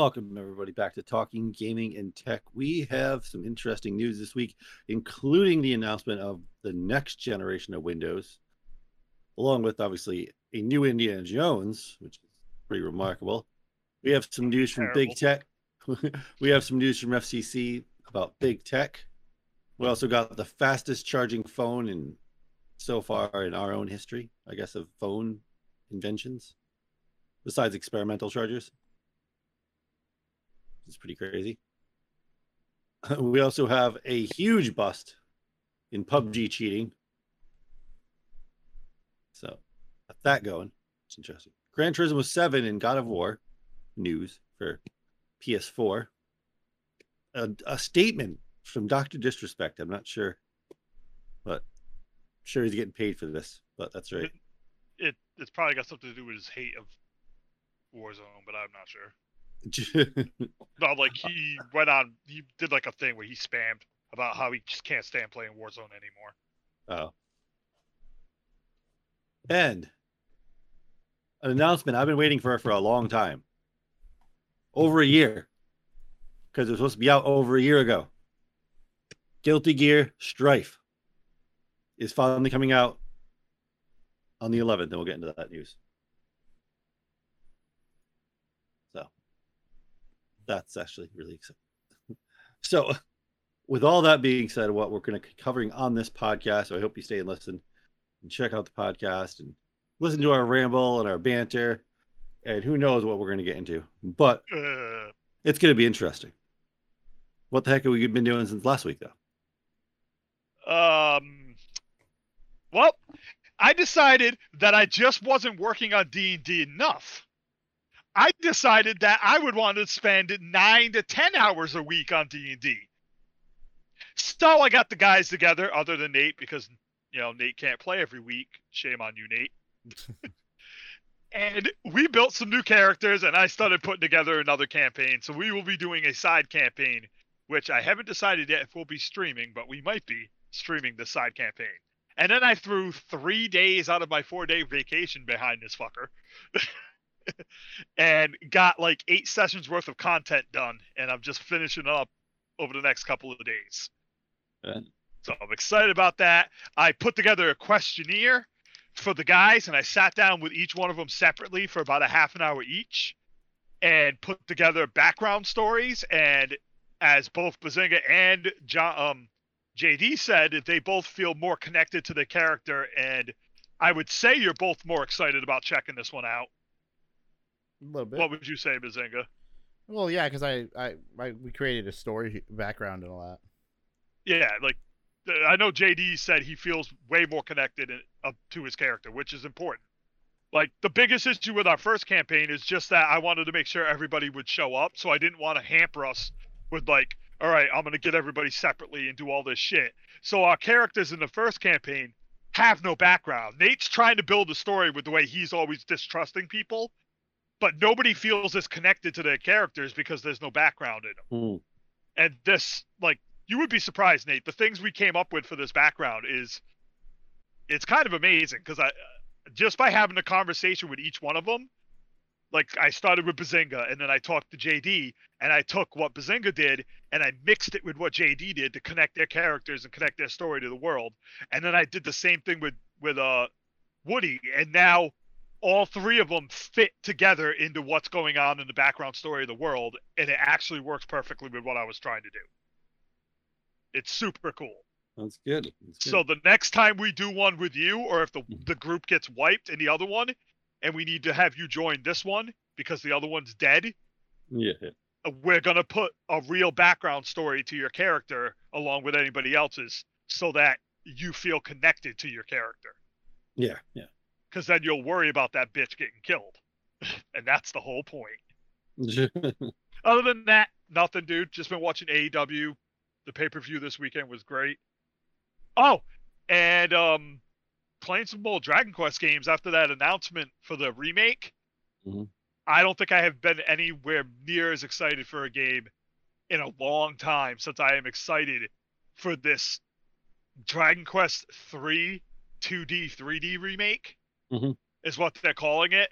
Welcome, everybody, back to Talking Gaming and Tech. We have some interesting news this week, including the announcement of the next generation of Windows, along with obviously a new Indiana Jones, which is pretty remarkable. We have some news from Big Tech. we have some news from FCC about Big Tech. We also got the fastest charging phone in so far in our own history, I guess, of phone inventions, besides experimental chargers. It's pretty crazy. We also have a huge bust in PUBG cheating. So, got that going. It's interesting. Gran Turismo 7 in God of War news for PS4. A, a statement from Dr. Disrespect. I'm not sure, but I'm sure he's getting paid for this, but that's right. It, it it's probably got something to do with his hate of Warzone, but I'm not sure. No, like he went on, he did like a thing where he spammed about how he just can't stand playing Warzone anymore. Oh. And an announcement I've been waiting for for a long time. Over a year. Because it was supposed to be out over a year ago. Guilty Gear Strive is finally coming out on the 11th, and we'll get into that news. That's actually really exciting. So, with all that being said, what we're going to be covering on this podcast, so I hope you stay and listen and check out the podcast and listen to our ramble and our banter. And who knows what we're going to get into, but Uh, it's going to be interesting. What the heck have we been doing since last week, though? um, well, I decided that I just wasn't working on D and D enough. I decided that I would want to spend nine to ten hours a week on D and D. So I got the guys together, other than Nate, because you know Nate can't play every week. Shame on you, Nate. and we built some new characters, and I started putting together another campaign. So we will be doing a side campaign, which I haven't decided yet if we'll be streaming, but we might be streaming the side campaign. And then I threw three days out of my four day vacation behind this fucker. and got like eight sessions worth of content done. And I'm just finishing up over the next couple of days. Uh, So I'm excited about that. I put together a questionnaire for the guys and I sat down with each one of them separately for about a half an hour each and put together background stories. And as both Bazinga and John, um, JD said, they both feel more connected to the character. And I would say you're both more excited about checking this one out. A little bit. What would you say, Bazinga? well, yeah, because I, I, I, we created a story background and all that. Yeah, like I know JD said he feels way more connected in, up to his character, which is important. Like the biggest issue with our first campaign is just that I wanted to make sure everybody would show up, so I didn't want to hamper us with like, all right, I'm gonna get everybody separately and do all this shit. So our characters in the first campaign have no background. Nate's trying to build a story with the way he's always distrusting people, but nobody feels as connected to their characters because there's no background in them hmm. and this like you would be surprised nate the things we came up with for this background is it's kind of amazing because i just by having a conversation with each one of them like i started with bazinga and then i talked to jd and i took what bazinga did and i mixed it with what jd did to connect their characters and connect their story to the world and then i did the same thing with with uh woody and now all three of them fit together into what's going on in the background story of the world and it actually works perfectly with what i was trying to do it's super cool That's good. That's good. so the next time we do one with you or if the, mm-hmm. the group gets wiped in the other one and we need to have you join this one because the other one's dead yeah, we're going to put a real background story to your character along with anybody else's so that you feel connected to your character yeah, yeah. Because then you'll worry about that bitch getting killed and that's the whole point other than that nothing dude just been watching aew the pay-per-view this weekend was great oh and um playing some more Dragon Quest games after that announcement for the remake. Mhm. I don't think I have been anywhere near as excited for a game in a long time since I am excited for this Dragon Quest 3 2D 3D remake. Mhm. Is what they're calling it.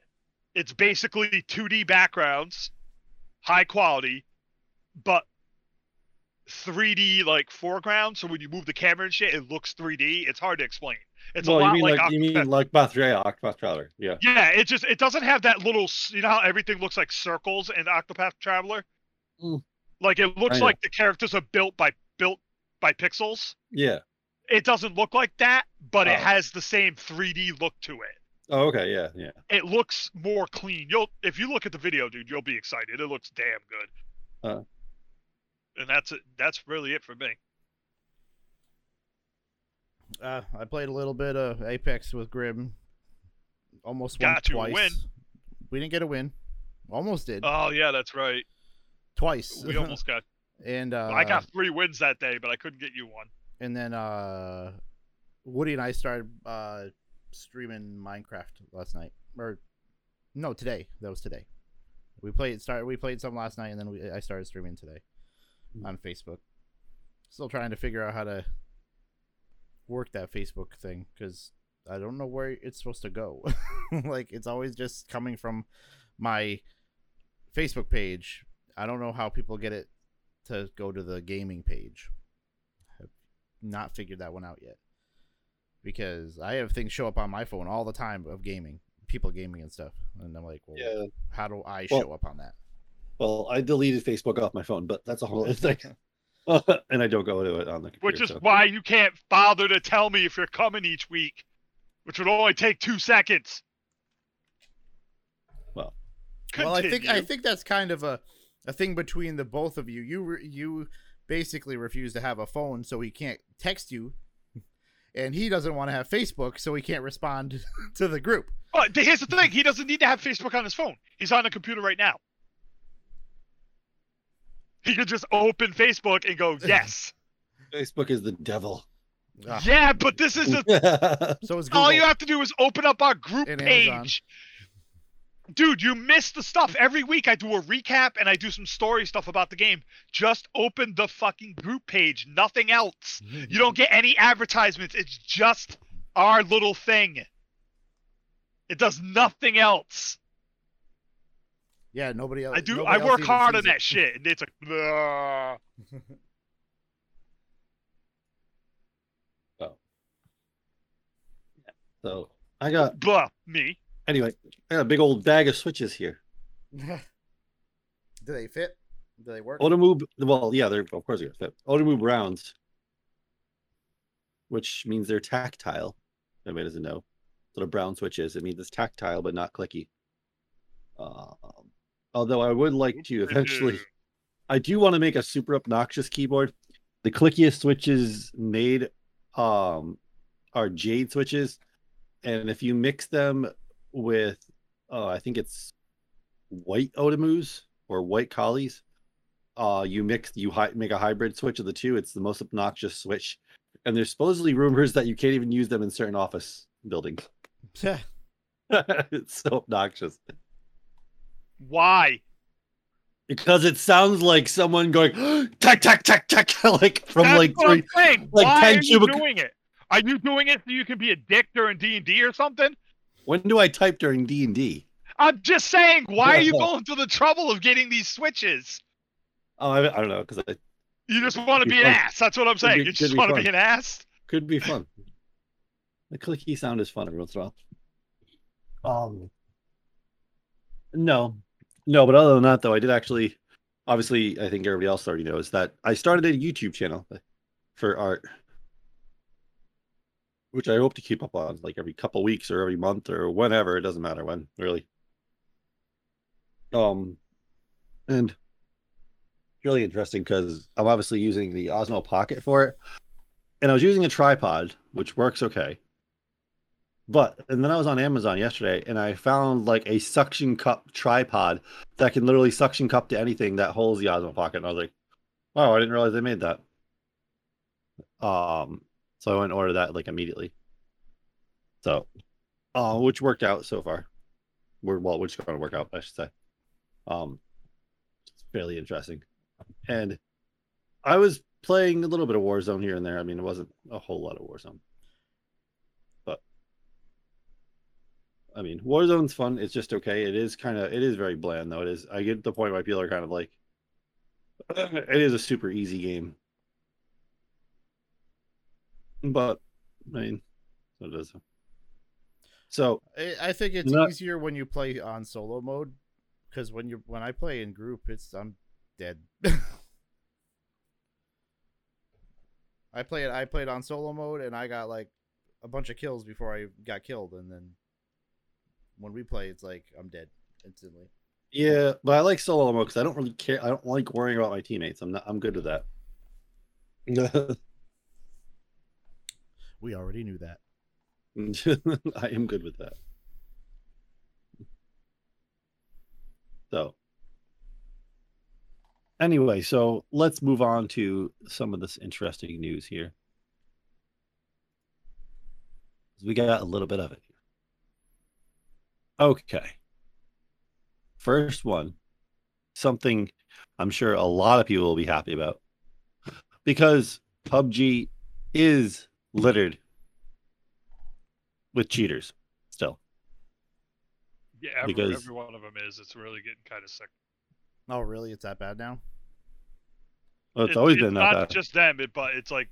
It's basically 2D backgrounds, high quality, but 3D like foreground. So when you move the camera and shit, it looks 3D. It's hard to explain. It's well, a lot you mean like, like, you mean like yeah, Octopath Traveler. Yeah. yeah, it just it doesn't have that little you know how everything looks like circles in Octopath Traveler? Mm. Like it looks like the characters are built by built by pixels. Yeah. It doesn't look like that, but it Oh. has the same 3D look to it. Oh, okay. Yeah. Yeah. It looks more clean. You'll if you look at the video, dude, you'll be excited. It looks damn good. Uh. and that's it. That's really it for me. Uh, I played a little bit of Apex with Grim. Almost won Got to twice. win. We didn't get a win. Almost did. Oh yeah, that's right. twice. We almost got. and uh, I got three wins that day, but I couldn't get you one. and then uh, Woody and I started uh, streaming Minecraft last night, or no, today. That was today. We played start. We played some last night, and then we, I started streaming today Hmm. on Facebook. Still trying to figure out how to work that Facebook thing because I don't know where it's supposed to go. like it's always just coming from my Facebook page. I don't know how people get it to go to the gaming page. Have not figured that one out yet. Because I have things show up on my phone all the time of gaming, people gaming and stuff, and I'm like, well, Yeah. how do I Well- show up on that? Well, I deleted Facebook off my phone, but that's a whole other thing. and I don't go to it on the computer. Which is so. why you can't bother to tell me if you're coming each week, which would only take two seconds. Well. Well, I think I think that's kind of a a thing between the both of you. You re- you basically refuse to have a phone, so he can't text you, and he doesn't want to have Facebook, so he can't respond to the group. But here's the thing: he doesn't need to have Facebook on his phone. He's on the computer right now. He could just open Facebook and go, "Yes, Facebook is the devil. Ah, yeah." But this is a, So is Google. all you have to do is open up our group And page. Amazon. Dude, you miss the stuff. Every week I do a recap and I do some story stuff about the game. Just open the fucking group page. Nothing else. You don't get any advertisements. It's just our little thing. It does nothing else. Yeah, nobody else. I do. I work hard sees on that it. shit, and it's like, "Ugh." so I got blah, me. Anyway. I got a big old bag of switches here. Do they fit? Do they work? Outemu, well, yeah, they're of course they're gonna fit. Outemu Browns, which means they're tactile. Anybody doesn't know what a brown switch is? It means it's tactile but not clicky. Um, although I would like to eventually, I do want to make a super obnoxious keyboard. The clickiest switches made um, are jade switches, and if you mix them with, uh, I think it's white Outemus or white collies, uh, you mix you hi- make a hybrid switch of the two. It's the most obnoxious switch, and there's supposedly rumors that you can't even use them in certain office buildings. Yeah, it's so obnoxious Why? because it sounds like someone going tack tack tack tack like from That's like three. I'm like Why 10 are you cubic- doing it? Are you doing it so you can be a dick during D and D or something? When do I type during D and D? I'm just saying. Why are you going through the trouble of getting these switches? Oh, I, I don't know because it You just want to be be an fun. ass. That's what I'm saying. be- you just want to be an ass. could be fun. the clicky sound is fun every once in a while. Um, no, no, but other than that, though, I did actually. Obviously, I think everybody else already knows that I started a YouTube channel for art, which I hope to keep up on, like every couple weeks or every month or whenever. It doesn't matter when, really. Um, and really interesting because I'm obviously using the Osmo Pocket for it, and I was using a tripod, which works okay. But and then I was on Amazon yesterday, and I found like a suction cup tripod that can literally suction cup to anything that holds the Osmo Pocket. And I was like, "Wow, I didn't realize they made that." Um, so I went and ordered that like immediately. So, uh, which worked out so far. We're well, which is going to work out, I should say. Um, it's fairly interesting, and I was playing a little bit of Warzone here and there. I mean, it wasn't a whole lot of Warzone, but I mean, Warzone's fun. It's just okay. It is kind of, it is very bland though. It is. I get the point why people are kind of like, it is a super easy game, but I mean, so it is. So I, I think it's Not- easier when you play on solo mode because when you when I play in group, it's I'm dead. I played I played on solo mode and I got like a bunch of kills before I got killed, and then when we play, it's like I'm dead instantly. Yeah, but I like solo mode because I don't really care. I don't like worrying about my teammates. I'm not. I'm good with that. We already knew that. I am good with that. So, anyway, so let's move on to some of this interesting news here. We got a little bit of it. Okay. First one, something I'm sure a lot of people will be happy about because PUBG is littered with cheaters still. Yeah, every, Because- every one of them is. It's really getting kind of sick. Oh, really? It's that bad now? Well, it's It- always been that not bad. just them, it, but it's like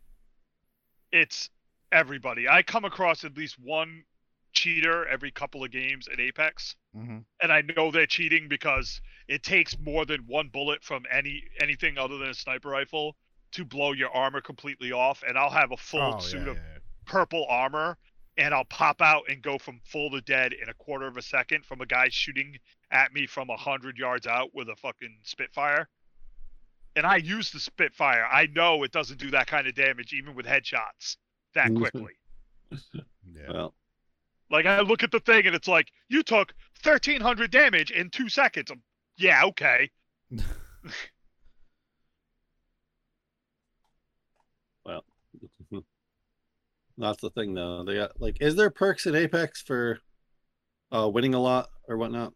it's everybody. I come across at least one cheater every couple of games at Apex, Mm-hmm. and I know they're cheating because it takes more than one bullet from any anything other than a sniper rifle to blow your armor completely off. And I'll have a full Oh, suit yeah, of yeah, purple armor and I'll pop out and go from full to dead in a quarter of a second from a guy shooting at me from a hundred yards out with a fucking Spitfire. And I use the Spitfire. I know it doesn't do that kind of damage even with headshots that quickly. yeah. Well, like I look at the thing and it's like you took thirteen hundred damage in two seconds. I'm, yeah, okay. that's the thing though. They got like, is there perks in Apex for uh winning a lot or whatnot?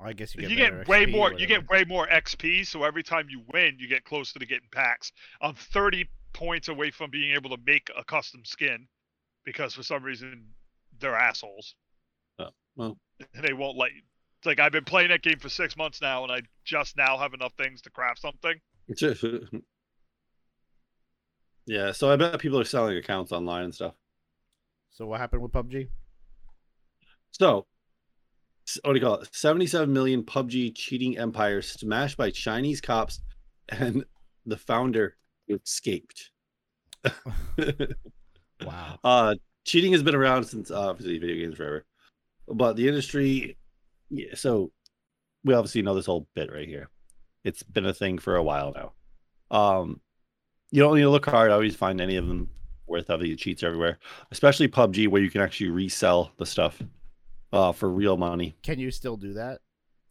I guess you You get, get, way XP more. You get way more XP. So every time you win, you get closer to getting packs. I'm 30 points away from being able to make a custom skin because for some reason they're assholes Well, and they won't let you. It's like I've been playing that game for six months now, and I just now have enough things to craft something. yeah. So I bet people are selling accounts online and stuff. So what happened with PUBG? So, what do you call it? 77 million PUBG cheating empire smashed by Chinese cops, and the founder escaped. Wow. uh, cheating has been around since uh, obviously video games forever, but the industry, yeah. So, we obviously know this whole bit right here. It's been a thing for a while now. Um, you don't need to look hard. I always find any of them worth having cheats everywhere, especially PUBG, where you can actually resell the stuff uh, for real money. Can you still do that?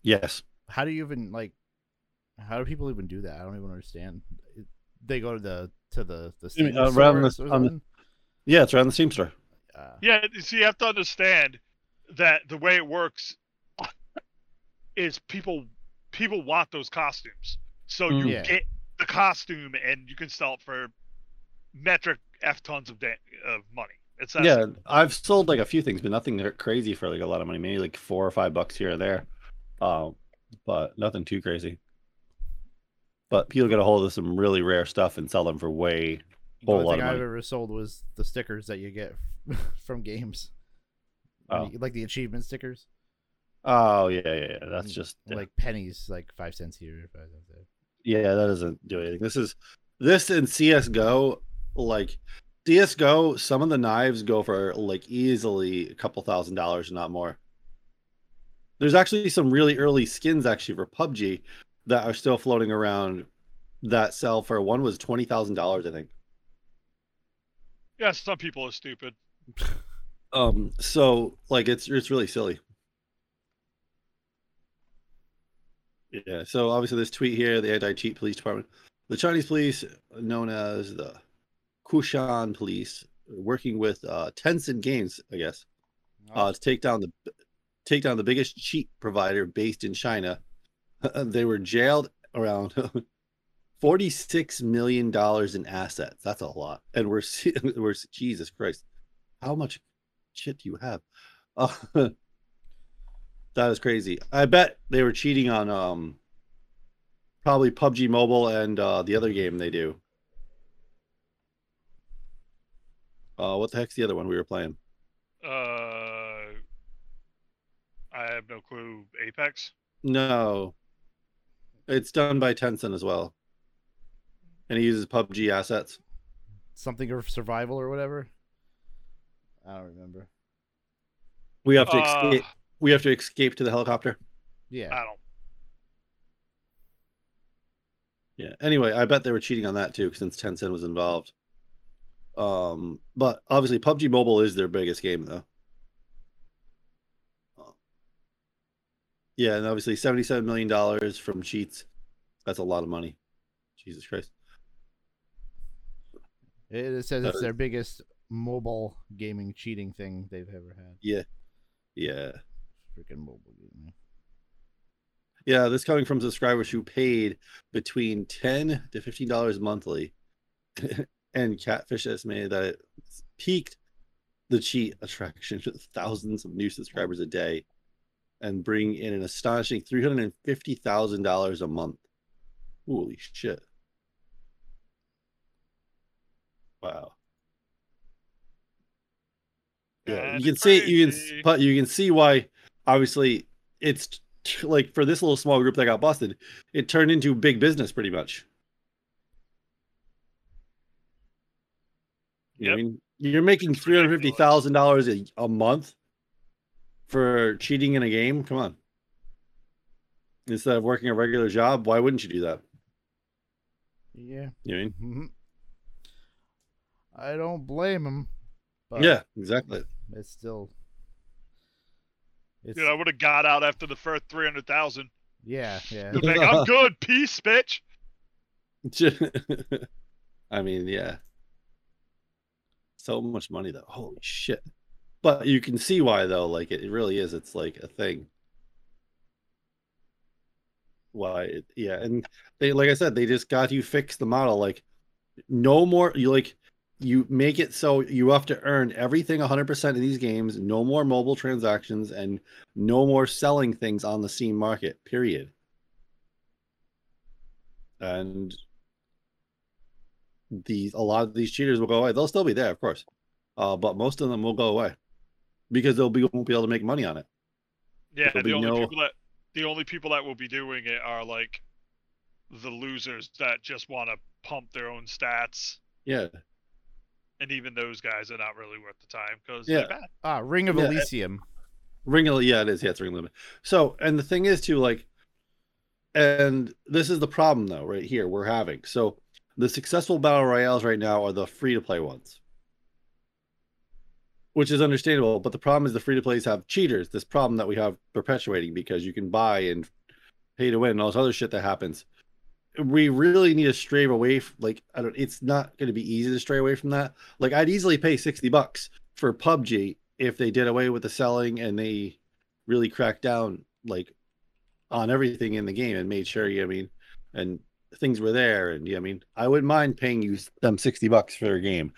Yes. How do you even like? How do people even do that? I don't even understand. They go to the to the the You Steam uh, store around the- something? on the- Yeah, it's around the Steam store. Uh, Yeah, so you have to understand that the way it works is people people want those costumes. So you. Yeah. get the costume and you can sell it for metric f tons of da- of money. It's that yeah, simple. I've sold like a few things, but nothing crazy for like a lot of money. Maybe like four or five bucks here or there, um, but nothing too crazy. But people get a hold of some really rare stuff and sell them for way. the Whole only thing I've ever sold was the stickers that you get from games. Oh. like the achievement stickers, Oh yeah, yeah, yeah. That's just yeah. like pennies, like five cents here, five cents there. Yeah, that doesn't do anything. This is this in CS:GO, like CS:GO. Some of the knives go for like easily a couple thousand dollars, not more. There's actually some really early skins actually for PUBG that are still floating around that sell for one was twenty thousand dollars, I think. Yeah, some people are stupid. Um, so like it's it's really silly. Yeah, so obviously this tweet here, the anti-cheat police department, the Chinese police, known as the Kunshan police, working with uh, Tencent Games, I guess, uh, to take down the take down the biggest cheat provider based in China. they were jailed around forty six million dollars in assets. That's a lot, and we're we're Jesus Christ, how much shit do you have? Uh, that is crazy. I bet they were cheating on um probably PUBG Mobile and uh, the other game they do. Uh, what the heck's the other one we were playing? Uh, I have no clue. Apex. No, it's done by Tencent as well, and he uses PUBG assets. Something of survival or whatever. I don't remember. We have to Uh, escape. We have to escape to the helicopter. Yeah. I don't. Yeah. Anyway, I bet they were cheating on that too, since Tencent was involved. Um, but obviously, PUBG Mobile is their biggest game, though. Yeah, and obviously, seventy-seven million dollars from cheats. That's a lot of money. Jesus Christ. It, it says it's their biggest mobile gaming cheating thing they've ever had. Yeah. Yeah. Freaking mobile gaming. Yeah, this coming from subscribers who paid between ten to fifteen dollars monthly, and Catfish estimated that it peaked the cheat attraction to thousands of new subscribers a day, and bring in an astonishing three hundred and fifty thousand dollars a month. Holy shit! Wow. Yeah, you can see you can, but you can see why. Obviously, it's t- like for this little small group that got busted, it turned into big business pretty much. You know what I mean, you're making three hundred fifty thousand dollars a month for cheating in a game. Come on. Instead of working a regular job, why wouldn't you do that? Yeah. You know what Mhm. I don't blame him. I yeah, exactly. It's still. It's, Dude, I would have got out after the first three hundred thousand. yeah, yeah. Like, I'm good. Peace, bitch. I mean, yeah. So much money though. Holy shit. But you can see why though, like it, it really is. It's like a thing. Why it, yeah, and they like I said, they just got you fix the model. Like no more you like you make it so you have to earn everything 100% in these games, no more mobile transactions and no more selling things on the Steam market, period. And these a lot of these cheaters will go away. They'll still be there, of course, uh, but most of them will go away because they'll be won't be able to make money on it. Yeah, There'll the only no- people that the only people that will be doing it are like the losers that just want to pump their own stats, Yeah, and even those guys are not really worth the time because Yeah. they're bad. Ah, Ring of Yeah, Elysium. ring of yeah, it is. Yeah, it's ring limit. So, and the thing is too, like, and this is the problem though, right here we're having. So, the successful battle royales right now are the free to play ones, which is understandable. But the problem is the free to plays have cheaters. This problem that we have perpetuating because you can buy and pay to win and all this other shit that happens. We really need to stray away. From, like, I don't. It's not going to be easy to stray away from that. Like, I'd easily pay sixty bucks for PUBG if they did away with the selling and they really cracked down like on everything in the game and made sure you know I mean and things were there and you know I mean I wouldn't mind paying you them 60 bucks for their game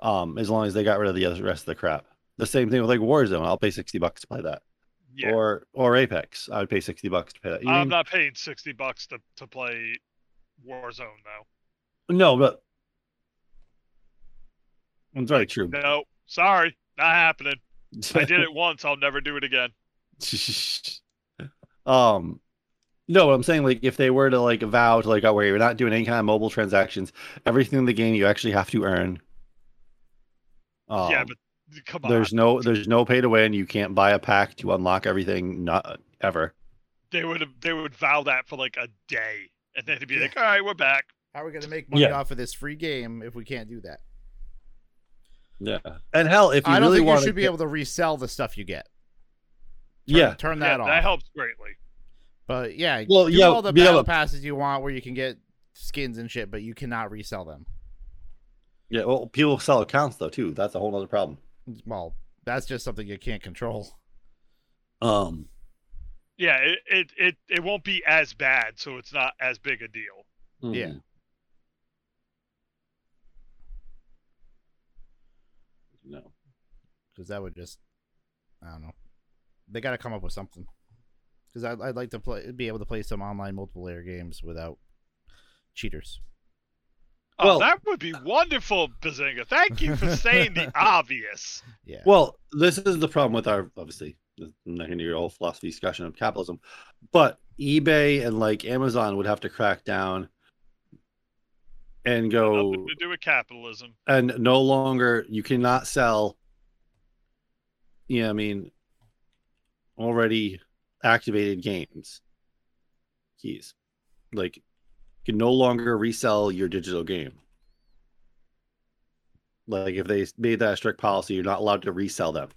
um as long as they got rid of the rest of the crap the same thing with like Warzone I'll pay 60 bucks to play that Yeah, or or Apex I would pay 60 bucks to pay that you I'm mean- not paying sixty bucks to to play Warzone though. no but it's very true No, sorry, not happening. I did it once. I'll never do it again. um no i'm saying like if they were to like vow to like oh where you're not doing any kind of mobile transactions everything in the game you actually have to earn um, yeah, but come on. there's no there's no pay to win you can't buy a pack to unlock everything not ever they would they would vow that for like a day, and then it'd be like, all right, we're back. How are we gonna make money Yeah. off of this free game if we can't do that? yeah and hell if you I don't really think you should to be able to resell the stuff you get. Turn, yeah turn Yeah, that off. that helps greatly. But yeah, Well, do yeah, all the be able- battle passes you want where you can get skins and shit, but you cannot resell them. Yeah, well, people sell accounts though too. That's a whole other problem. Well, that's just something you can't control. Um, Yeah, it, it it it won't be as bad, so it's not as big a deal. Yeah. mhm. No. because that would just I don't know. They got to come up with something. Because I'd, I'd like to play, be able to play some online multiplayer games without cheaters. Oh, Well- that would be wonderful, Bazinga. Thank you for saying the obvious. Yeah. Well, this is the problem with our obviously I'm not going to your whole philosophy discussion of capitalism, but eBay and like Amazon would have to crack down and go Nothing to do with capitalism. and no longer you cannot sell. Yeah, I mean, already activated games keys, like you can no longer resell your digital game. Like if they made that a strict policy, you're not allowed to resell them.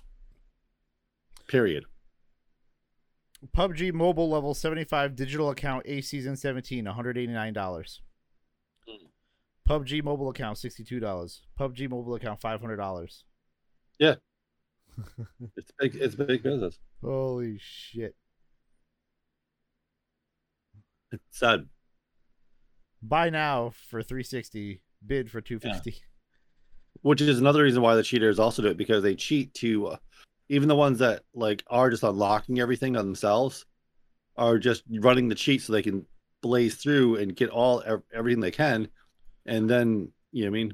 Period. PUBG Mobile level 75 digital account A season 17, $189. Mm. PUBG mobile account $62. PUBG mobile account $500. Yeah. it's big. It's big business. Holy shit. It's sad. Buy now for 360, bid for 250. which is another reason why the cheaters also do it because they cheat to uh, even the ones that like are just unlocking everything on themselves are just running the cheat so they can blaze through and get all everything they can and then you know what i mean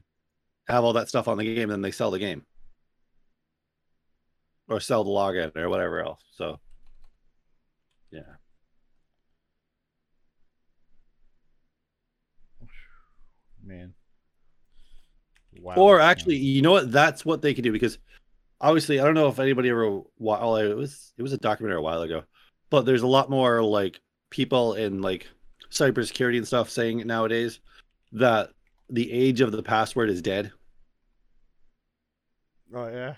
have all that stuff on the game and then they sell the game or sell the login or whatever else so yeah Man. Wow. Or actually, you know what? That's what they could do because obviously, I don't know if anybody ever. While oh, it was, it was a documentary a while ago, but there's a lot more like people in like cybersecurity and stuff saying nowadays that the age of the password is dead. Oh, yeah.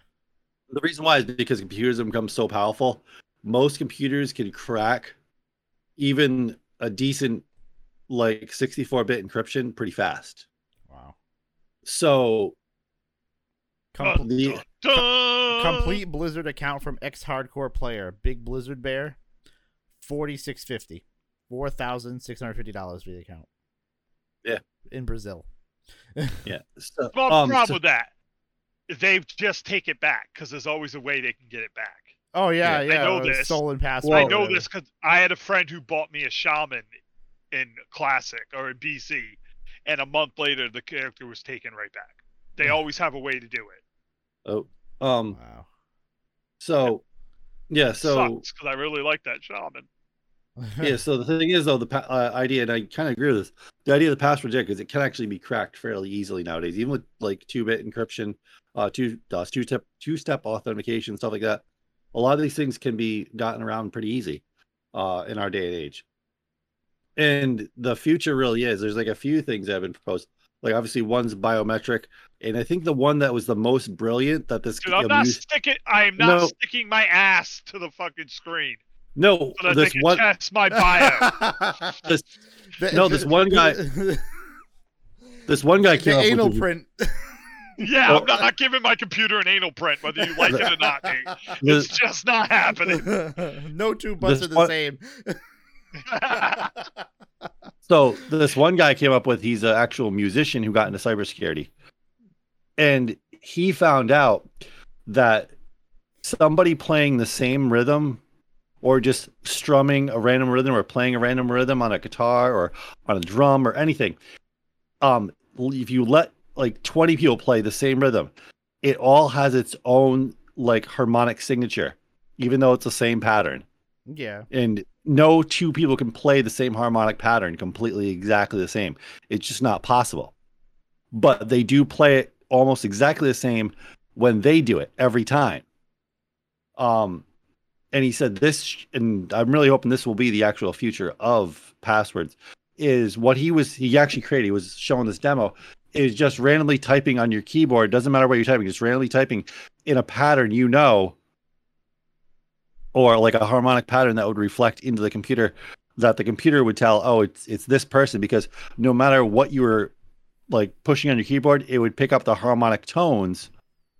The reason why is because computers have become so powerful. Most computers can crack even a decent like 64-bit encryption pretty fast. Wow. So Com- the Dun! complete Blizzard account from ex hardcore player, Big Blizzard Bear, forty six fifty. Four thousand six hundred fifty dollars for the account. Yeah. In Brazil. yeah. So, Well, um, the problem so- with that is they just take it back because there's always a way they can get it back. Oh yeah, Yeah, yeah. I know this. Stolen password. I know this because I had a friend who bought me a shaman in Classic or in BC, and a month later the character was taken right back. They always have a way to do it. Oh, um, Wow. so yeah, so because I really like that shaman. yeah, so the thing is though, the pa- uh, idea, and I kind of agree with this, the idea of the password check is it can actually be cracked fairly easily nowadays, even with like two-bit encryption, uh, two uh, two-step two-step authentication, stuff like that. A lot of these things can be gotten around pretty easy, uh, in our day and age. And the future really is. There's like a few things that have been proposed. Like obviously, one's biometric, and I think the one that was the most brilliant that this Dude, I'm not abuse- sticking. I am not No. sticking my ass to the fucking screen no, so this they one test my bio. This- no, this one guy- this one guy came up with anal a- print. yeah, oh. Well- I'm not giving my computer an anal print, whether you like it or not, Nate. the- It's just not happening. no two butts are the one- same. So this one guy came up with he's an actual musician who got into cybersecurity, and he found out that somebody playing the same rhythm, or just strumming a random rhythm, or playing a random rhythm on a guitar or on a drum or anything, um, if you let like twenty people play the same rhythm, it all has its own like harmonic signature, even though it's the same pattern yeah. and no two people can play the same harmonic pattern completely exactly the same. It's just not possible. But they do play it almost exactly the same when they do it every time. Um and he said this and i'm really hoping this will be the actual future of passwords is what he was he actually created he was showing this demo is just randomly typing on your keyboard. Doesn't matter what you're typing just randomly typing in a pattern you know or like a harmonic pattern that would reflect into the computer that the computer would tell oh it's it's this person because no matter what you were like pushing on your keyboard, it would pick up the harmonic tones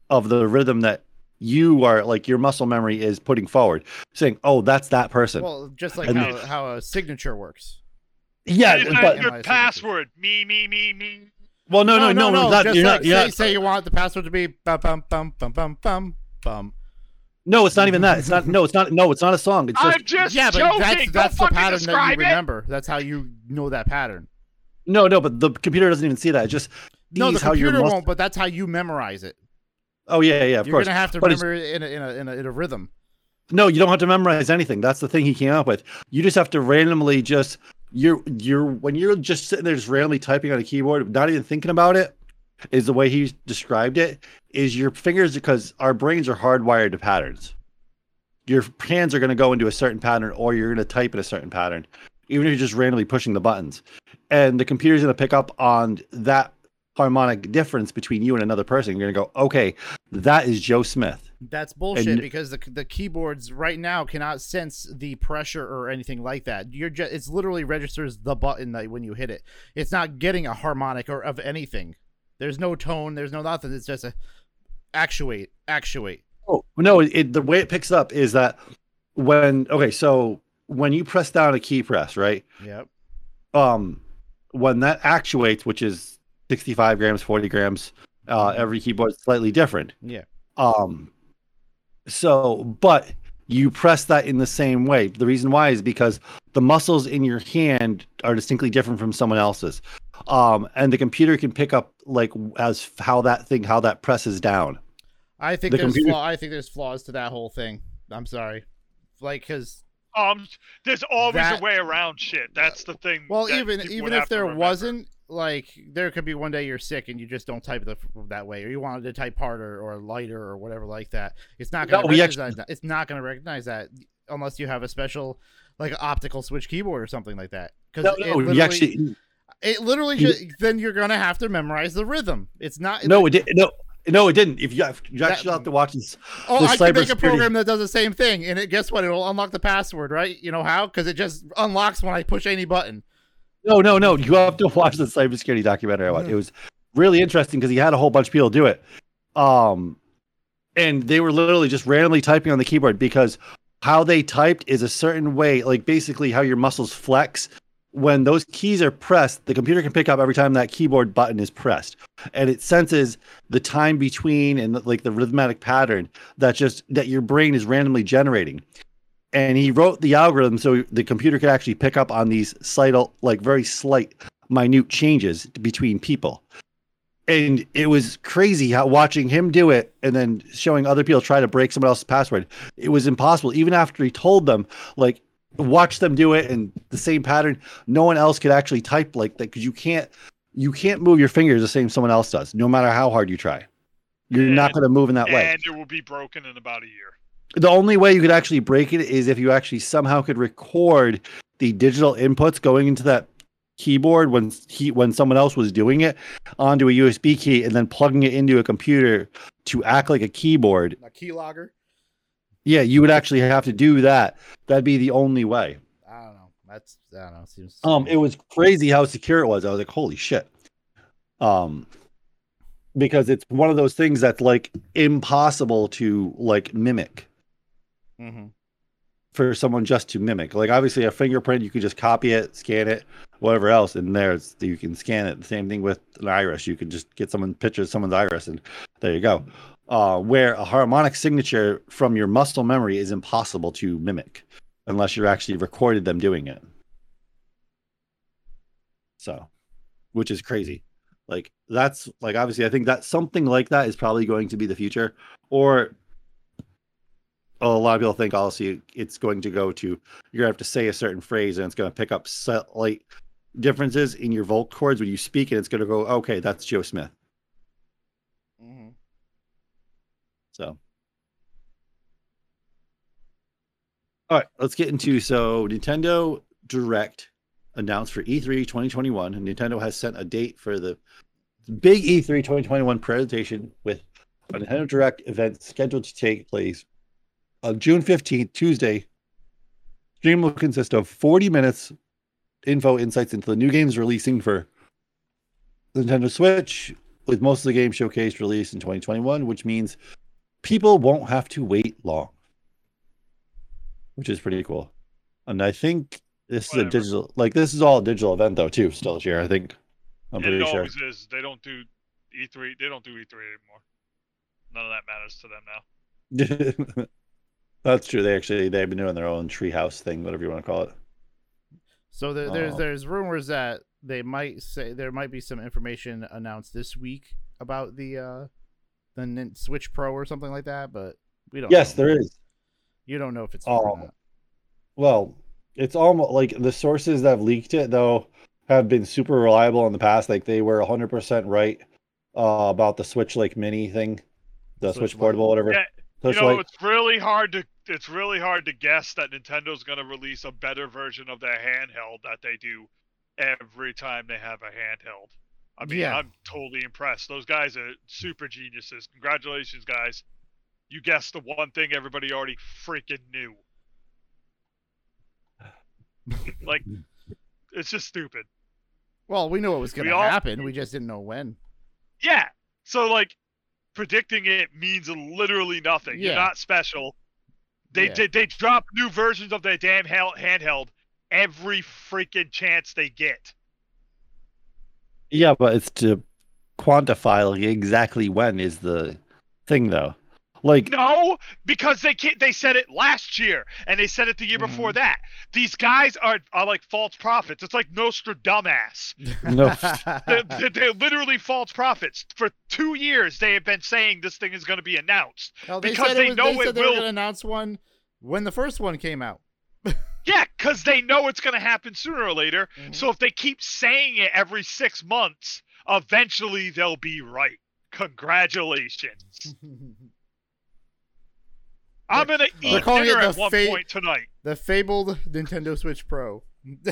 of the rhythm that you are like your muscle memory is putting forward, saying, "Oh, that's that person." Well, just like And how, then- how a signature works. yeah, but that Am I your password? Me, me, me, me. well, no, no, no, no, that, Just you're like, not. You're say, not say you want the password to be bum bum bum bum bum bum bum. No, it's not even that. It's not. No, it's not. No, it's not a song. It's just I'm just yeah, but joking. that's Don't that's the pattern that describe you it. remember. That's how you know that pattern. no, no. But the computer doesn't even see that. It just No, the how computer mus- won't, but that's how you memorize it. Oh yeah, yeah, of You're course. gonna have to But remember it in a, in a in a in a rhythm. No, you don't have to memorize anything. That's the thing he came up with. You just have to randomly just you're you're when you're just sitting there just randomly typing on a keyboard, not even thinking about it, is the way he described it. Is your fingers because our brains are hardwired to patterns. Your hands are going to go into a certain pattern, or you're going to type in a certain pattern, even if you're just randomly pushing the buttons. And the computer's going to pick up on that harmonic difference between you and another person. You're going to go, okay, that is Joe Smith. That's bullshit And- because the the keyboards right now cannot sense the pressure or anything like that. You're just it's literally registers the button that when you hit it. It's not getting a harmonic or of anything. There's no tone. There's no nothing. It's just a actuate, actuate. Oh no! It, the way it picks up is that when okay, so when you press down a key press, right? Yep. Um, when that actuates, which is sixty-five grams, forty grams, uh, every keyboard's slightly different. Yeah. Um, so but you press that in the same way. The reason why is because the muscles in your hand are distinctly different from someone else's. Um, and the computer can pick up like as how that thing how that presses down. I think The there's computer- flaw, I think there's flaws to that whole thing. I'm sorry. Like cuz Um, there's always That- a way around shit. That's the thing. well even even if there remember. wasn't like there could be one day you're sick and you just don't type the, that way or you wanted to type harder or lighter or whatever like that. It's not going to we recognize that. It's not going to recognize that unless you have a special like optical switch keyboard or something like that. Cuz No, no, actually it literally you- ju- then you're going to have to memorize the rhythm. It's not no, it did no. No, it didn't. If you, you That- actually have to watch this. Oh, I can make a program that does the same thing, and it guess what? It'll unlock the password, right? You know how? Because it just unlocks when I push any button. No, no, no. You have to watch the cybersecurity documentary I watched. It was really interesting because he had a whole bunch of people do it. Um, and they were literally just randomly typing on the keyboard because how they typed is a certain way, like basically how your muscles flex. When those keys are pressed, the computer can pick up every time that keyboard button is pressed, and it senses the time between and like the rhythmic pattern that just that your brain is randomly generating and he wrote the algorithm so the computer could actually pick up on these slight like very slight minute changes between people. And it was crazy how watching him do it and then showing other people try to break someone else's password it was impossible. Even after he told them like watch them do it and the same pattern no one else could actually type like that because you can't you can't move your fingers the same someone else does no matter how hard you try. You're not going to move in that way. and it will be broken in about a year. The only way you could actually break it is if you actually somehow could record the digital inputs going into that keyboard when he when someone else was doing it onto a USB key and then plugging it into a computer to act like a keyboard. A keylogger. Yeah, you would actually have to do that. That'd be the only way. I don't know. That's I don't know. Seems Um, it was crazy how secure it was. I was like, holy shit. Um, because it's one of those things that's like impossible to like mimic. Mhm. for someone just to mimic. Like obviously a fingerprint, you could just copy it, scan it, whatever else, and there's you can scan it. The same thing with an iris. You can just get someone picture someone's iris, and there you go. Uh, where a harmonic signature from your muscle memory is impossible to mimic unless you're actually recorded them doing it. So, which is crazy. Like that's like obviously I think that something like that is probably going to be the future, or a lot of people think also it's going to go to you're gonna have to say a certain phrase and it's gonna pick up slight differences in your vocal cords when you speak and it's gonna go okay that's Joe Smith. Mhm. So all right, let's get into so Nintendo Direct announced for E E3 2021 and Nintendo has sent a date for the big E E3 2021 presentation with a Nintendo Direct event scheduled to take place on June 15th, Tuesday. Stream will consist of 40 minutes info insights into the new games releasing for Nintendo Switch with most of the games showcased released in 2021, which means people won't have to wait long, which is pretty cool. And I think this Whatever. is a digital, like this is all a digital event though too. Still this year, I think. I'm it pretty sure. always is. They don't do E3. They don't do E3 anymore. None of that matters to them now. That's true. They actually they've been doing their own treehouse thing, whatever you want to call it. So there, there's Oh. there's rumors that they might say there might be some information announced this week about the uh the Switch Pro or something like that, but we don't. Yes, know. there is. You don't know if it's true or Oh. Well, it's almost like the sources that have leaked it though have been super reliable in the past. Like they were 100% right uh, about the Switch like mini thing, the Switch Switch portable, whatever. Yeah, Switch you know, Lite. it's really hard to it's really hard to guess that Nintendo's going to release a better version of their handheld that they do every time they have a handheld. I mean, Yeah. I'm totally impressed. Those guys are super geniuses. Congratulations, guys. You guessed the one thing everybody already freaking knew. like, it's just stupid. Well, we knew it was going to all- happen. We just didn't know when. Yeah. So like predicting it means literally nothing. You're not special. They Yeah. they, they drop new versions of their damn hel- handheld every freaking chance they get. Yeah, but it's to quantify like exactly when is the thing though. Like No, because they can't, they said it last year and they said it the year before that. These guys are are like false prophets. It's like Nostradamus. no They're, they're- they're literally false prophets. For two years, they have been saying this thing is going to be announced. Hell, they Because said they it was, know they it they will- going to announce one when the first one came out. Yeah, because they know it's going to happen sooner or later. Mhm. So if they keep saying it every six months, eventually they'll be right. Congratulations. I'm going to They're eat calling dinner it at one fa- point tonight. the fabled Nintendo Switch Pro.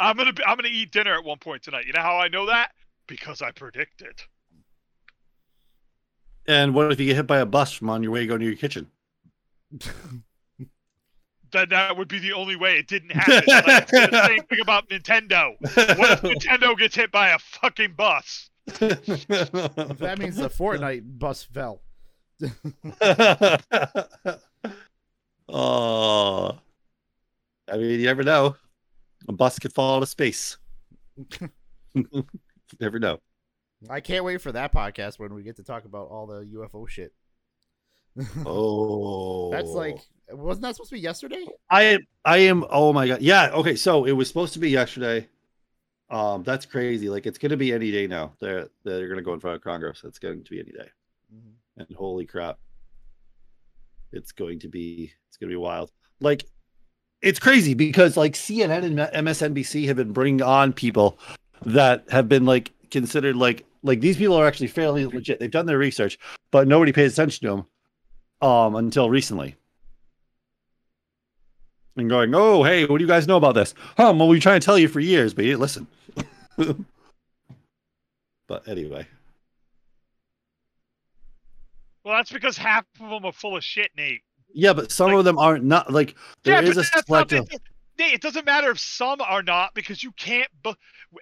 I'm gonna be, I'm gonna eat dinner at one point tonight. You know how I know that? Because I predicted. and what if you get hit by a bus from on your way going to your kitchen? Then that would be the only way it didn't happen. Like, the same thing about Nintendo. What if Nintendo gets hit by a fucking bus? that means the Fortnite bus fell. oh, I mean, you never know. A bus could fall out of space. never know. I can't wait for that podcast when we get to talk about all the UFO shit. Oh, That's like, wasn't that supposed to be yesterday? I am. I am. Oh my god. Yeah. Okay. So it was supposed to be yesterday. Um, that's crazy. Like it's gonna be any day now. They're they're gonna go in front of Congress. It's going to be any day. And holy crap, it's going to be it's going to be wild. Like it's crazy because like CNN and MSNBC have been bringing on people that have been like considered like like these people are actually fairly legit. They've done their research, but nobody pays attention to them um until recently. And going, oh hey, what do you guys know about this? Huh? Well, we trying to tell you for years, but you didn't listen. but anyway. Well, that's because half of them are full of shit, Nate. Yeah, but some Like- of them aren't not like there yeah, is a not selective. Nate, it doesn't matter if some are not because you can't.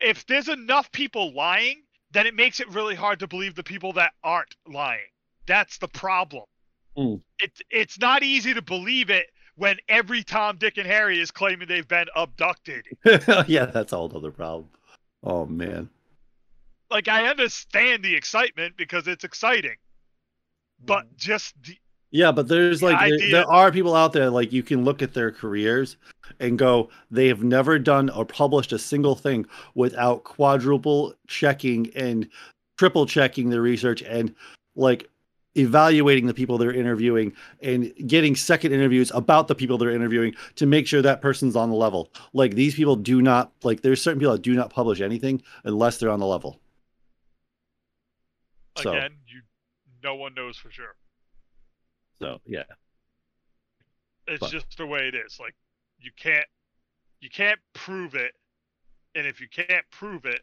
If there's enough people lying, then it makes it really hard to believe the people that aren't lying. That's the problem. Mm. It's it's not easy to believe it when every Tom, Dick, and Harry is claiming they've been abducted. yeah, that's a whole other problem. Oh man. Like I understand the excitement because it's exciting, but mm-hmm. just the, Yeah, but there's The like there, there are people out there like you can look at their careers and go they have never done or published a single thing without quadruple checking and triple checking their research and like evaluating the people they're interviewing and getting second interviews about the people they're interviewing to make sure that person's on the level. Like these people do not like there's certain people that do not publish anything unless they're on the level. So you no one knows for sure. so yeah. It's But- just the way it is. Like you can't you can't prove it, and if you can't prove it,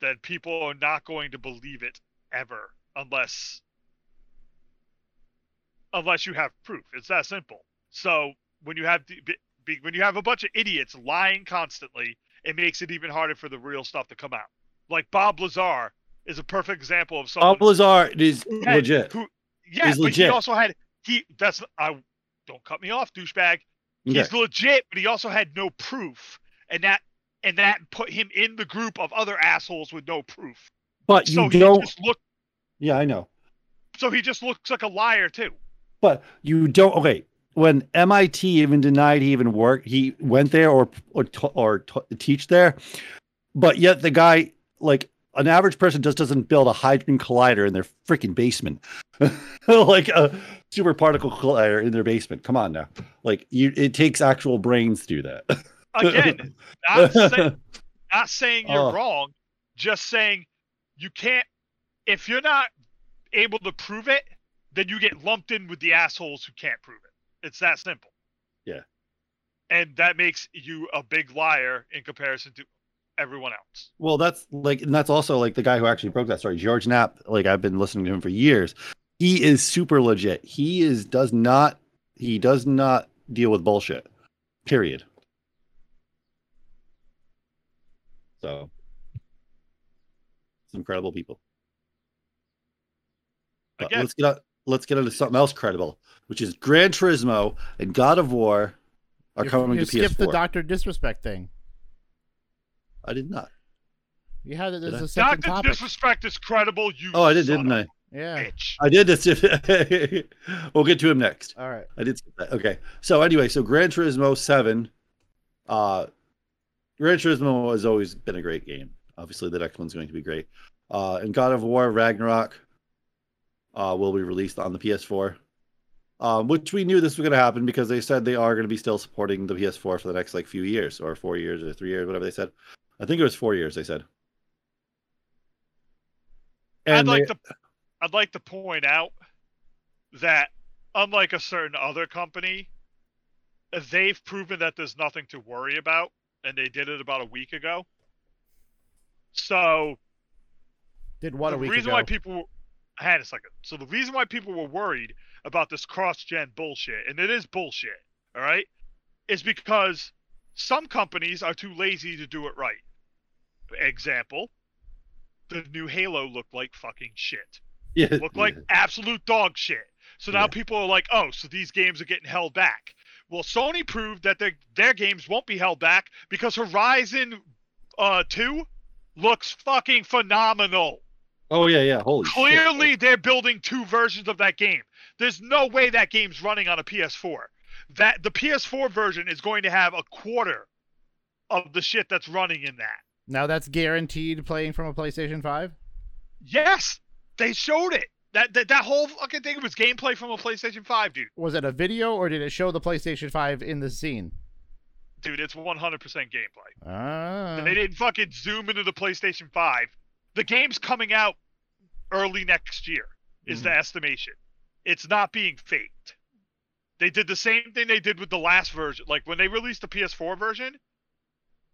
then people are not going to believe it ever unless unless you have proof. It's that simple. So when you have the- be- be- when you have a bunch of idiots lying constantly, it makes it even harder for the real stuff to come out. Like Bob Lazar is a perfect example of someone Bob Lazar is had- legit. Who, yeah, He's but legit. he also had he. That's I. Don't cut me off, douchebag. Okay. He's legit, but he also had no proof, and that and that put him in the group of other assholes with no proof. But you so don't. just look. Yeah, I know. So he just looks like a liar too. But you don't. Okay, when MIT even denied he even worked, he went there or or or teach there. But yet the guy, like an average person, just doesn't build a hydrogen collider in their freaking basement, like a super particle collider in their basement. Come on now, like you, it takes actual brains to do that. Again, not, say, not saying you're Oh. wrong, just saying you can't. If you're not able to prove it, then you get lumped in with the assholes who can't prove it. It's that simple. Yeah. And that makes you a big liar in comparison to everyone else. Well, that's like, and that's also like the guy who actually broke that story, George Knapp. Like I've been listening to him for years. He is super legit. He is does not he does not deal with bullshit. Period. So, some credible people. But Again. let's get on, let's get into something else credible, which is Gran Turismo and God of War are you, coming you to skipped PS4. the Doctor Disrespect thing. I did not. You had it Did as I? a second Dr. topic. Disrespect is credible. You Oh, I did, son didn't of I? a Yeah. Bitch. I did this. we'll get to him next. All right. I did skip that. Okay. So anyway, so Gran Turismo Seven, uh, Gran Turismo has always been a great game. Obviously, the next one's going to be great. Uh, and God of War Ragnarok, uh, will be released on the PS4. Um, which we knew this was going to happen because they said they are going to be still supporting the PS4 for the next like few years or four years or three years, whatever they said. I think it was four years. They said. I'd like they- to I'd like to point out that unlike a certain other company, they've proven that there's nothing to worry about, and they did it about a week ago. So Did what the a week reason ago? why people had a second. So the reason why people were worried about this cross-gen bullshit, and it is bullshit, all right, is because some companies are too lazy to do it right. Example: the new Halo looked like fucking shit. yeah, Looked like absolute dog shit. So now Yeah. people are like, oh, so these games are getting held back. Well, Sony proved that their their games won't be held back because Horizon uh 2 looks fucking phenomenal. Oh yeah, yeah. Holy shit. Clearly, they're building two versions of that game. There's no way that game's running on a PS4. That the PS4 version is going to have a quarter of the shit that's running in that. Now that's guaranteed playing from a PlayStation 5? Yes, they showed it. That that, that whole fucking thing was gameplay from a PlayStation 5, dude. Was it a video or did it show the PlayStation 5 in the scene? Dude, it's 100% gameplay. Ah. They didn't fucking zoom into the PlayStation 5. The game's coming out early next year, is the estimation. It's not being faked. They did the same thing they did with the last version. Like when they released the PS4 version,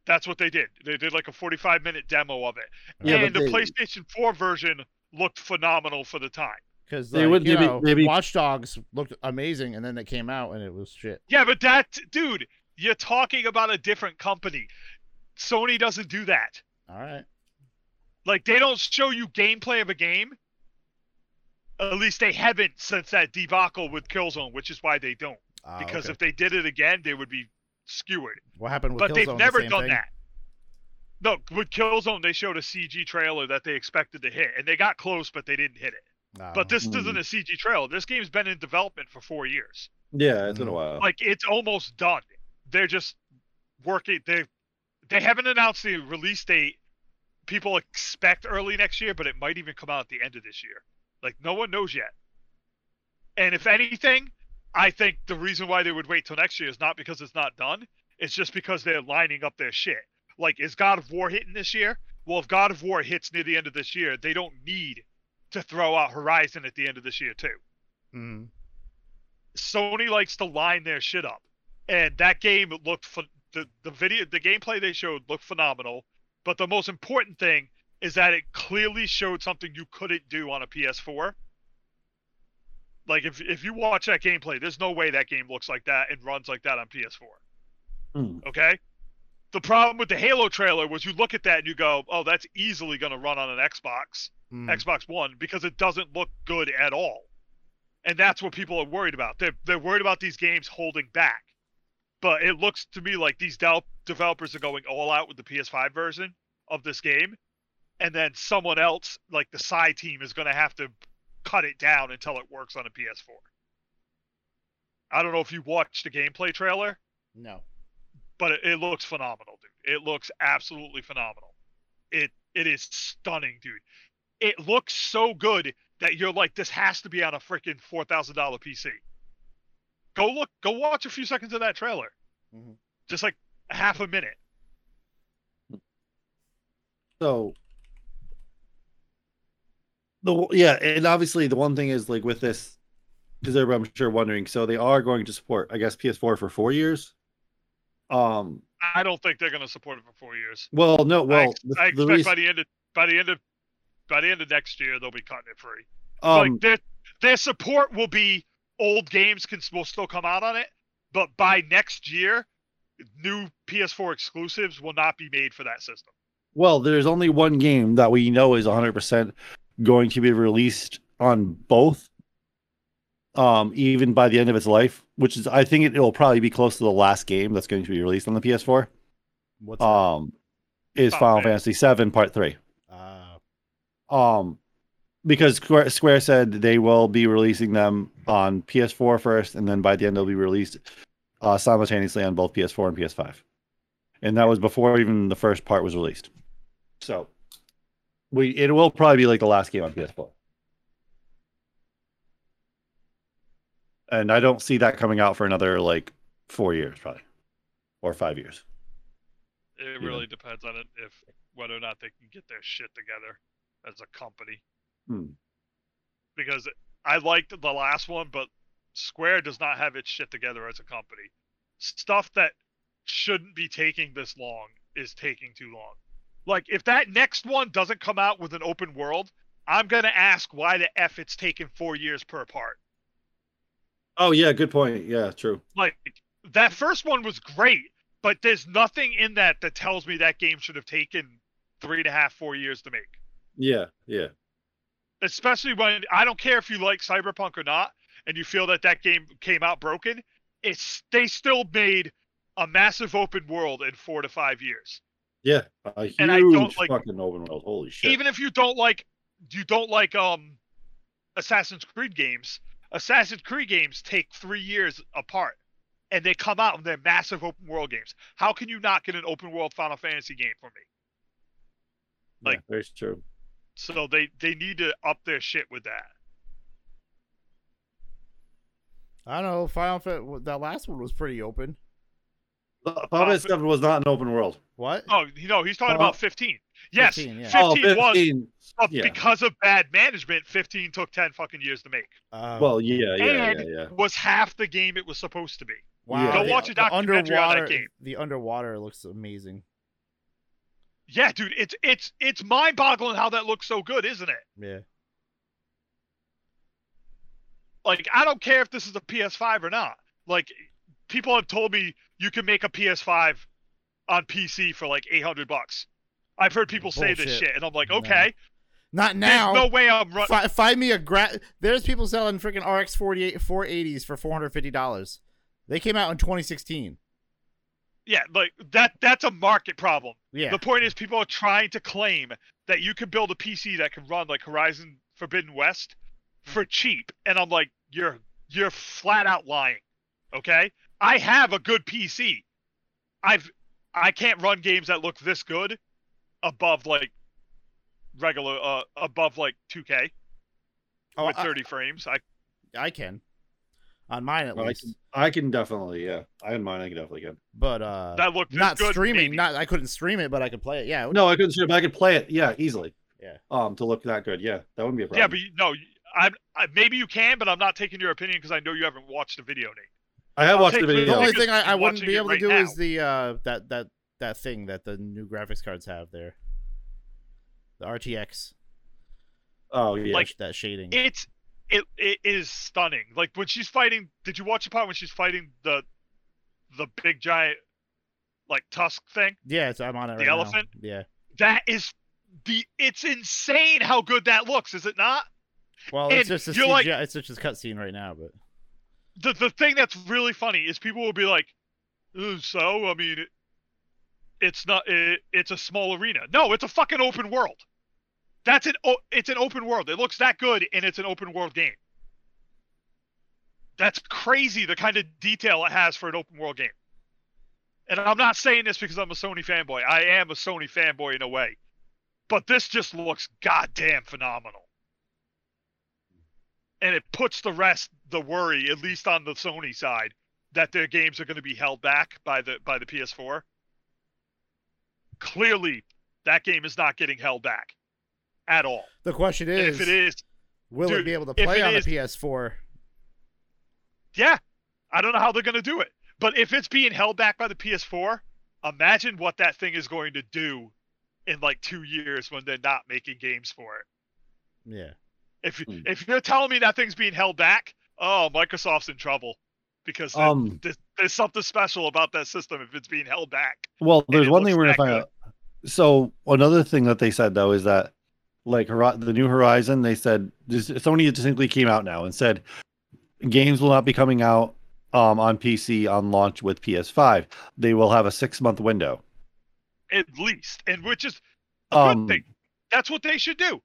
that's what they did. They did like a 45 minute demo of it. Yeah, and the they- PlayStation 4 version looked phenomenal for the time. Because They like, would you maybe- know, maybe- Watch Dogs looked amazing, and then it came out and it was shit. Yeah, but that, dude, you're talking about a different company. Sony doesn't do that. All right. Like they don't show you gameplay of a game. At least they haven't since that debacle with Killzone, which is why they don't. Ah, Because okay. if they did it again, they would be skewered. what happened with But Killzone, they've the never same done thing? that. No, with Killzone, they showed a CG trailer that they expected to hit, and they got close, but they didn't hit it. Oh. But this Hmm. isn't a CG trailer. This game's been in development for four years. Yeah, it's been a Mhm. while. Like it's almost done. They're just working. They they haven't announced the release date. People expect early next year, but it might even come out at the end of this year. Like no one knows yet. And if anything, I think the reason why they would wait till next year is not because it's not done. It's just because they're lining up their shit. Like, is God of War hitting this year? Well, if God of War hits near the end of this year, they don't need to throw out Horizon at the end of this year too. Mhm. Sony likes to line their shit up, and that game looked ph- the the video the gameplay they showed looked phenomenal. But the most important thing is that it clearly showed something you couldn't do on a PS4. Like if if you watch that gameplay, there's no way that game looks like that and runs like that on PS4. Hmm. Okay, the problem with the Halo trailer was you look at that and you go, "Oh, that's easily going to run on an Xbox, Mm. Xbox One, because it doesn't look good at all." And that's what people are worried about. They're they're worried about these games holding back. But it looks to me like these del- developers are going all out with the PS5 version of this game, and then someone else, like the side team, is going to have to cut it down until it works on a PS4. I don't know if you watched the gameplay trailer No. but it, it looks phenomenal, dude. It looks absolutely phenomenal. It it is stunning, dude. It looks so good that you're like, this has to be on a freaking four thousand dollar PC. Go look, go watch a few seconds of that trailer, Mhm. just like half a minute. So the yeah, and obviously the one thing is like with this, because everybody I'm sure wondering. So they are going to support, I guess, PS4 for four years. Um. I don't think they're gonna support it for four years. Well, no. I, Well, ex- the, I the expect reason, by the end of by the end of by the end of next year they'll be cutting it free. um, like their their support will be old games can will still come out on it, but by next year, new PS4 exclusives will not be made for that system. well, there's only one game that we know is 100 percent going to be released on both. Um, even by the end of its life, which is, I think it, will probably be close to the last game that's going to be released on the PS4. What's? Um, is Oh, Final man. Fantasy VII Part Three. Uh, Um, because Square, Square said they will be releasing them on PS4 first, and then by the end they'll be released uh, simultaneously on both PS4 and PS5. And that was before even the first part was released. So we it will probably be like the last game on PS4. And I don't see that coming out for another like four years, probably, or five years. It really depends on it if whether or not they can get their shit together as a company. Hmm. Because I liked the last one, but Square does not have its shit together as a company. Stuff that shouldn't be taking this long is taking too long. Like if that next one doesn't come out with an open world, I'm gonna ask why the f it's taken four years per part. Oh yeah, good point. Yeah, true. Like that first one was great, but there's nothing in that that tells me that game should have taken three and a half, four years to make. Yeah, yeah. Especially when I don't care if you like Cyberpunk or not, and you feel that that game came out broken. It's they still made a massive open world in four to five years. Yeah, a huge And I don't, like- fucking open world. Holy shit! Even if you don't like, you don't like um, Assassin's Creed games. Assassin's Creed games take three years apart, and they come out and they're massive open world games. How can you not get an open world Final Fantasy game for me? like- yeah, very true. So they they need to up their shit with that. I don't know. Final Fantasy. That last one was pretty open. Final Fantasy Seven was not an open world. What? Oh, you know, he's talking Uh, about 15. Yes, 15, yeah. 15, oh, was, 15. but yeah. because of bad management, 15 took 10 fucking years to make. Uh, Well, yeah, yeah, yeah, And yeah. Was half the game it was supposed to be. wow. Go the- watch a the documentary on that underwater, game. The underwater looks amazing. Yeah, dude, it's it's it's mind-boggling how that looks so good, isn't it? Yeah. Like, I don't care if this is a PS5 or not. Like, people have told me you can make a PS5 on PC for like 800 bucks. I've heard people say this shit, and I'm like, No. okay, Not now. there's no way I'm running. Fi- find me a gra- There's people selling freaking RX 48 480s for $450. They came out in 2016. Yeah, like that. That's a market problem. Yeah. The point is, people are trying to claim that you can build a PC that can run like Horizon Forbidden West for hmm. cheap, and I'm like, you're you're flat out lying. Okay, I have a good PC. I've I can't run games that look this good above like regular uh above like 2K oh, with I, 30 frames. I I can. On mine at Well, I least. can, I can definitely, yeah. I in mine, I can definitely get. But uh that looked not good, streaming. maybe. Not I couldn't stream it, but I could play it. Yeah. No, I couldn't stream, but I could play it. Yeah, easily. Yeah. Um, to look that good. Yeah, that wouldn't be a problem. Yeah, but you, no, I, I maybe you can, but I'm not taking your opinion because I know you haven't watched the video, Nate. I have I'll watched the video. The only thing I, I wouldn't be able right to do now. is the uh that that that thing that the new graphics cards have there. The RTX. Oh yeah. Like, that shading. It's it it is stunning. Like when she's fighting. Did you watch the part when she's fighting the the big giant like tusk thing. Yeah, it's, I'm on it The right now. elephant? Yeah. That is the. It's insane how good that looks, is it not? Well, And it's just a CGI, like- it's just a cutscene right now, but The the thing that's really funny is people will be like, "Uh, "So, I mean, it, it's not. It, it's a small arena. No, it's a fucking open world. That's an. It's an open world. It looks that good, and it's an open world game. That's crazy. The kind of detail it has for an open world game. And I'm not saying this because I'm a Sony fanboy. I am a Sony fanboy in a way, but this just looks goddamn phenomenal. And it puts the rest, the worry, at least on the Sony side, that their games are going to be held back by the by the PS4. Clearly, that game is not getting held back at all. the question is, if it is, will it be able to play on is- the PS4? yeah, I don't know how they're going to do it. But if it's being held back by the PS4, imagine what that thing is going to do in like two years when they're not making games for it. Yeah. If Hmm. if you're telling me that thing's being held back, oh, Microsoft's in trouble because Um, there's, there's something special about that system if it's being held back. well, there's one thing we're gonna find good. out. So another thing that they said though is that like the new Horizon, they said this, Sony distinctly came out now and said games will not be coming out um, on PC on launch with PS5. They will have a six month window. at least, and which is a good Um, thing. That's what they should do.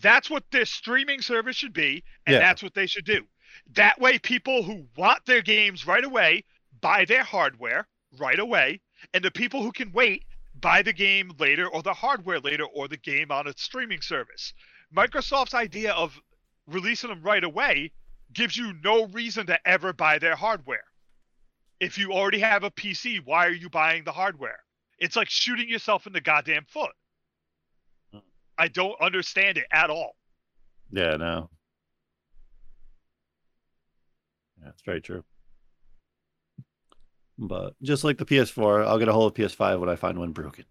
That's what their streaming service should be, and Yeah. that's what they should do. That way, people who want their games right away buy their hardware right away, and the people who can wait buy the game later or the hardware later or the game on a streaming service. Microsoft's idea of releasing them right away gives you no reason to ever buy their hardware. If you already have a PC, why are you buying the hardware? It's like shooting yourself in the goddamn foot. I don't understand it at all. Yeah, no. Yeah, it's very true. But just like the PS4, I'll get a hold of PS5 when I find one broken.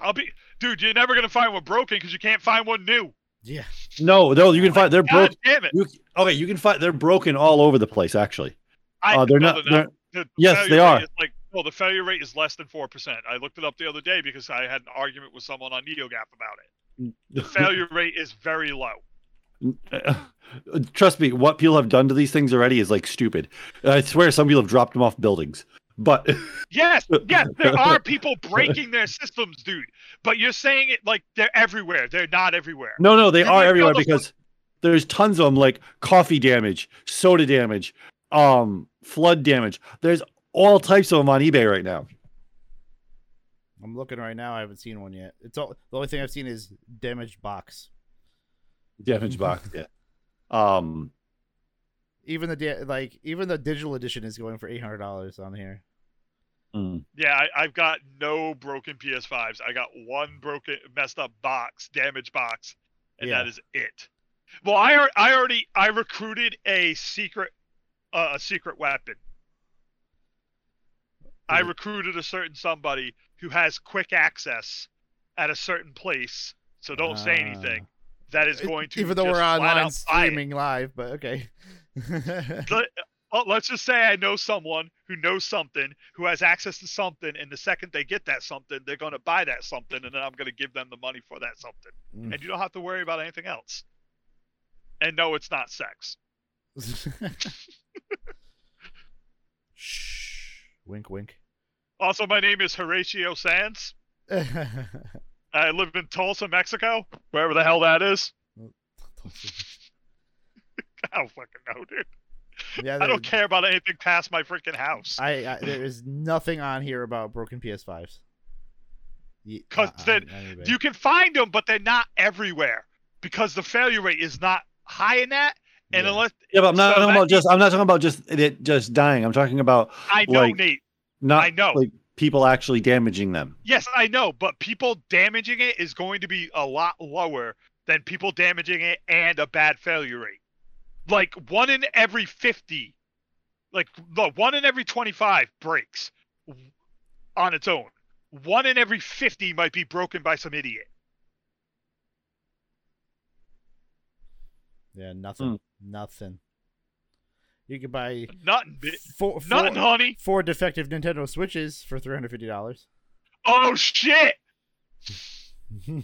I'll be, dude. You're never gonna find one broken because you can't find one new. Yeah. No, no, you can find they're broken. Damn it! You, okay, you can find they're broken all over the place. Actually, I, uh, they're no, not. They're, The Yes, they are. Like, well, the failure rate is less than four percent. I looked it up the other day because I had an argument with someone on NeoGAF about it. The failure rate is very low. Trust me, what people have done to these things already is like stupid. I swear, some people have dropped them off buildings. But Yes, yes, there are people breaking their systems, dude. But you're saying it like they're everywhere. They're not everywhere. no, no, they You are everywhere because there's tons of them, like coffee damage, soda damage, um, flood damage. There's all types of them on eBay right now. I'm looking right now. I haven't seen one yet. It's all the only thing I've seen is damaged box. Damage box, yeah. Um, Even the da- like even the digital edition is going for eight hundred dollars on here. mm, Yeah, I, I've got no broken PS5s. I got one broken, messed up box, damaged box, and that Yeah. is it. Well, I I already I recruited a secret uh, a secret weapon. I Mhm. recruited a certain somebody who has quick access at a certain place, so don't say anything. That is going to even though we're online out buy it. streaming live, but okay. Let, oh, let's just say I know someone who knows something, who has access to something, and the second they get that something, they're going to buy that something, and then I'm going to give them the money for that something. Mm. And you don't have to worry about anything else. And no, it's not sex. Shh. Wink, wink. Also, my name is Horatio Sands. I live in Tulsa, Mexico, wherever the hell that is. I don't fucking know, dude. yeah, I don't care about anything past my freaking house. I, I there is nothing on here about broken PS5s. 'Cause uh, then. You can find them, but they're not everywhere because the failure rate is not high in that. And Yeah. unless yeah, but I'm not So talking about just. I'm not talking about just it just dying. I'm talking about I know, Like- Nate. not I know. like people actually damaging them. Yes, I know, but people damaging it is going to be a lot lower than people damaging it and a bad failure rate. Like one in every 50, like no, one in every 25 breaks on its own. One in every 50 might be broken by some idiot. Yeah, nothing. Hmm. Nothing. You could buy Nothing, bi- four, nothing, four, honey. four defective Nintendo Switches for three hundred fifty dollars. Oh shit!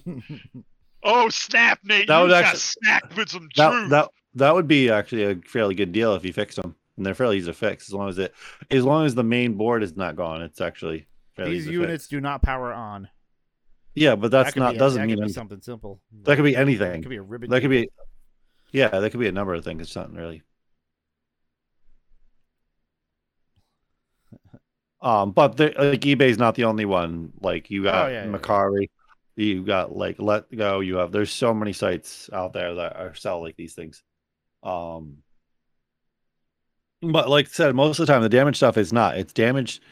Oh snap, Nate! That you would got actually- snapped with some That truth. that that would be actually a fairly good deal if you fix them, and they're fairly easy to fix as long as it as long as the main board is not gone. It's actually fairly These easy to units fix. do not power on. Yeah, but that's could not be, doesn't that mean could be something simple. That could be It anything. could be a ribbon. That could be, yeah, that could be a number of things. It's not really. Um, but the, like eBay's not the only one. Like you got Oh, yeah, yeah, yeah. Mercari, you got like Letgo. You have there's so many sites out there that are sell like these things. Um, but like I said, most of the time the damage stuff is not. It's damage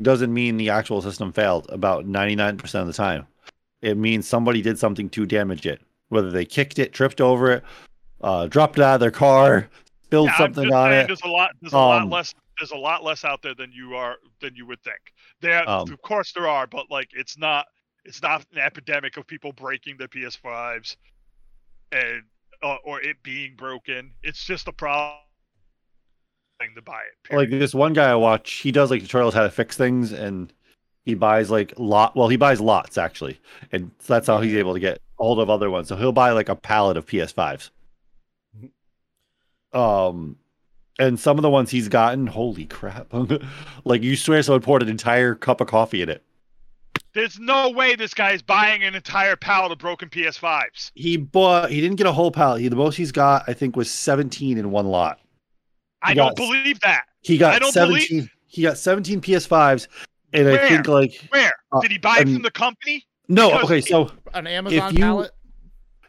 doesn't mean the actual system failed. About ninety nine percent of the time, it means somebody did something to damage it. Whether they kicked it, tripped over it, uh, dropped it out of their car, spilled Yeah, something on saying it. There's a lot. There's a lot Um, less. There's a lot less out there than you are than you would think. There, Um, of course, there are, but like it's not. It's not an epidemic of people breaking their PS5s, and uh, or it being broken. It's just a problem thing to buy it. like this one guy I watch, he does like tutorials how to fix things, and he buys like lot. Well, he buys lots actually, and so that's how he's able to get hold of other ones. So he'll buy like a pallet of PS5s. Um, and some of the ones he's gotten, holy crap! like you swear someone poured an entire cup of coffee in it. There's no way this guy is buying an entire pallet of broken PS5s. He bought. He didn't get a whole pallet. He, the most he's got, I think, was seventeen in one lot. I He don't believe that. He got I don't believe- He got seventeen PS5s, and I think like Where Uh, did he buy it and- from the company? no. Because Okay, so An Amazon you- pallet.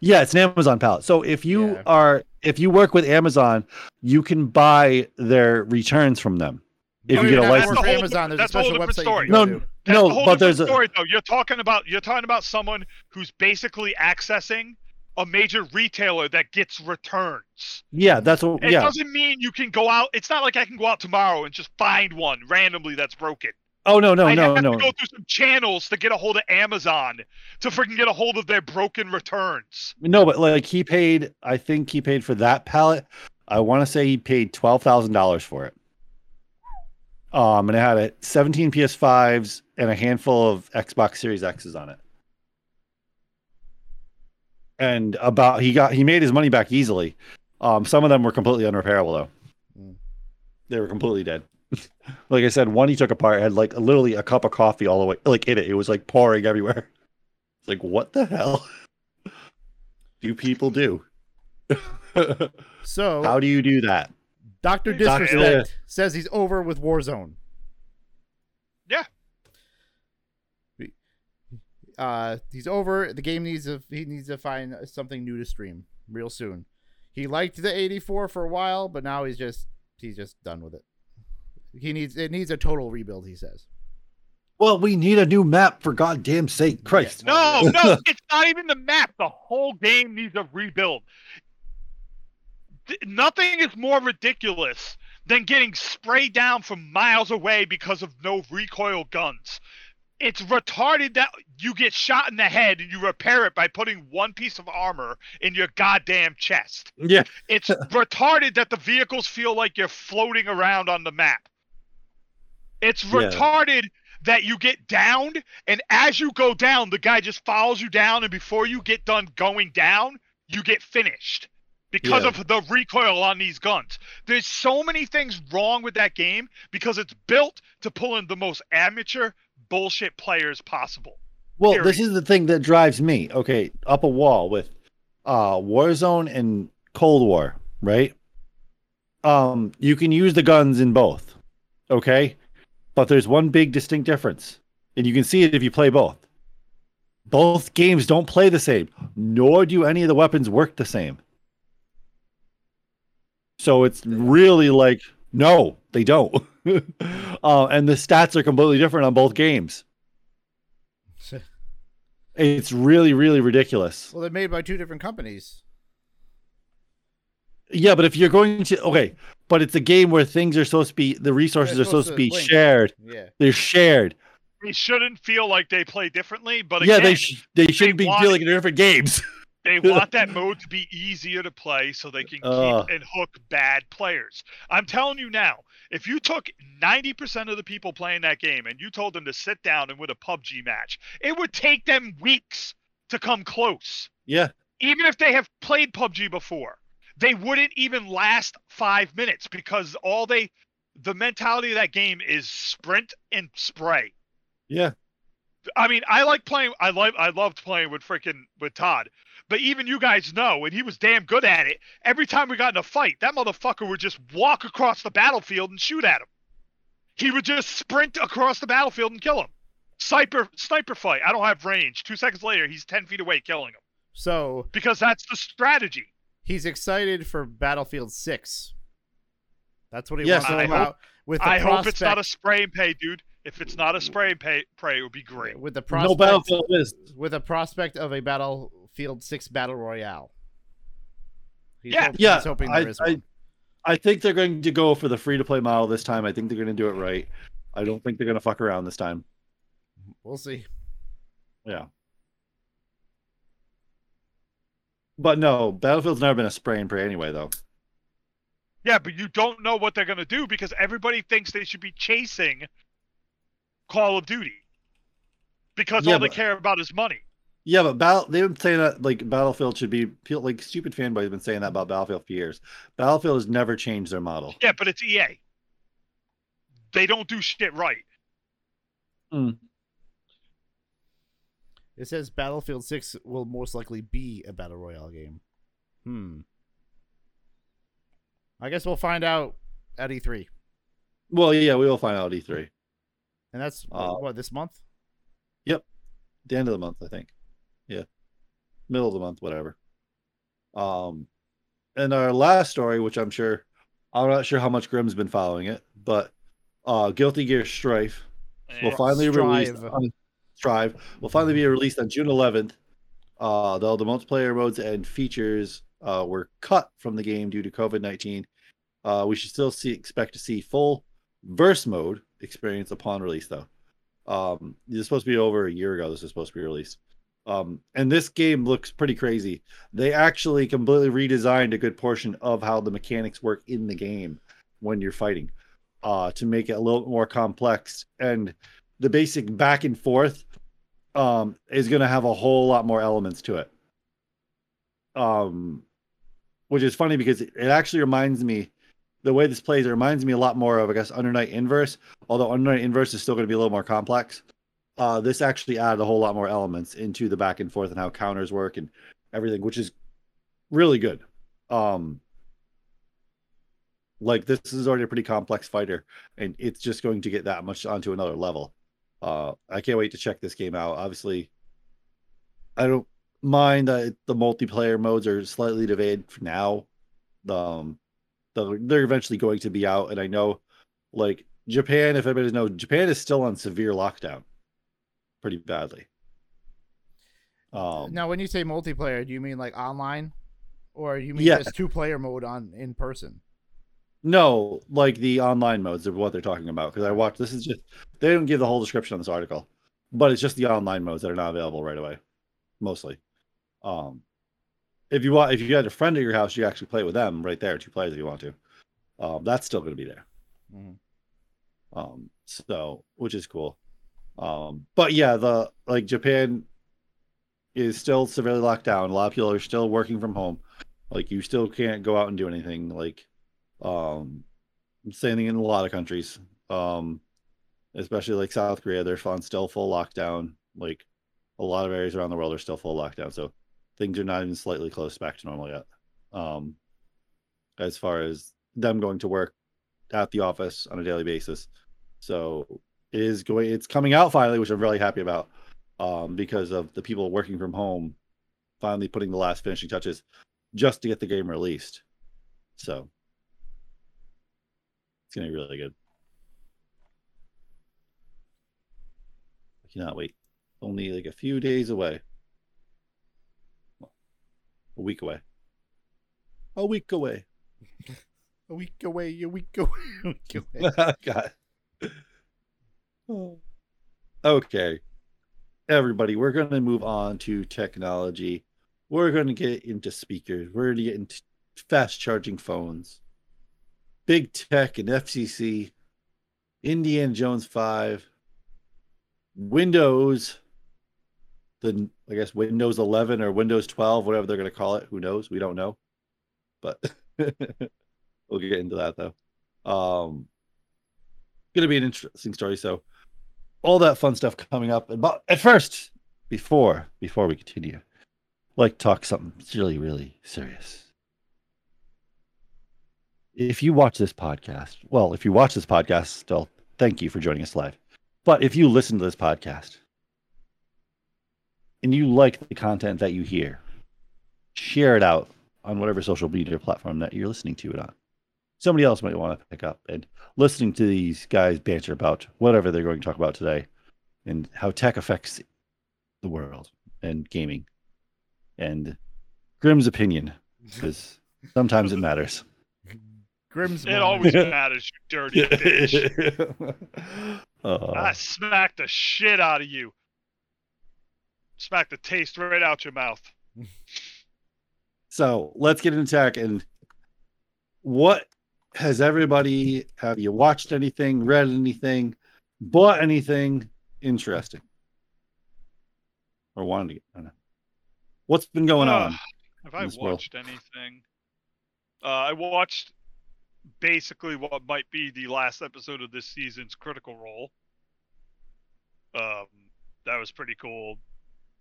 Yeah, it's an Amazon pallet. So if you Yeah. are if you work with Amazon, you can buy their returns from them. If No, you get a license. the for whole Amazon. There's a that's a whole special website. story. You can No, to. That's no, a whole but different there's a story though. You're talking about you're talking about someone who's basically accessing a major retailer that gets returns. yeah, that's what It yeah. doesn't mean you can go out. It's not like I can go out tomorrow and just find one randomly that's broken. Oh no, no, I'd no, have no. to go through some channels to get a hold of Amazon to freaking get a hold of their broken returns. No, but like he paid I think he paid for that pallet. I want to say he paid twelve thousand dollars for it. Um, and it had a 17 PS5s and a handful of Xbox Series X's on it. And about he got he made his money back easily. Um, some of them were completely unrepairable though. Mm. They were completely dead. Like I said, one he took apart had like literally a cup of coffee all the way like in it. It was like pouring everywhere. It's like what the hell do people do? So How do you do that? Doctor Doctor- Disrespect says he's over with Warzone. Yeah. Uh, he's over. The game needs to. He needs to find something new to stream real soon. He liked the 84 for a while, but now he's just he's just done with it. He needs it needs a total rebuild. He says. Well, we need a new map for goddamn sake, Christ. No, no, it's not even the map. The whole game needs a rebuild. Th- Nothing is more ridiculous than getting sprayed down from miles away because of no recoil guns. It's retarded that you get shot in the head and you repair it by putting one piece of armor in your goddamn chest. Yeah. It's retarded that the vehicles feel like you're floating around on the map. It's Yeah. retarded that you get downed, and as you go down, the guy just follows you down, and before you get done going down, you get finished because Yeah. of the recoil on these guns. There's so many things wrong with that game because it's built to pull in the most amateur bullshit players possible. Well, Period. this is the thing that drives me. Okay, up a wall with uh Warzone and Cold War, right? Um, you can use the guns in both. Okay? But there's one big distinct difference. And you can see it if you play both. Both games don't play the same, nor do any of the weapons work the same. So it's really like no, they don't. uh, and the stats are completely different on both games. It's really, really ridiculous. Well, they're made by two different companies. Yeah, but if you're going to okay, but it's a game where things are supposed to be the resources They're are supposed to be to link. shared. Yeah. They're shared. They shouldn't feel like they play differently, but yeah, they sh- they shouldn't be want dealing in different games. They want that mode to be easier to play so they can keep Ugh. and hook bad players. I'm telling you now, if you took 90% of the people playing that game and you told them to sit down and win a PUBG match, it would take them weeks to come close. Yeah. Even if they have played PUBG before, they wouldn't even last five minutes because all they, the mentality of that game is sprint and spray. Yeah. I mean, I like playing. I like. I loved playing with freaking with Todd. But even you guys know, and he was damn good at it. Every time we got in a fight, that motherfucker would just walk across the battlefield and shoot at him. He would just sprint across the battlefield and kill him. Sniper, sniper fight. I don't have range. Two seconds later, he's ten feet away, killing him So because that's the strategy. He's excited for Battlefield Six. That's what he Yes, wants to I come hope- out with. The I hope it's not a prospect- spray and pay, dude. If it's not a spray and pay, pray, it would be great. with the prospect, No prospect Battlefield is. with a prospect of a Battlefield Six battle royale. He's Yeah. hop- Yeah, he's hoping I, there is I, one. I think they're going to go for the free to play model this time. I think they're going to do it right. I don't think they're going to fuck around this time. We'll see. Yeah. But no, Battlefield's never been a spray and pray anyway, though. Yeah, but you don't know what they're gonna do because everybody thinks they should be chasing Call of Duty because Yeah, all they care about is money. Yeah, but Battle they've been saying that like Battlefield should be like stupid fanboys have been saying that about Battlefield for years. Battlefield has never changed their model. Yeah, but it's EA. They don't do shit right. Mm. It says Battlefield 6 will most likely be a battle royale game. Hmm. I guess we'll find out at E3. Well, yeah, we will find out at E3. And that's Uh, what this month? Yep. The end of the month, I think. Yeah, middle of the month, whatever. Um, and our last story, which I'm sure, I'm not sure how much Grimm's been following it, but uh, Guilty Gear Strife will finally release on Strive will finally be released on June 11th. Uh, though the multiplayer modes and features uh, were cut from the game due to COVID 19, uh, we should still see expect to see full verse mode experience upon release. Though um, this is supposed to be over a year ago. This is supposed to be released. Um, and this game looks pretty crazy. They actually completely redesigned a good portion of how the mechanics work in the game when you're fighting uh, to make it a little more complex. And the basic back and forth um, is going to have a whole lot more elements to it. Um, which is funny because it, actually reminds me the way this plays. It reminds me a lot more of I guess Under Night In-Birth, although Under Night In-Birth is still going to be a little more complex. Uh, this actually added a whole lot more elements into the back and forth and how counters work and everything, which is really good. Um, like this is already a pretty complex fighter, and it's just going to get that much onto another level. Uh, I can't wait to check this game out. Obviously, I don't mind that the multiplayer modes are slightly delayed for now. Um, they're, they're eventually going to be out, and I know, like Japan, if anybody knows, Japan is still on severe lockdown, pretty badly. Um, now, when you say multiplayer, do you mean like online? Or you mean Yeah. just two player mode on in person? No, like the online modes of what they're talking about. Because I watched this is just they don't give the whole description on this article, but it's just the online modes that are not available right away, mostly. Um, if you want, if you had a friend at your house, you actually play with them right there, two players if you want to. Um, that's still going to be there. Mhm. Um, so which is cool. Um, but yeah, the like Japan is still severely locked down. A lot of people are still working from home. Like you still can't go out and do anything. Like um same thing in a lot of countries. Um especially like South Korea, they're on still full lockdown. Like a lot of areas around the world are still full lockdown. So things are not even slightly close back to normal yet. Um as far as them going to work at the office on a daily basis. So it is going it's coming out finally, which I'm really happy about. Um, because of the people working from home finally putting the last finishing touches just to get the game released. So it's gonna be really good. I cannot wait. Only like a few days away. A week away. A week away. A week away, a week away, a week away. God. Okay. Everybody, we're going to move on to technology. We're going to get into speakers. We're going to get into fast charging phones, big tech and FCC, Indiana Jones 5, Windows, the I guess Windows 11 or Windows 12, whatever they're going to call it. Who knows? We don't know. But we'll get into that though. Um, going to be an interesting story. So, all that fun stuff coming up. But at first, before before we continue, like talk something really really serious. If you watch this podcast, well, if you watch this podcast, still thank you for joining us live. But if you listen to this podcast and you like the content that you hear, share it out on whatever social media platform that you're listening to it on. Somebody else might want to pick up and listening to these guys banter about whatever they're going to talk about today and how tech affects the world and gaming and Grimm's opinion because sometimes it matters. Grimm's. It always matters, you dirty bitch. Uh, I smacked the shit out of you. Smack the taste right out your mouth. so let's get into tech and what has everybody have you watched anything, read anything, bought anything interesting? Or wanted to get I don't know. What's been going Uh, on? Have I this world? watched anything? Uh, I watched basically what might be the last episode of this season's Critical Role. Um, that was pretty cool.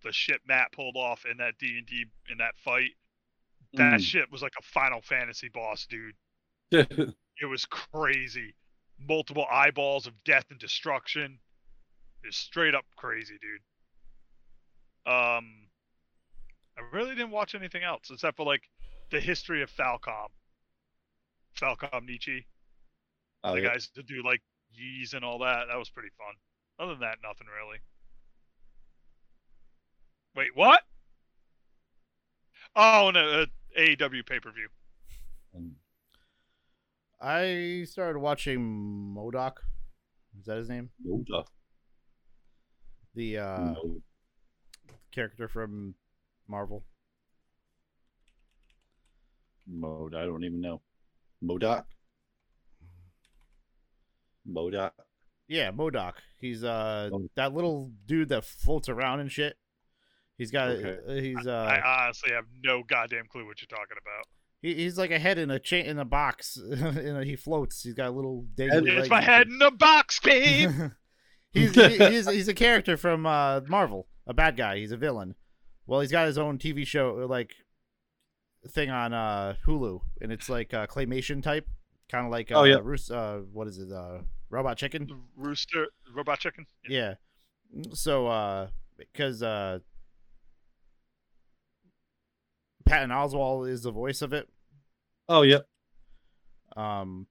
The shit Matt pulled off in that D and D in that fight. That Mm. shit was like a Final Fantasy boss, dude. It was crazy. Multiple eyeballs of death and destruction. It's straight up crazy, dude. Um, I really didn't watch anything else except for like the history of Falcom. Falcom Nietzsche, Oh, the yeah. guys to do like Ys and all that. That was pretty fun. Other than that, nothing really. Wait, what? Oh, and a, a AEW pay per view. Um, I started watching MODOK. Is that his name? Yoda. The uh, No. character from Marvel. Mode. I don't even know. MODOK. MODOK. Yeah, MODOK. He's uh Oh. that little dude that floats around and shit. He's got Okay. uh, he's uh I honestly have no goddamn clue what you're talking about. he, he's like a head in a chain in a box and he floats. He's got a little dangly And It's my head in a box, babe. he's, he- he's he's a character from uh Marvel, a bad guy. He's a villain. Well, he's got his own TV show like thing on uh Hulu, and it's like uh, claymation type, kind of like uh, Oh, yeah. Roos- uh what is it? Uh, Robot Chicken. Rooster, robot chicken. Yeah. So uh because uh Patton Oswalt is the voice of it. Oh, yep. Um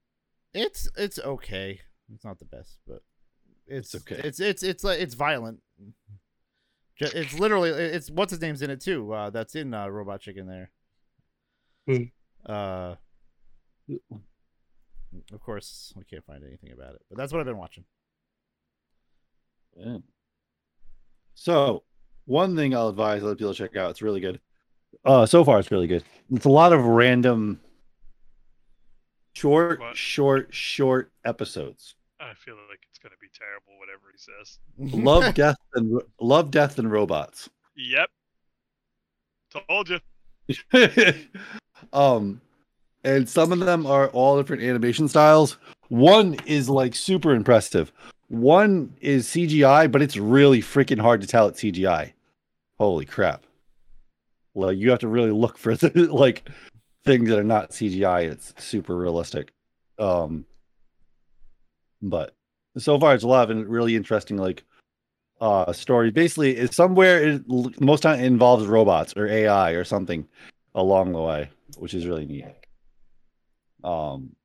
it's it's okay. It's not the best, but it's It's okay. It's it's it's like it's violent. It's literally it's what's his name's in it too. Uh that's in uh Robot Chicken there. Hmm. Uh of course, we can't find anything about it. But that's what I've been watching. Yeah. So, one thing I'll advise other people to check out. It's really good. Uh, so far, it's really good. It's a lot of random, short, What? short, short episodes. I feel like it's gonna be terrible, whatever he says. Love, death, and ro- love, death, and robots. Yep. Told you. um, and some of them are all different animation styles. One is like super impressive. One is CGI, but it's really freaking hard to tell it's CGI. Holy crap! Like you have to really look for the, like things that are not CGI. It's super realistic. Um, but so far it's a lot of really interesting like uh story. Basically, is somewhere it, most time it involves robots or AI or something along the way, which is really neat. Um,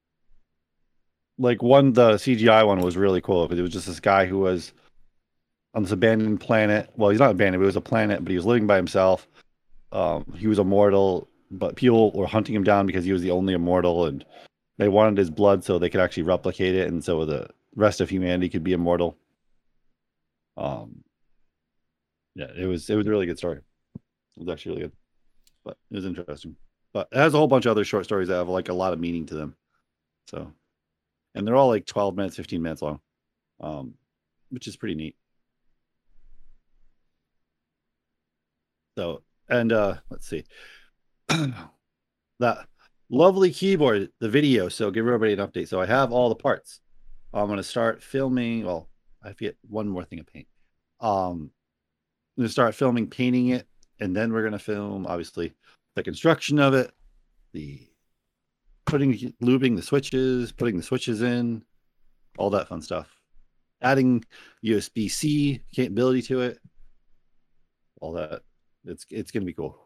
like one the CGI one was really cool because it was just this guy who was on this abandoned planet. Well, he's not abandoned, but it was a planet, but he was living by himself. Um, he was immortal, but people were hunting him down because he was the only immortal, and they wanted his blood so they could actually replicate it, and so the rest of humanity could be immortal. Um, yeah, it was it was a really good story. It was actually really good. but it was interesting. But it has a whole bunch of other short stories that have like a lot of meaning to them. So, and they're all like 12 minutes, 15 minutes long, um, which is pretty neat. So, and uh, let's see that lovely keyboard, the video. So, give everybody an update. So, I have all the parts. I'm going to start filming. Well, I forget one more thing of paint. Um, I'm to start filming painting it, and then we're to film obviously the construction of it, the putting lubing the switches, putting the switches in, all that fun stuff. Adding USB C capability to it, all that. It's it's gonna be cool.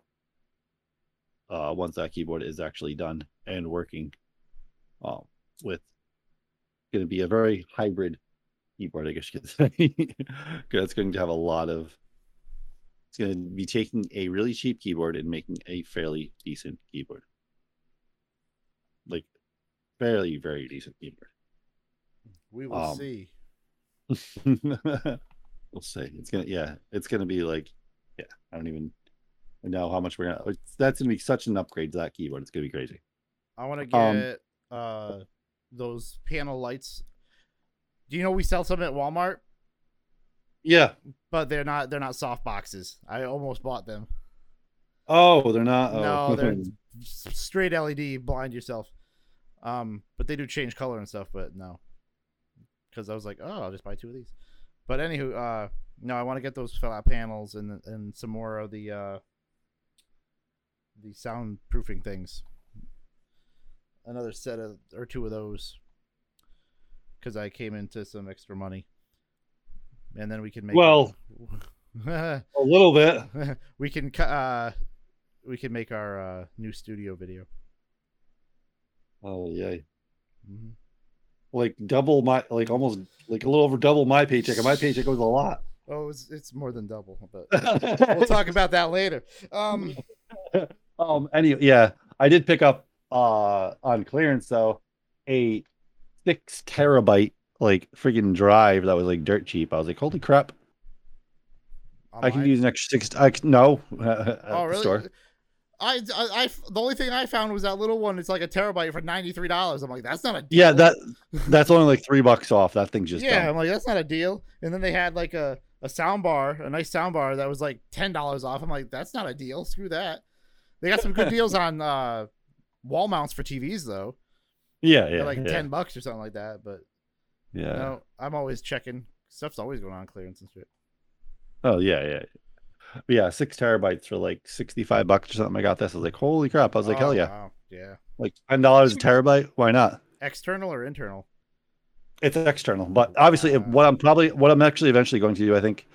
Uh, once that keyboard is actually done and working, um, with going to be a very hybrid keyboard, I guess you could say. It's going to have a lot of. It's going to be taking a really cheap keyboard and making a fairly decent keyboard. Like, fairly, very decent keyboard. We will Um, see. we'll see. It's gonna, yeah, it's gonna be like, yeah, I don't even know how much we're gonna. That's gonna be such an upgrade to that keyboard. It's gonna be crazy. I want to get um, uh those panel lights. Do you know we sell some at Walmart? Yeah. But they're not they're not soft boxes. I almost bought them. Oh, they're not. Oh. No, they're straight LED. Blind yourself. Um, but they do change color and stuff. But no, because I was like, oh, I'll just buy two of these. But anywho, uh, no, I want to get those flat panels and and some more of the uh the soundproofing things. Another set of or two of those because I came into some extra money, and then we can make Well- a little bit. we can uh we can make our uh new studio video Oh yeah. Mhm. Like double my, like almost like a little over double my paycheck. And my paycheck was a lot. oh it's, it's more than double but we'll talk about that later um um Anyway, yeah i did pick up uh on clearance though a six terabyte like freaking drive that was like dirt cheap i was like holy crap i can online. use an extra six i no oh really store. I the only thing I found was that little one. It's like a terabyte for ninety three dollars. I'm like, that's not a deal. yeah that that's only like three bucks off that thing's just yeah. dumb. I'm like, that's not a deal. And then they had like a a sound bar, a nice sound bar that was like ten dollars off. I'm like, that's not a deal. Screw that. They got some good deals on uh, wall mounts for TVs though. Yeah yeah like yeah, ten bucks or something like that. But yeah. no, I'm always checking. Stuff's always going on clearance and shit. oh yeah yeah But yeah six terabytes for like 65 bucks or something i got this i was like holy crap i was like Oh, hell yeah wow. Yeah. like ten dollars a terabyte why not External or internal? It's external, but obviously, Wow. what I'm probably what I'm actually eventually going to do, I think,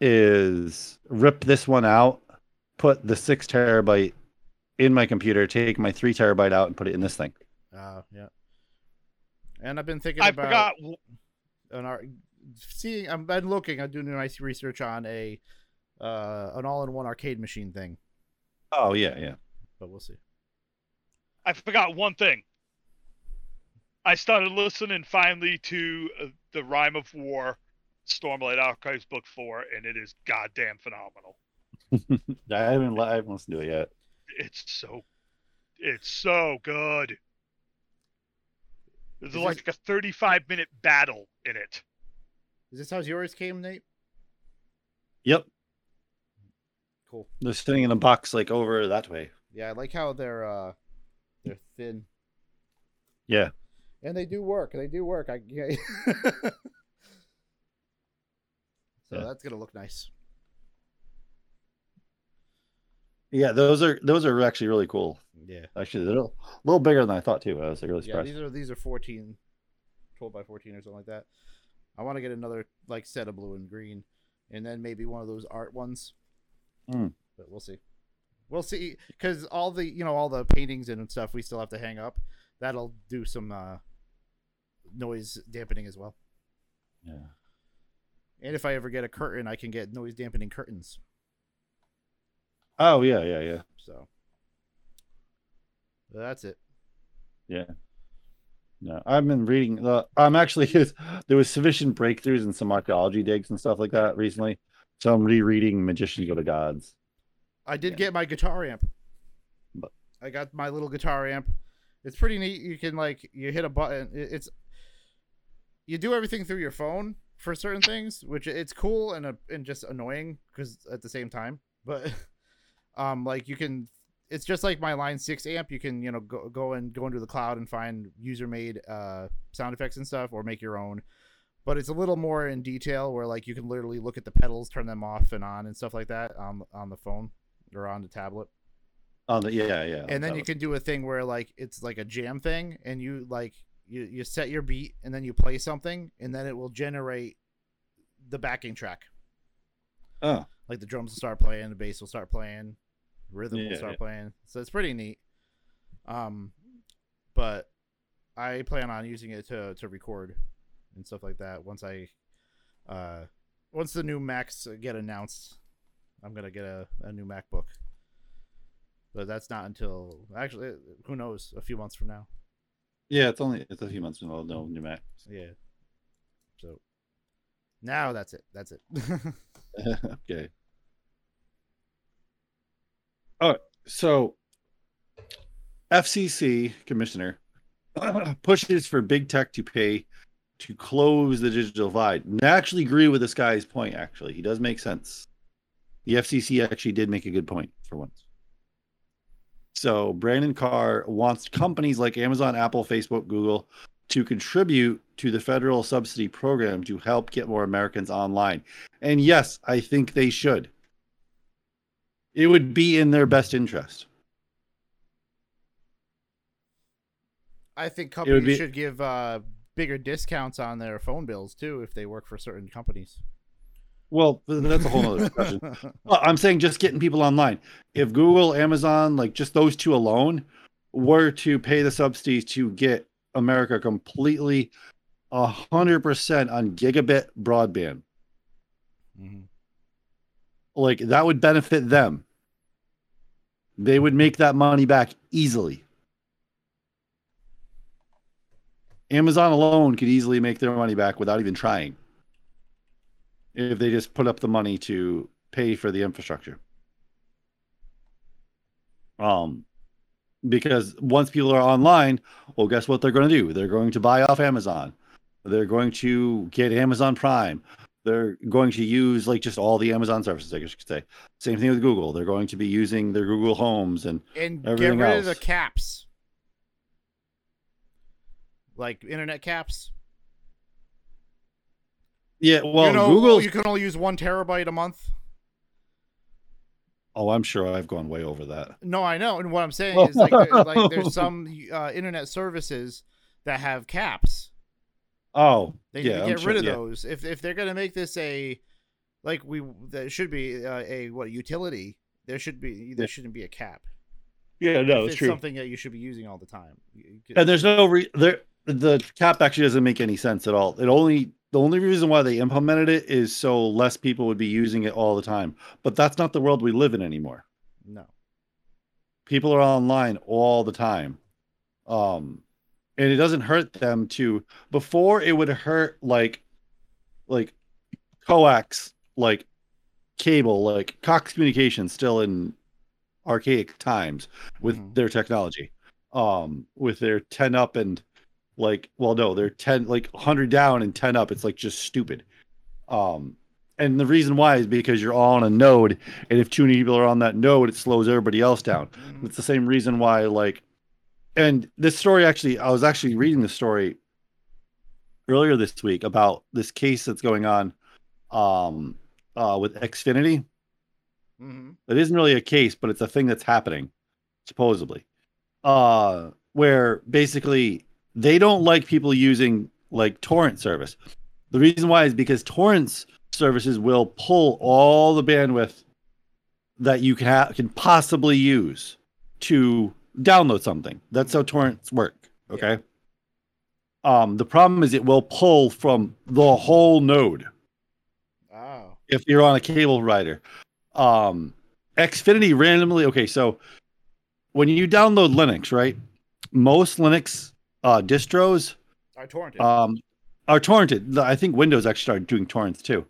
is rip this one out, put the six terabyte in my computer, take my three terabyte out, and put it in this thing. Uh, yeah. And I've been thinking I about forgot. an art, seeing. I've been looking. I'm doing nice research on a uh an all-in-one arcade machine thing, Oh yeah, yeah. but we'll see. I forgot one thing. I started listening finally to uh, the Rhythm of War, Stormlight Archives Book Four, and it is goddamn phenomenal. I haven't I haven't listened to it yet. It's so, it's so good. There's Is this- like a 35 minute battle in it. Is this how yours came, Nate? Yep, Cool. they're sitting in a box like over that way. Yeah, I like how they're uh they're thin Yeah, and they do work. They do work. I yeah. so Yeah. that's gonna look nice. yeah. Those are those are actually really cool. Yeah. Actually, they're a little, little bigger than I thought too. I was like, really Yeah, surprised. these are these are 14 12 by 14 or something like that. I want to get another like set of blue and green and then maybe one of those art ones. Mm. But we'll see. We'll see cuz all the, you know, all the paintings and stuff we still have to hang up. That'll do some uh noise dampening as well. yeah. And if I ever get a curtain, I can get noise dampening curtains. Oh yeah, yeah, yeah. So that's it. Yeah. No, I've been reading. The, I'm actually there was sufficient breakthroughs in some archaeology digs and stuff like that recently. So I'm rereading Magicians of the Gods. I did Yeah. get my guitar amp. But- I got my little guitar amp. It's pretty neat. You can like you hit a button. It's you do everything through your phone for certain things, which it's cool and uh, and just annoying because at the same time. But um, like you can, it's just like my Line Six amp. You can you know go go and go into the cloud and find user made uh sound effects and stuff, or make your own. But it's a little more in detail where like you can literally look at the pedals, turn them off and on and stuff like that on on the phone or on the tablet On the yeah, yeah. and then you can do a thing where like it's like a jam thing and you like you, you set your beat and then you play something and then it will generate the backing track Oh, like the drums will start playing the bass will start playing rhythm will start yeah. playing so it's pretty neat um but i plan on using it to to record and stuff like that once i uh once the new macs get announced i'm gonna get a, a new macbook but that's not until actually who knows a few months from now yeah. It's only it's a few months from now. no new Mac. yeah so now that's it that's it okay. Right. So, FCC commissioner pushes for big tech to pay to close the digital divide. And I actually agree with this guy's point. Actually, he does make sense. The FCC actually did make a good point for once. So Brendan Carr wants companies like Amazon, Apple, Facebook, Google to contribute to the federal subsidy program to help get more Americans online. And yes, I think they should. It would be in their best interest. i think companies be- should give uh bigger discounts on their phone bills too if they work for certain companies Well, that's a whole other discussion. Well, I'm saying just getting people online. If Google, Amazon, like just those two alone, were to pay the subsidies to get America completely a hundred percent on gigabit broadband, Mhm. Like that would benefit them. They would make that money back easily. Amazon alone could easily make their money back without even trying. If they just put up the money to pay for the infrastructure. Um because once people are online, well guess what they're going to do? They're going to buy off Amazon. They're going to get Amazon Prime. They're going to use like just all the Amazon services, I guess you could say. Same thing with Google. They're going to be using their Google Homes and and get Everything rid of the caps like internet caps yeah, well, you know, Google. you can only use one terabyte a month Oh, I'm sure I've gone way over that. no i know and what i'm saying is like, there, like there's some uh, internet services that have caps Oh, they yeah, need to I'm get sure- rid of yeah. those if, if they're going to make this a like we that should be uh, a what utility there should be there shouldn't be a cap Yeah, no, if it's it's true. something that you should be using all the time And there's no re- there. The cap actually doesn't make any sense at all. It only the only reason why they implemented it is so less people would be using it all the time. But that's not the world we live in anymore. no People are online all the time. Um and it doesn't hurt them to before it would hurt like like coax like cable like Cox Communications still in archaic times with Mhm. their technology um with their 10 up and like well no they're 10 like 100 down and 10 up it's like just stupid um and the reason why is because you're all on a node and if too many people are on that node it slows everybody else down Mhm. it's the same reason why like and this story actually i was actually reading the story earlier this week about this case that's going on um uh with xfinity. Mhm. it isn't really a case but it's a thing that's happening supposedly. Uh where basically they don't like people using like torrent service. The reason why is because torrents services will pull all the bandwidth that you can ha- can possibly use to download something that's how torrents work okay um the problem is it will pull from the whole node oh if you're on a cable provider. Um, Xfinity randomly. Okay, so when you download Linux, right? Most Linux uh, distros i torrented um, are torrented. I think Windows actually started doing torrents too.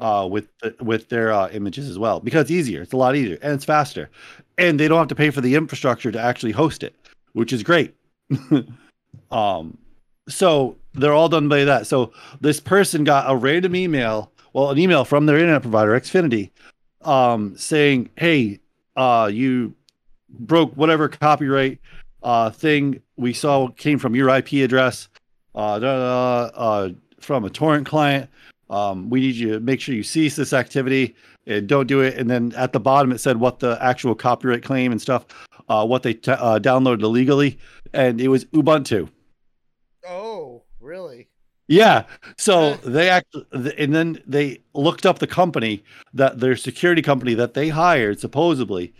Uh, with the, with their uh, images as well because it's easier. It's a lot easier and it's faster, and they don't have to pay for the infrastructure to actually host it, which is great. um, so they're all done by that. So this person got a random email, well, an email from their internet provider, Xfinity, um, saying, "Hey, uh, you broke whatever copyright uh, thing we saw came from your IP address, uh, da, da, da, uh, from a torrent client." Um, we need you to make sure you cease this activity and don't do it. And then at the bottom, it said what the actual copyright claim and stuff, uh, what they t- uh, downloaded illegally, and it was Ubuntu. Oh, really? Yeah. So they actually, and then they looked up the company that their security company that they hired supposedly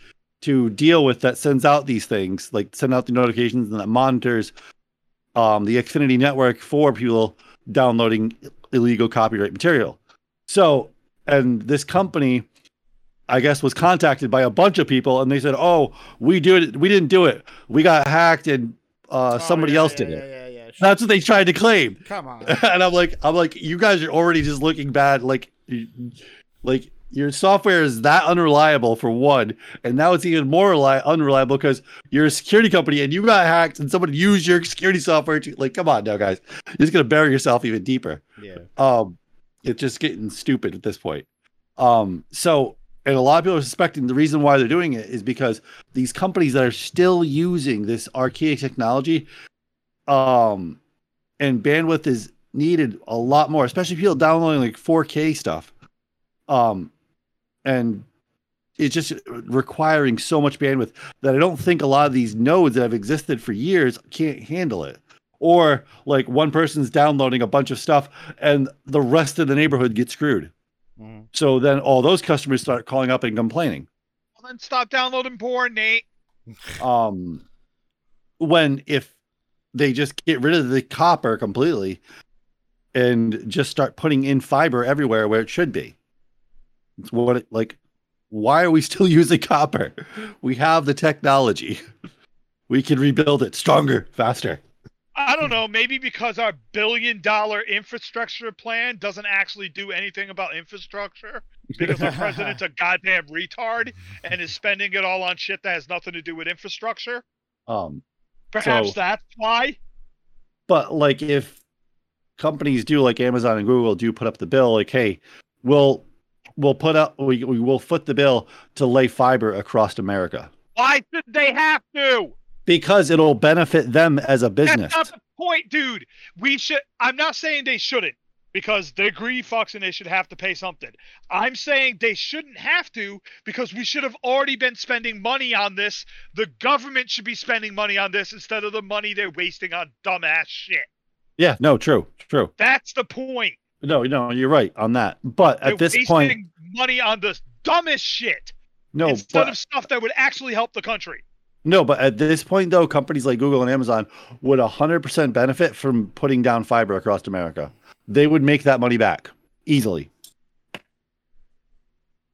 to deal with that sends out these things, like send out the notifications and that monitors um, the Xfinity network for people downloading illegal copyright material. So, and this company, I guess, was contacted by a bunch of people, and they said, "Oh, we do it. We didn't do it. We got hacked, and uh, Oh, somebody yeah, else yeah, did yeah, it." Yeah, yeah, sure. That's what they tried to claim. Come on. and I'm like, I'm like, you guys are already just looking bad. Like, like your software is that unreliable for one, and now it's even more reli- unreliable because you're a security company and you got hacked and somebody used your security software to like, come on now, guys, you're just gonna bury yourself even deeper. Yeah. Um, it's just getting stupid at this point. Um, so and a lot of people are suspecting the reason why they're doing it is because these companies that are still using this archaic technology, um, and bandwidth is needed a lot more, especially people downloading like 4K stuff. Um, and it's just requiring so much bandwidth that I don't think a lot of these nodes that have existed for years can't handle it. Or like one person's downloading a bunch of stuff and the rest of the neighborhood gets screwed. Mhm. So then all those customers start calling up and complaining. Well, then stop downloading porn, Nate. Um, when if they just get rid of the copper completely and just start putting in fiber everywhere where it should be. It's what it, like why are we still using copper? We have the technology. We can rebuild it stronger, faster. I don't know. Maybe because our billion dollar infrastructure plan doesn't actually do anything about infrastructure because our president's a goddamn retard and is spending it all on shit that has nothing to do with infrastructure. Um, Perhaps So- that's why. but like if companies do like Amazon and Google do put up the bill, like, hey, we'll we'll put up we, we will foot the bill to lay fiber across America Why should they have to? Because it'll benefit them as a business. That's not the point, dude. We should. I'm not saying they shouldn't because they're greedy fucks and they should have to pay something. I'm saying they shouldn't have to because we should have already been spending money on this. The government should be spending money on this instead of the money they're wasting on dumbass shit. Yeah, no, true, true. That's the point. No, no, you're right on that. But They're at this wasting point, money on the dumbest shit no, instead but of stuff that would actually help the country. No, but at this point though, companies like Google and Amazon would 100% benefit from putting down fiber across America. They would make that money back easily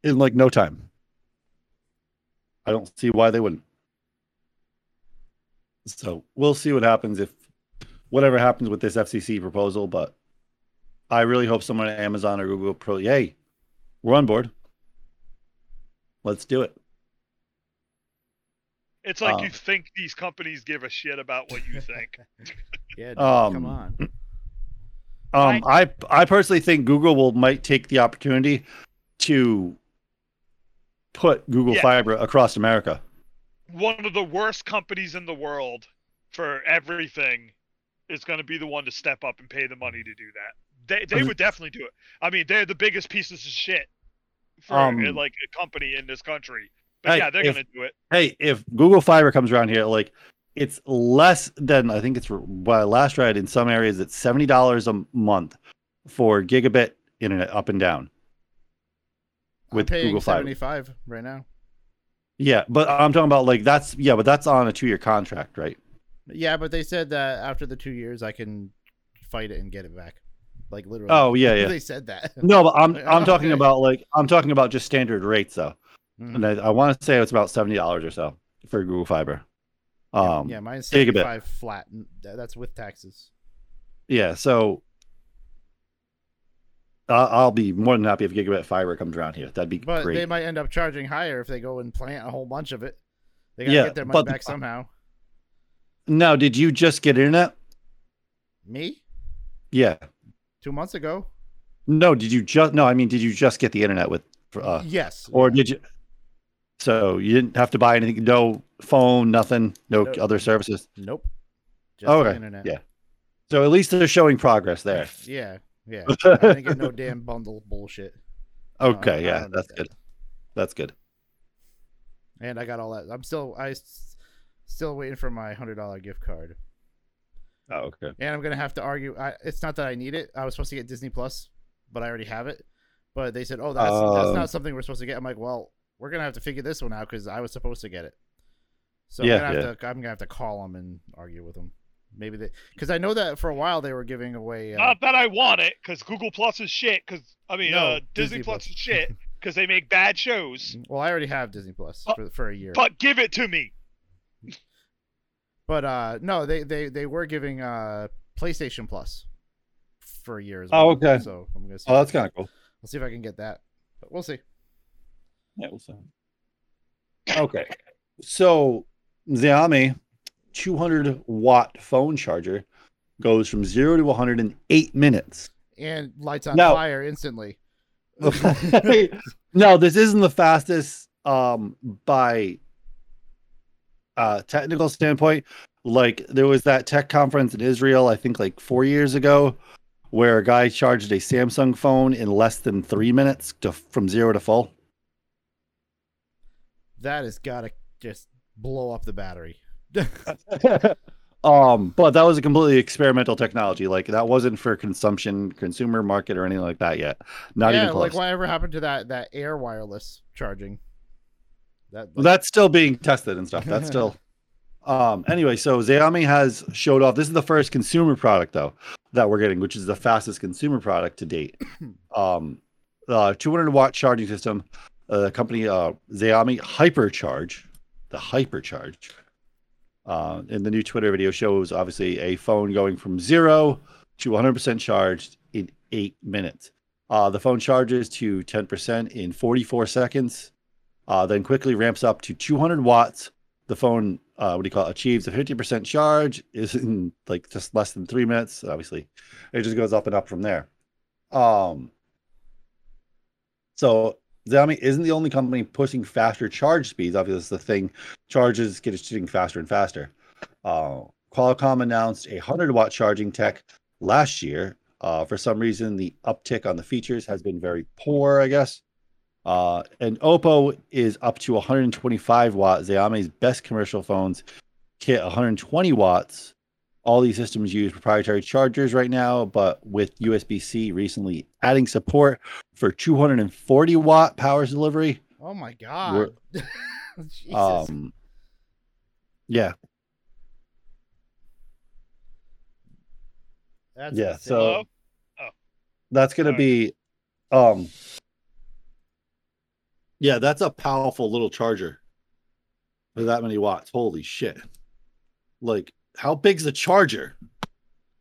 in like no time. I don't see why they wouldn't. So we'll see what happens if whatever happens with this FCC proposal, but I really hope someone at Amazon or Google Pro, hey, we're on board. Let's do it. It's like Um, you think these companies give a shit about what you think. Yeah, dude, Um, come on. Um, I I personally think Google will might take the opportunity to put Google Yeah. Fiber across America. one of the worst companies in the world for everything is going to be the one to step up and pay the money to do that. They they Mhm. would definitely do it. I mean, they're the biggest pieces of shit for Um, like a company in this country. But hey, yeah, they're if- going to do it. Hey, if Google Fiber comes around here, like it's less than I think it's well, last read in some areas it's seventy dollars a month for gigabit internet up and down. with I'm paying Google Fiber. 75 right now. Yeah, but I'm talking about like that's yeah, but that's on a two year contract, right? Yeah, but they said that after the two years, I can fight it and get it back. Like literally. Oh yeah, yeah. they said that. No, but I'm I'm talking about like I'm talking about just standard rates though. Mhm. And I, I want to say it's about seventy dollars or so for Google Fiber. Um, yeah, mine's gigabit. 75 flat. That's with taxes. Yeah, so I'll, I'll be more than happy if gigabit fiber comes around here. That'd be But great. they might end up charging higher if they go and plant a whole bunch of it. They gotta Yeah, get their money but- back somehow. Now, did you just get internet? Me? Yeah. Two months ago? No, did you just? No, I mean, did you just get the internet with? Uh, yes. or yeah. did you? So you didn't have to buy anything. No phone, nothing. No Nope. other services. Nope. Just oh, the Okay, internet. yeah. So at least they're showing progress there. Yeah. Yeah. I didn't get no damn bundle bullshit. Okay, uh, I yeah, that's good. That's good. And I got all that. I'm still I still waiting for my hundred dollar gift card. Oh, okay. And I'm gonna have to argue. I, it's not that I need it. I was supposed to get Disney Plus, but I already have it. But they said, "Oh, that's that's Oh. not something we're supposed to get." I'm like, "Well, we're gonna have to figure this one out because I was supposed to get it." So Yeah, I'm gonna have yeah. to I'm gonna have to call them and argue with them. Maybe they because I know that for a while they were giving away. Uh, Not that I want it, because Google Plus is shit. Because I mean, No, uh, Disney Disney, Plus Plus. is shit because they make bad shows. well, I already have Disney Plus But- for for a year. But give it to me. But uh no, they they they were giving uh PlayStation Plus for a year as Oh, okay. So I'm gonna see. Oh, that's kind of cool. I'll see if I can get that. But we'll see. Yeah, we'll see. Okay. So Xiaomi 200 watt phone charger goes from zero to 100 in eight minutes. And lights on Now- fire instantly. no, this isn't the fastest um by uh technical standpoint. Like there was that tech conference in Israel, I think like four years ago, where a guy charged a Samsung phone in less than three minutes to from zero to full. That has got to just blow up the battery. um, but that was a completely experimental technology. Like that wasn't for consumption, consumer market, or anything like that yet. Not yeah, even close. like whatever happened to that that air wireless charging? That Well, that's still being tested and stuff. That's still. Um. Anyway, so Xiaomi has showed off. This is the first consumer product though that we're getting, which is the fastest consumer product to date. Um, uh, 200 watt charging system. Uh, the company uh, Xiaomi Hypercharge, the Hypercharge. Uh, in the new Twitter video shows obviously a phone going from zero to 100% charged in eight minutes. Uh, the phone charges to 10% in 44 seconds uh, then quickly ramps up to 200 watts. The phone, uh, what do you call it, achieves a 50% charge, is in like just less than three minutes. Obviously, it just goes up and up from there. Um, so Xiaomi isn't the only company pushing faster charge speeds. Obviously, the thing. Charges get shooting faster and faster. Uh, Qualcomm announced a 100 watt charging tech last year. Uh, for some reason, the uptick on the features has been very poor, I guess. Uh, and Oppo is up to 125 watt. Xiaomi's best commercial phones hit 120 watts. All these systems use proprietary chargers right now, but with USB C recently adding support for 240 watt power delivery. oh my god. Jesus. Um, yeah, That's yeah. insane. So Hello? that's going to Sorry. be, um, yeah, that's a powerful little charger for that many watts. Holy shit! Like, how big's the charger?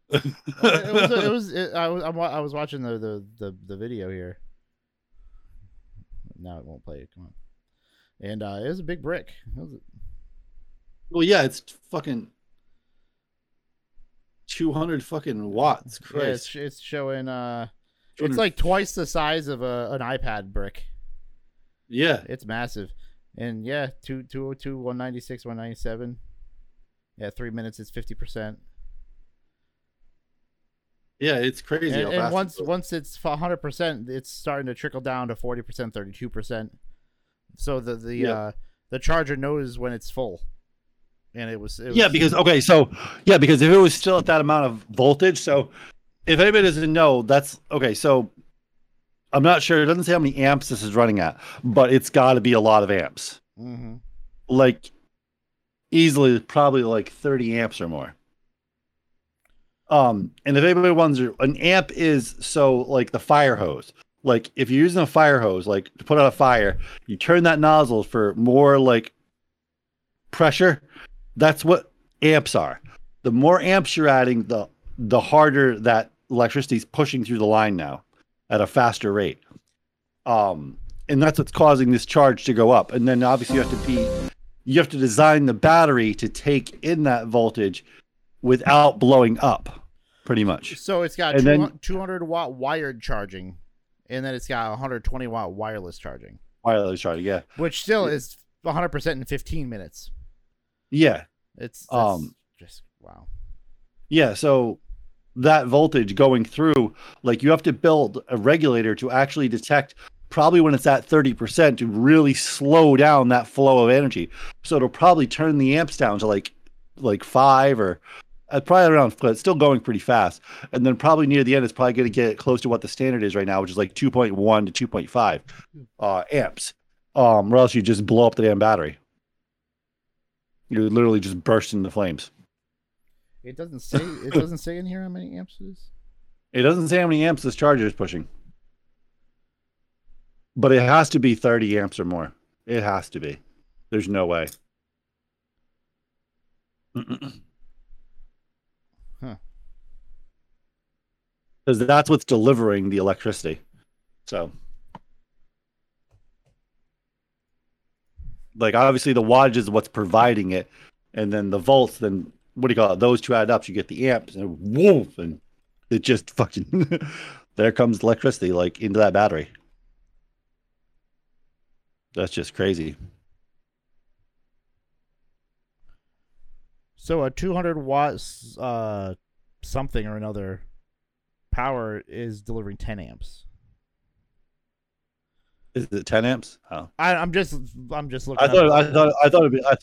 it was, it was it, I was I was watching the, the the the video here. Now it won't play it. Come on. And uh, it was a big brick. It was, Well, yeah, it's fucking two hundred fucking watts. yeah, it's, Christ, it's showing. Uh, it's like twice the size of a, an iPad brick. yeah, It's massive. And yeah, two two oh two one ninety six one ninety seven. Yeah, three minutes is fifty percent. yeah, it's crazy. And, and once it once it's hundred percent, it's starting to trickle down to forty percent, thirty two percent. So the the Yeah. uh, the charger knows when it's full. And it was, it was yeah, because okay, so yeah, because if it was still at that amount of voltage, so if anybody doesn't know, that's okay. So I'm not sure. It doesn't say how many amps this is running at, but it's got to be a lot of amps. hmm Like easily, probably like 30 amps or more. Um, and if anybody wonders, an amp is so like the fire hose. Like if you're using a fire hose, like to put out a fire, you turn that nozzle for more like pressure. That's what amps are. The more amps you're adding, the the harder that electricity's pushing through the line now. at a faster rate. Um, and that's what's causing this charge to go up. And then obviously you have to be you have to design the battery to take in that voltage without blowing up, pretty much. So it's got And two, then- 200 watt wired charging, and then it's got 120 watt wireless charging, Wireless charging, yeah. which still is 100 percent in 15 minutes. Yeah. It's, it's Um, just wow. Yeah, so that voltage going through, like you have to build a regulator to actually detect probably when it's at 30% to really slow down that flow of energy. So it'll probably turn the amps down to like like 5 or uh, probably around but it's still going pretty fast. And then probably near the end it's probably going to get close to what the standard is right now, which is like 2.1 to 2.5 uh amps. Um or else you just blow up the damn battery. You literally just burst into flames. It doesn't say it doesn't say in here how many amps it is. It doesn't say how many amps this charger is pushing. But it has to be 30 amps or more. It has to be. There's no way. Huh. Because that's what's delivering the electricity. So, like, obviously, the wattage is what's providing it. And then the volts, then what do you call it? Those two add up, you get the amps, and woof, and it just fucking there comes electricity like into that battery. That's just crazy. So a 200 watts uh something or another power is delivering 10 amps. Is it 10 amps? Oh, I, I'm just I'm just looking. I thought up, I thought I thought it'd be I,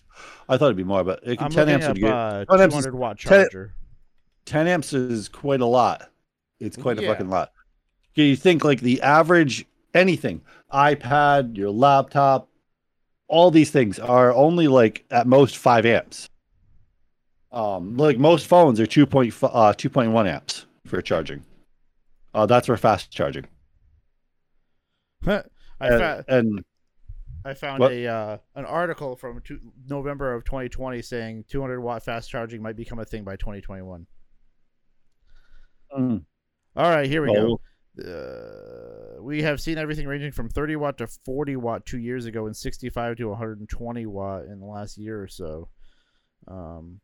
I thought it'd be more, but it, I'm 10 amps up would get uh, 10 amps is- 200 watt 10 charger. 10 amps is quite a lot. It's quite Yeah. a fucking lot. Okay, You think like the average anything, iPad, your laptop, all these things are only like at most five amps. Um, like most phones are 2.5 uh 2.1 amps for charging. Uh, that's for fast charging. I and, fa- and I found What? a uh, an article from two, November of 2020 saying 200 watt fast charging might become a thing by 2021. mm, All right, here we go. Uh, we have seen everything ranging from 30 watt to 40 watt two years ago and 65 to 120 watt in the last year or so. Um,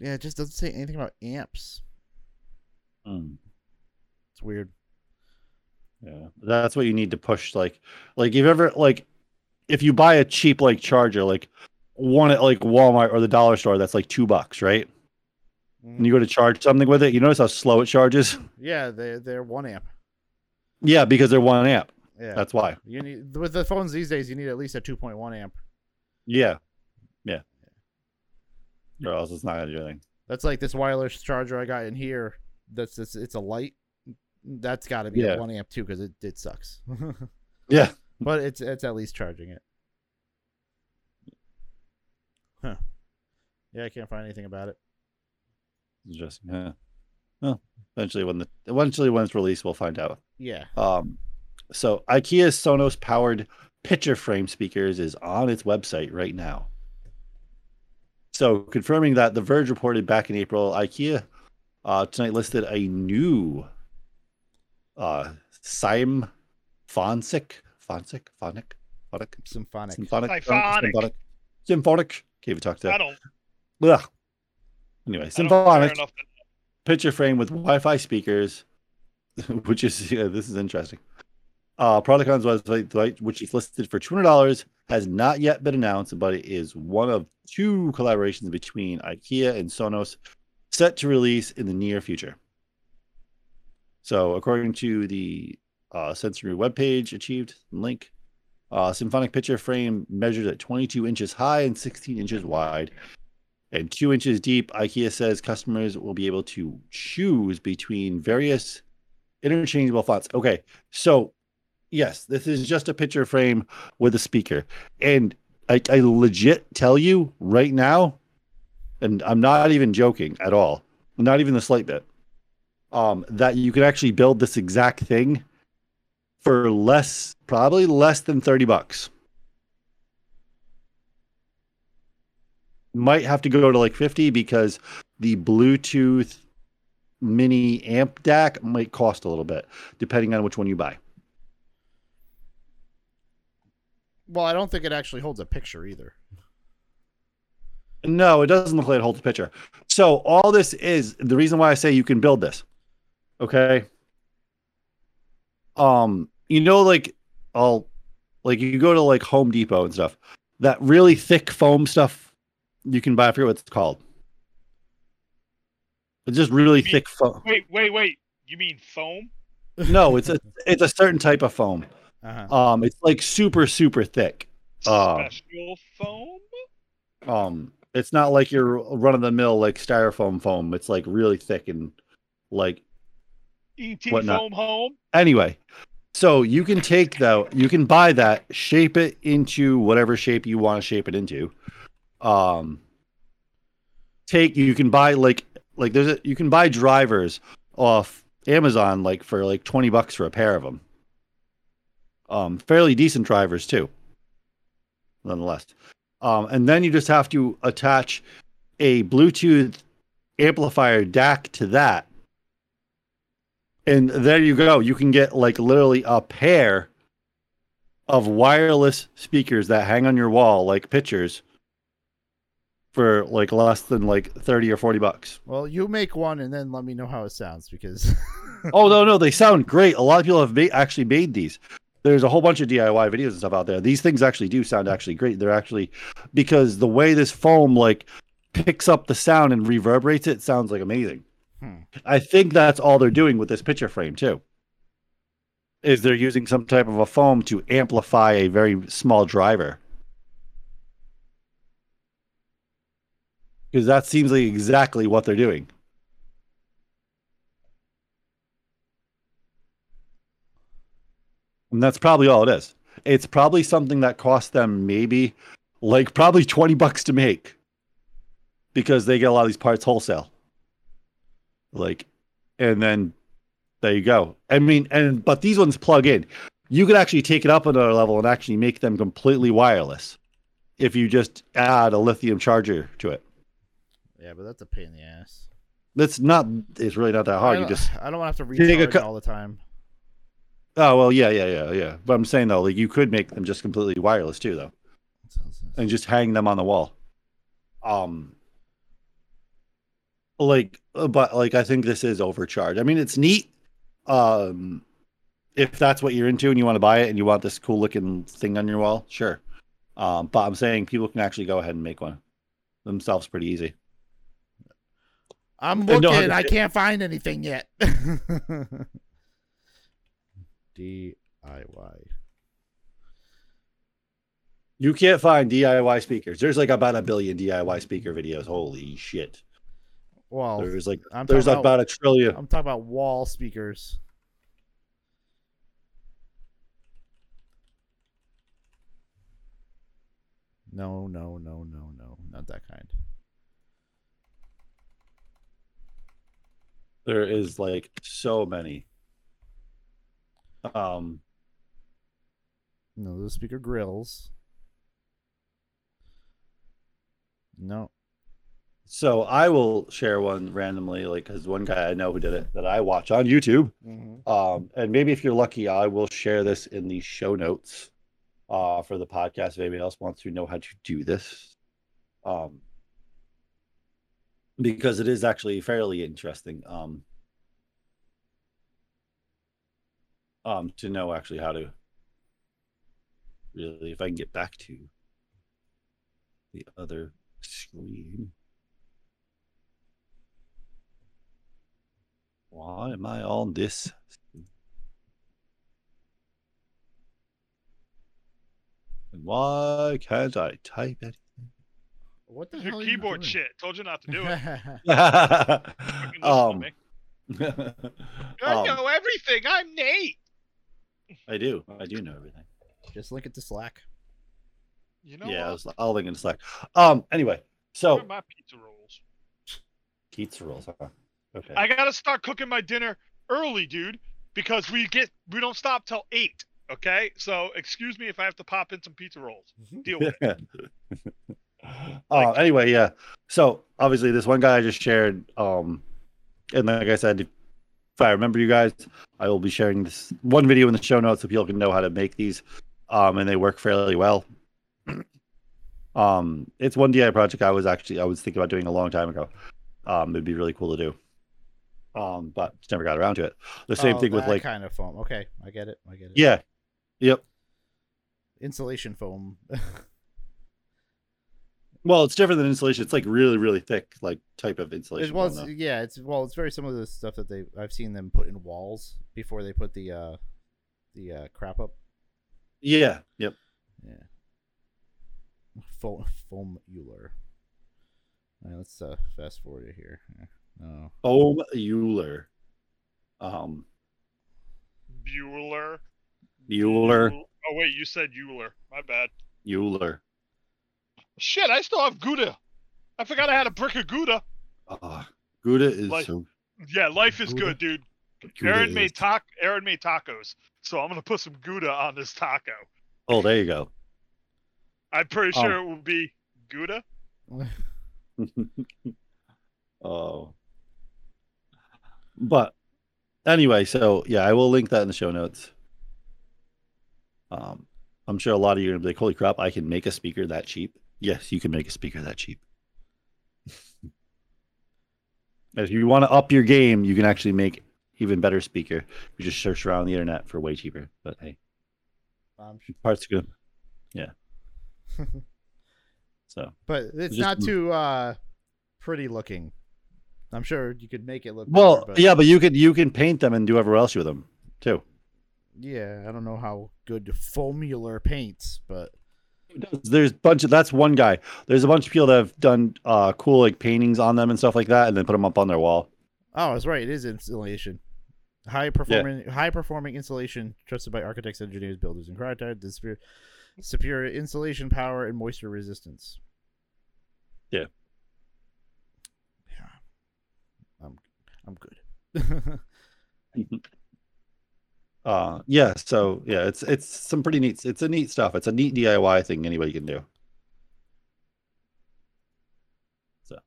yeah, it just doesn't say anything about amps. mm. It's weird. Yeah, that's what you need to push. Like, like if you ever like, if you buy a cheap like charger, like one at like Walmart or the dollar store, that's like two bucks, right? And you go to charge something with it, you notice how slow it charges. Yeah, they they're one amp. Yeah, because they're one amp. Yeah, That's why. you need with the phones these days. You need at least a 2.1 amp. Yeah, yeah. Or else it's not gonna do anything. That's like this wireless charger I got in here. That's it's, it's a light. That's got to be Yeah. a one amp too because it it sucks. Yeah. but it's it's at least charging it. Huh. Yeah, I can't find anything about it. Just yeah. Well, eventually when the eventually when it's released, we'll find out. Yeah. Um, so IKEA's Sonos powered picture frame speakers is on its website right now. So confirming that The Verge reported back in April, IKEA uh, tonight listed a new uh Sim Fonsic Fonsic Phonic Phonic Symphonic. Symphonic Symphonic. Symphonic Symphonic. Can't even talk I to. don't. Ugh. Anyway, I don't care Symphonic picture frame with Wi-Fi speakers, which is yeah, this is interesting. Uh, Production's website, which is listed for two hundred dollars, has not yet been announced, but it is one of two collaborations between IKEA and Sonos, set to release in the near future. So, according to the uh, Sensory webpage, achieved link, uh, symphonic picture frame measured at 22 inches high and 16 inches wide and two inches deep. IKEA says customers will be able to choose between various interchangeable fonts. Okay, so yes, this is just a picture frame with a speaker, and I, I legit tell you right now, and I'm not even joking at all, not even the slight bit, um, that you can actually build this exact thing for less, probably less than thirty bucks. might have to go to like 50 because the Bluetooth mini amp DAC might cost a little bit, depending on which one you buy. Well, I don't think it actually holds a picture either. No, it doesn't look like it holds a picture. So all this is the reason why I say you can build this. Okay. Um, you know, like I'll like you go to like Home Depot and stuff. That really thick foam stuff you can buy. I forget what it's called. It's just really mean- thick foam. Wait, wait, wait. You mean foam? No, it's a it's a certain type of foam. Uh-huh. Um, it's like super super thick. Uh, Special foam? Um, it's not like your run of the mill like styrofoam foam. It's like really thick and like ET Whatnot. Foam home? anyway. So you can take though, you can buy that, shape it into whatever shape you want to shape it into. Um, take you can buy like like there's a you can buy drivers off Amazon like for like twenty bucks for a pair of them. Um, fairly decent drivers too. Nonetheless, um, and then you just have to attach a Bluetooth amplifier DAC to that and there you go. You can get like literally a pair of wireless speakers that hang on your wall like pictures for like less than like 30 or 40 bucks. Well, you make one and then let me know how it sounds because oh no, no, they sound great. A lot of people have ma- actually made these. There's a whole bunch of DIY videos and stuff out there. These things actually do sound actually great. They're actually because the way this foam like picks up the sound and reverberates it sounds like amazing. Hmm. I think that's all they're doing with this picture frame too. Is they're using some type of a foam to amplify a very small driver. Because that seems like exactly what they're doing. And that's probably all it is. It's probably something that cost them maybe like probably 20 bucks to make because they get a lot of these parts wholesale. Like, and then there you go. I mean, and but these ones plug in. You could actually take it up another level and actually make them completely wireless if you just add a lithium charger to it. Yeah, but that's a pain in the ass. That's not. It's really not that hard. You just. I don't want to have to You take a recharge cu- all the time. Oh well, yeah, yeah, yeah, yeah. But I'm saying though, like you could make them just completely wireless too, though, and just hang them on the wall. Um. Like, uh, but like I think this is overcharged. I mean, it's neat. Um, if that's what you're into and you want to buy it and you want this cool looking thing on your wall, sure. Um, but I'm saying people can actually go ahead and make one themselves pretty easy. I'm no, looking. I can't find anything yet. DIY. You can't find DIY speakers. There's like about a billion DIY speaker videos. Holy shit! Well, There's like I'm there's talking about a trillion. I'm talking about wall speakers. No, no, no, no, no, not that kind. There is like so many. Um, No, the speaker grills. No. so I will share one randomly, like because one guy I know who did it that I watch on YouTube. Um, and maybe if you're lucky, I will share this in the show notes uh for the podcast. If anybody else wants to know how to do this. Um because it is actually fairly interesting. Um um to know actually how to really if I can get back to the other screen. Why am I on this? And why can't I type it? What the Your hell? are keyboard doing? shit. Told you not to do it. um, Fucking listen to. I um, know everything. I'm Nate. I do. I do know everything. Just link it to Slack. You know yeah, I what? was, I'll link in Slack. Um. Anyway, so Where are my pizza rolls? Keats rules. Huh? Okay. I gotta start cooking my dinner early, dude, because we get we don't stop till eight. Okay, so excuse me if I have to pop in some pizza rolls. Deal with it. uh, anyway, yeah. So obviously, this one guy I just shared. Um, and like I said, if I remember you guys, I will be sharing this one video in the show notes so people can know how to make these. um, and they work fairly well. um, it's one DI project I was actually I was thinking about doing a long time ago. Um, it'd be really cool to do. Um, but just never got around to it. The same Oh, thing with like kind of foam. Okay, I get it. I get it. yeah, yep. Insulation foam. Well, it's different than insulation. It's like really, really thick, like type of insulation. It was foam, yeah, it's well, it's very similar to the stuff that they I've seen them put in walls before they put the uh the uh crap up. yeah, yep. Yeah. Foam foam Euler. All right, let's uh fast forward it here. Yeah. Oh. Foam Euler. Um, Bueller. Euler, Oh wait, you said Euler. My bad. Euler. Shit, I still have Gouda. I forgot I had a brick of Gouda. Ah, Gouda is Like- so. Yeah, life is Gouda? good, dude. Gouda Aaron is- made tac. Aaron made tacos, so I'm gonna put some Gouda on this taco. Oh, there you go. I'm pretty Oh. sure it will be Gouda. oh. But anyway, so yeah, I will link that in the show notes. Um, I'm sure a lot of you are gonna be like, "Holy crap! I can make a speaker that cheap." Yes, you can make a speaker that cheap. if you want to up your game, you can actually make even better speaker. You just search around the internet for way cheaper. But hey, Um, parts good. Yeah. So but it's not too uh pretty looking. I'm sure you could make it look well, better, but yeah, but you could you can paint them and do whatever else with them too. yeah, I don't know how good Foamular paints, but There's a bunch of that's one guy. There's a bunch of people that have done uh cool like paintings on them and stuff like that, and then put them up on their wall. Oh, that's right. It is insulation. High performing, high performing insulation trusted by architects, engineers, builders, and superior, superior insulation power and moisture resistance. Yeah. Yeah. I'm, I'm good. Uh yeah, so yeah, it's it's some pretty neat it's a neat stuff. It's a neat DIY thing anybody can do. So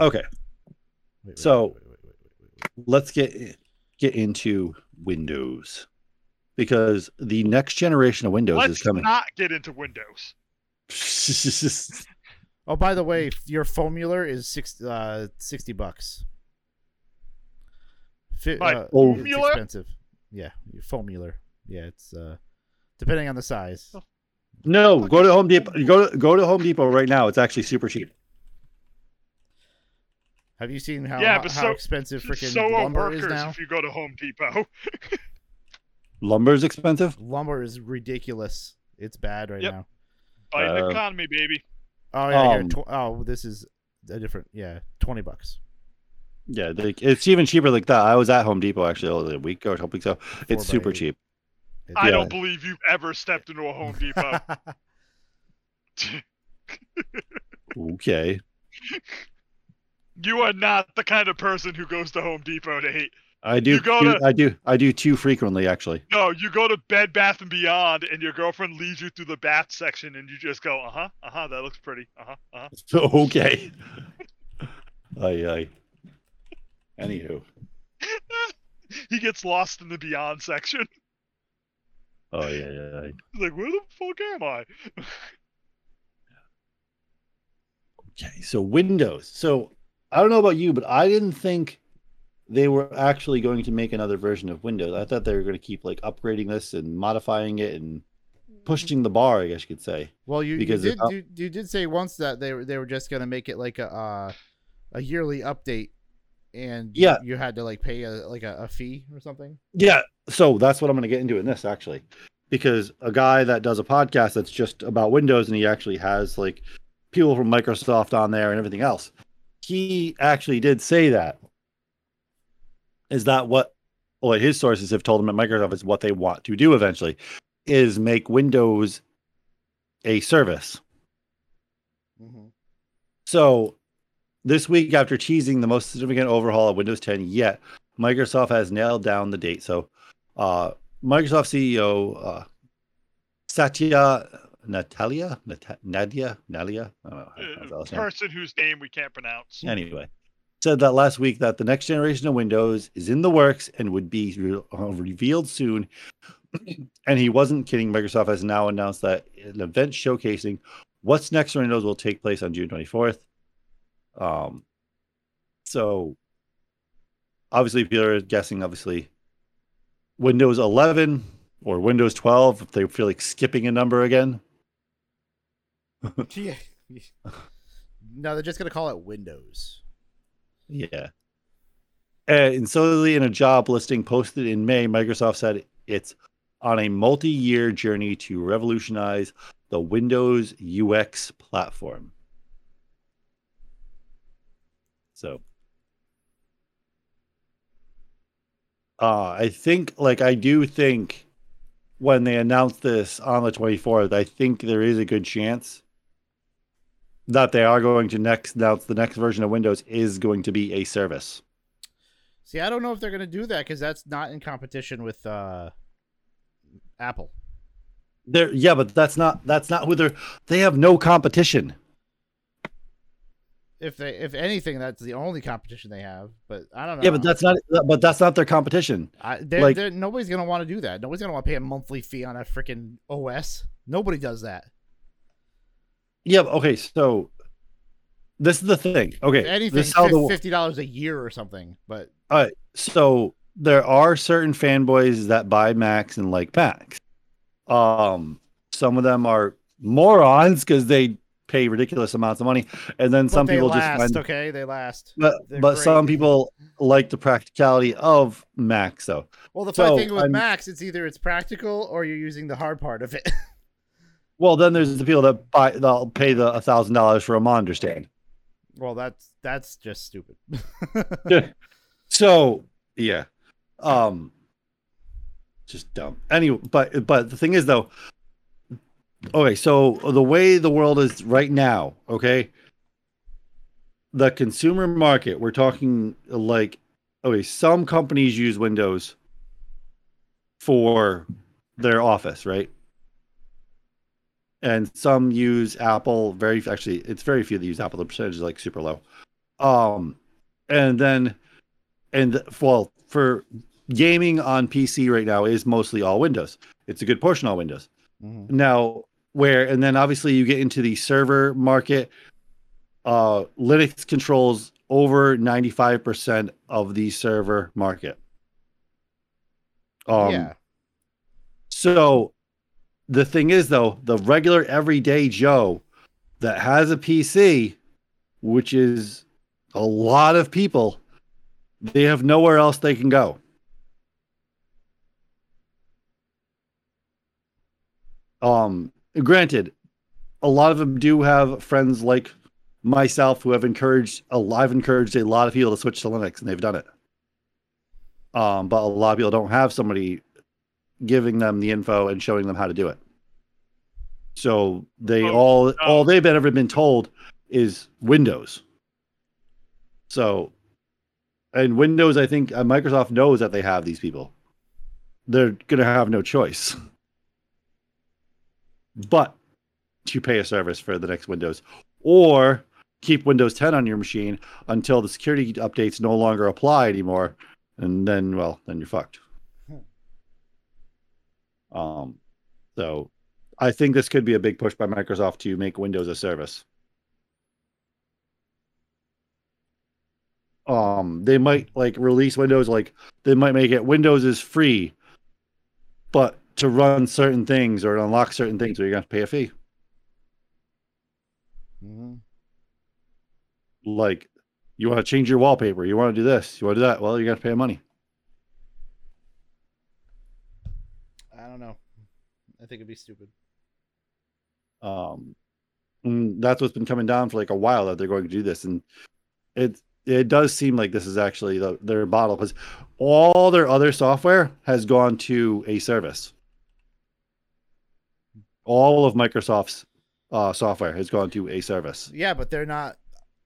okay, Wait, wait, So- wait, wait, wait, wait, wait, let's get get into Windows. Because the next generation of Windows is Let's coming. not get into Windows. Oh, by the way, your Foamular is six, uh, 60 bucks. Fi- My uh, it's expensive. Yeah, your Foamular. Yeah, it's uh, depending on the size. no, go to Home Depot. Go to go to Home Depot right now. It's actually super cheap. Have you seen how Yeah, how, but how so- expensive freaking so lumber is now? if you go to Home Depot. Lumber's expensive. Lumber is ridiculous. It's bad right Yep. now. Buying Uh, economy, baby. Oh yeah, Um, tw- oh this is a different. Yeah, twenty bucks. Yeah, they, it's even cheaper like that. I was at Home Depot actually a week or a couple weeks ago. Four It's super eight. cheap. It's- I Yeah. don't believe you've ever stepped into a Home Depot. Okay. you are not the kind of person who goes to Home Depot to hate. I do, go do- to- I do I do too frequently actually. No, you go to Bed Bath and Beyond, and your girlfriend leads you through the bath section, and you just go, uh huh, uh huh, that looks pretty, uh huh, uh huh. okay. Aye aye. Anywho. he gets lost in the Beyond section. Oh yeah, yeah, yeah. He's like, where the fuck am I? Okay, so Windows. So I don't know about you, but I didn't think they were actually going to make another version of Windows. I thought they were going to keep like upgrading this and modifying it and pushing the bar, I guess you could say. Well, you, you Because did it's up- you, you did say once that they were they were just gonna make it like a uh, a yearly update, and you- Yeah. you, had to like pay a like a, a fee or something. Yeah, so that's what I'm going to get into in this actually, because a guy that does a podcast that's just about Windows and he actually has like people from Microsoft on there and everything else. He actually did say that. Is that what? Well, his sources have told him at Microsoft is what they want to do eventually, is make Windows a service. Mm-hmm. So, this week, after teasing the most significant overhaul of Windows 10 yet, Microsoft has nailed down the date. So, uh, Microsoft CEO uh, Satya Natalia, Nat- Nadia, Nadia, know. how to pronounce that Uh, name. person whose name we can't pronounce. Anyway, said that last week that the next generation of Windows is in the works and would be re- uh, revealed soon. and he wasn't kidding. Microsoft has now announced that an event showcasing what's next for Windows will take place on June 24th. Um, so obviously, if you're guessing, obviously, Windows 11 or Windows 12 if they feel like skipping a number again. yeah. No, they're just gonna call it Windows. Yeah. And solely in a job listing posted in May, Microsoft said it's on a multi year journey to revolutionize the Windows UX platform. So, uh, I think, like, I do think when they announce this on the 24th, I think there is a good chance that they are going to next announce the next version of Windows is going to be a service. See, I don't know if they're gonna do that because that's not in competition with uh, Apple. There, yeah, but that's not that's not who they're. They have no competition. If they, if anything, that's the only competition they have. But I don't know. Yeah, but that's not. But that's not their competition. I, they're, like- they're, nobody's gonna want to do that. Nobody's gonna want to pay a monthly fee on a freaking OS. Nobody does that. Yeah. Okay. So this is the thing. Okay. If anything, this is how fifty dollars a year or something. But All right. So there are certain fanboys that buy Macs and like Macs. Um, some of them are morons because they pay ridiculous amounts of money, and then some but they people last. just find. okay, they last. But They're but great. some people like the practicality of Macs, though. Well, the funny So, thing with I'm- Macs, it's either it's practical or you're using the hard part of it. Well, then there's the people that buy they'll pay the a thousand dollars for a monitor stand. well, that's that's just stupid. So yeah, um, just dumb. Anyway, but but the thing is though, okay. So the way the world is right now, okay, the consumer market. We're talking like okay. Some companies use Windows for their office, right? And some use Apple. Very actually, it's very few that use Apple. The percentage is like super low. Um, and then and well for gaming on pc right now is mostly all windows it's a good portion all windows Mhm. now where and then obviously you get into the server market uh linux controls over 95% of the server market um yeah, so the thing is though, the regular everyday Joe that has a PC, which is a lot of people, they have nowhere else they can go. Um granted, a lot of them do have friends like myself who have encouraged a I've encouraged a lot of people to switch to Linux and they've done it. Um, but a lot of people don't have somebody giving them the info and showing them how to do it. So they Oh, all oh. all they've ever been told is Windows. So, and Windows, I think uh, Microsoft knows that they have these people. They're gonna have no choice, but to pay a service for the next Windows, or keep Windows 10 on your machine until the security updates no longer apply anymore, and then well, then you're fucked. Um, so I think this could be a big push by Microsoft to make Windows a service. Um, they might like release Windows like they might make it Windows is free, but to run certain things or unlock certain things, you're gonna have to pay a fee. Mhm. Like you want to change your wallpaper, you want to do this, you want to do that. Well, you got to pay money. I don't know. I think it'd be stupid. Um, that's what's been coming down for like a while that they're going to do this, and it it does seem like this is actually the, their model because all their other software has gone to a service. All of Microsoft's uh, software has gone to a service. Yeah, but they're not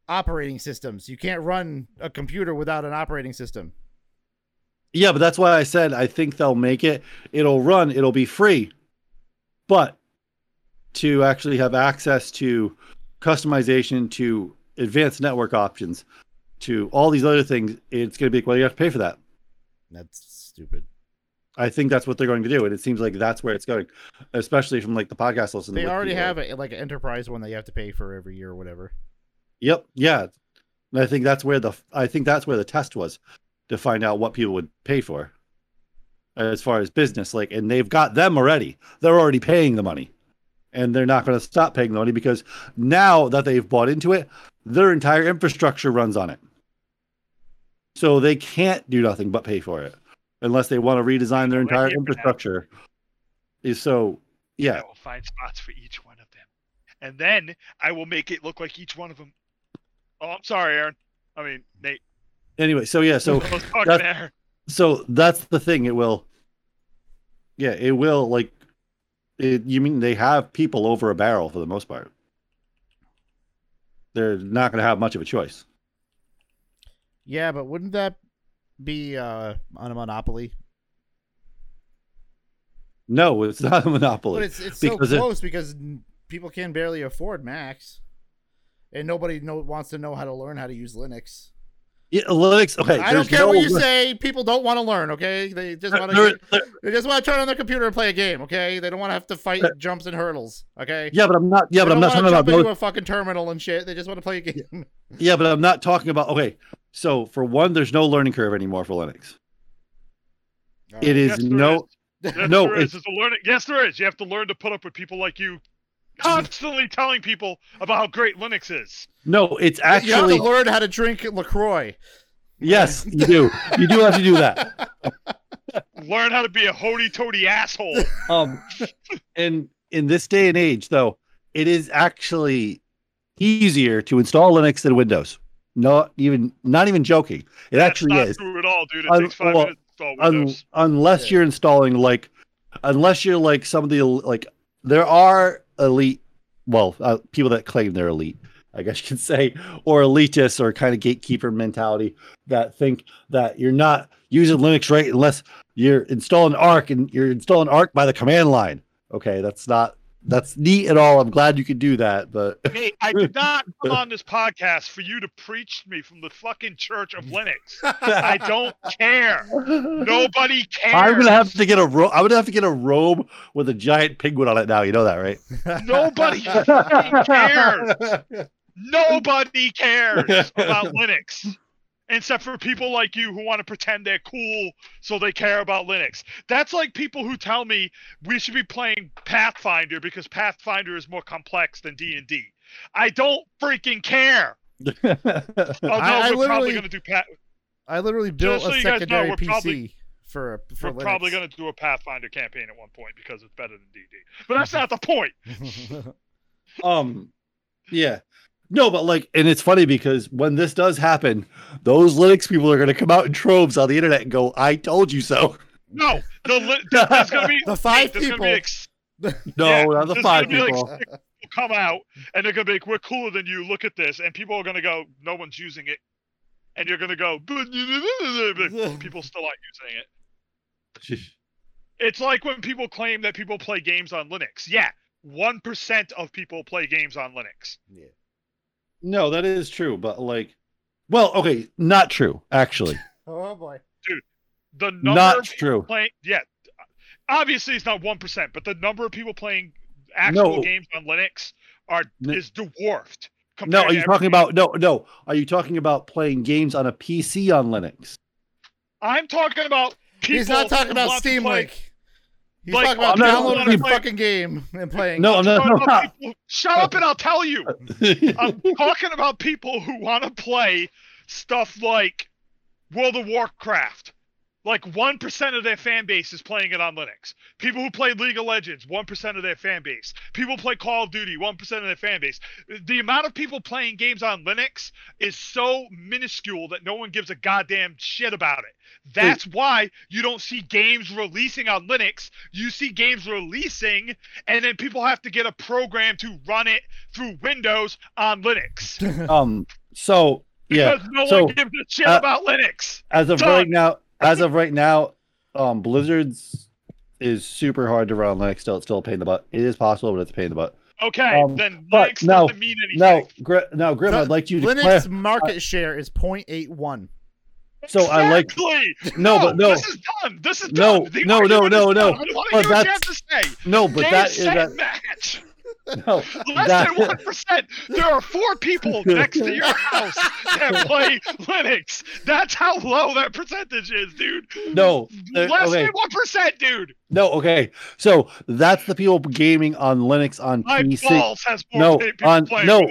operating systems. You can't run a computer without an operating system. Yeah, but that's why I said I think they'll make it. It'll run. It'll be free, but to actually have access to customization, to advanced network options, to all these other things, it's going to be like, well. You have to pay for that. That's stupid. I think that's what they're going to do, and it seems like that's where it's going, especially from like the podcast listen. They already have a, like an enterprise one that you have to pay for every year or whatever. Yep. Yeah. And I think that's where the I think that's where the test was to find out what people would pay for as far as business like and they've got them already. They're already paying the money. And they're not going to stop paying the money because now that they've bought into it, their entire infrastructure runs on it. So they can't do nothing but pay for it unless they want to redesign their entire here for now. infrastructure. Is so yeah. I will find spots for each one of them, and then I will make it look like each one of them. Oh, I'm sorry, Aaron. I mean, Nate. Anyway, so yeah, so I was talking that's- so that's the thing it will yeah it will like it, you mean they have people over a barrel for the most part they're not going to have much of a choice Yeah, but wouldn't that be uh, on a monopoly? no it's not a monopoly. But it's it's so Because it- close because people can barely afford Macs, and nobody know, wants to know how to learn how to use Linux. yeah, linux okay I don't care no what you li- say. People don't want to learn. Okay, they just want to. They just want to turn on their computer and play a game. Okay, they don't want to have to fight jumps and hurdles. Okay. yeah but i'm not yeah They but i'm not talking about into a fucking terminal and shit. They just want to play a game. yeah but i'm not talking about okay so for one there's no learning curve anymore for linux it is Yes, there no Yes, No, there is. it's- It's a learning. Yes, there is. You have to learn to put up with people like you, constantly telling people about how great Linux is. no it's actually you have to learn how to drink LaCroix. yes you do you do have to do that Learn how to be a hoity-toity asshole. um in in this day and age though it is actually easier to install linux than windows not even not even joking it That's actually not is true at all, dude. It Un- takes five well, minutes to install Un- unless Yeah. you're installing like unless you're like some of the like there are elite well uh, people that claim they're elite i guess you could say or elitists or kind of gatekeeper mentality that think that you're not using linux right unless you're installing Arch and you're installing Arch by the command line okay that's not that's neat at all i'm glad you could do that but Hey, I did not come on this podcast for you to preach to me from the fucking Church of Linux. I don't care. Nobody cares. i'm gonna have to get a ro- i'm gonna have to get a robe with a giant penguin on it now you know that right Nobody cares. Nobody cares about Linux. Except for people like you who want to pretend they're cool so they care about Linux. That's like people who tell me we should be playing Pathfinder because Pathfinder is more complex than D&D. I don't freaking care. Although I we're probably going to do Path I literally built so a you guys know, secondary PC probably- for a- for we're probably going to do a Pathfinder campaign at one point because it's better than D&D. But that's not the point. um yeah no but like and it's funny because when this does happen those linux people are going to come out in troves on the internet and go i told you so No, the li- there's going to be The five there's gonna people. be ex- no Yeah, not the five gonna like, people come out and they're gonna be like, "We're cooler than you. Look at this," and people are gonna go, "No one's using it," and you're gonna go, people still aren't using it." It's like when people claim that people play games on Linux. Yeah, one percent of people play games on Linux. No that is true but like well okay not true actually oh boy. Dude, the number not of true playing, yeah, obviously it's not one percent, but the number of people playing actual No. games on Linux are N- is dwarfed. no compared are you talking everything about no no are you talking about playing games on a pc on linux I'm talking about people. He's not talking about want to Steam play- Link. He's Like, talking about I'm downloading talking a about- fucking game and playing. no I'm no no, no. people- Shut up and I'll tell you. I'm talking about people who want to play stuff like World of Warcraft. Like 1% of their fan base is playing it on Linux. People who play League of Legends, 1% of their fan base. People who play Call of Duty, 1% of their fan base. The amount of people playing games on Linux is so minuscule that no one gives a goddamn shit about it. That's why you don't see games releasing on Linux. You see games releasing, and then people have to get a program to run it through Windows on Linux. um so yeah Because no so, one gives a shit uh, about Linux. as of Done. right now as of right now um blizzard's is super hard to run on linux still it's still a pain in the butt it is possible but it's a pain in the butt Okay, um, then Linux no, doesn't mean anything. no Gr- no grim The- i'd like you to Linux clar- market share is 0.81. So I like Exactly. no, but no, This is done. This is No, done. The no, no, no, no. done. I don't want But what you that's- have no, but that is set, that match. No Less that than one percent. There are four people next to your house that play Linux. That's how low that percentage is, dude. no uh, Less okay than one percent, dude. no okay. So that's the people gaming on Linux on My PC. balls has more No, on- no.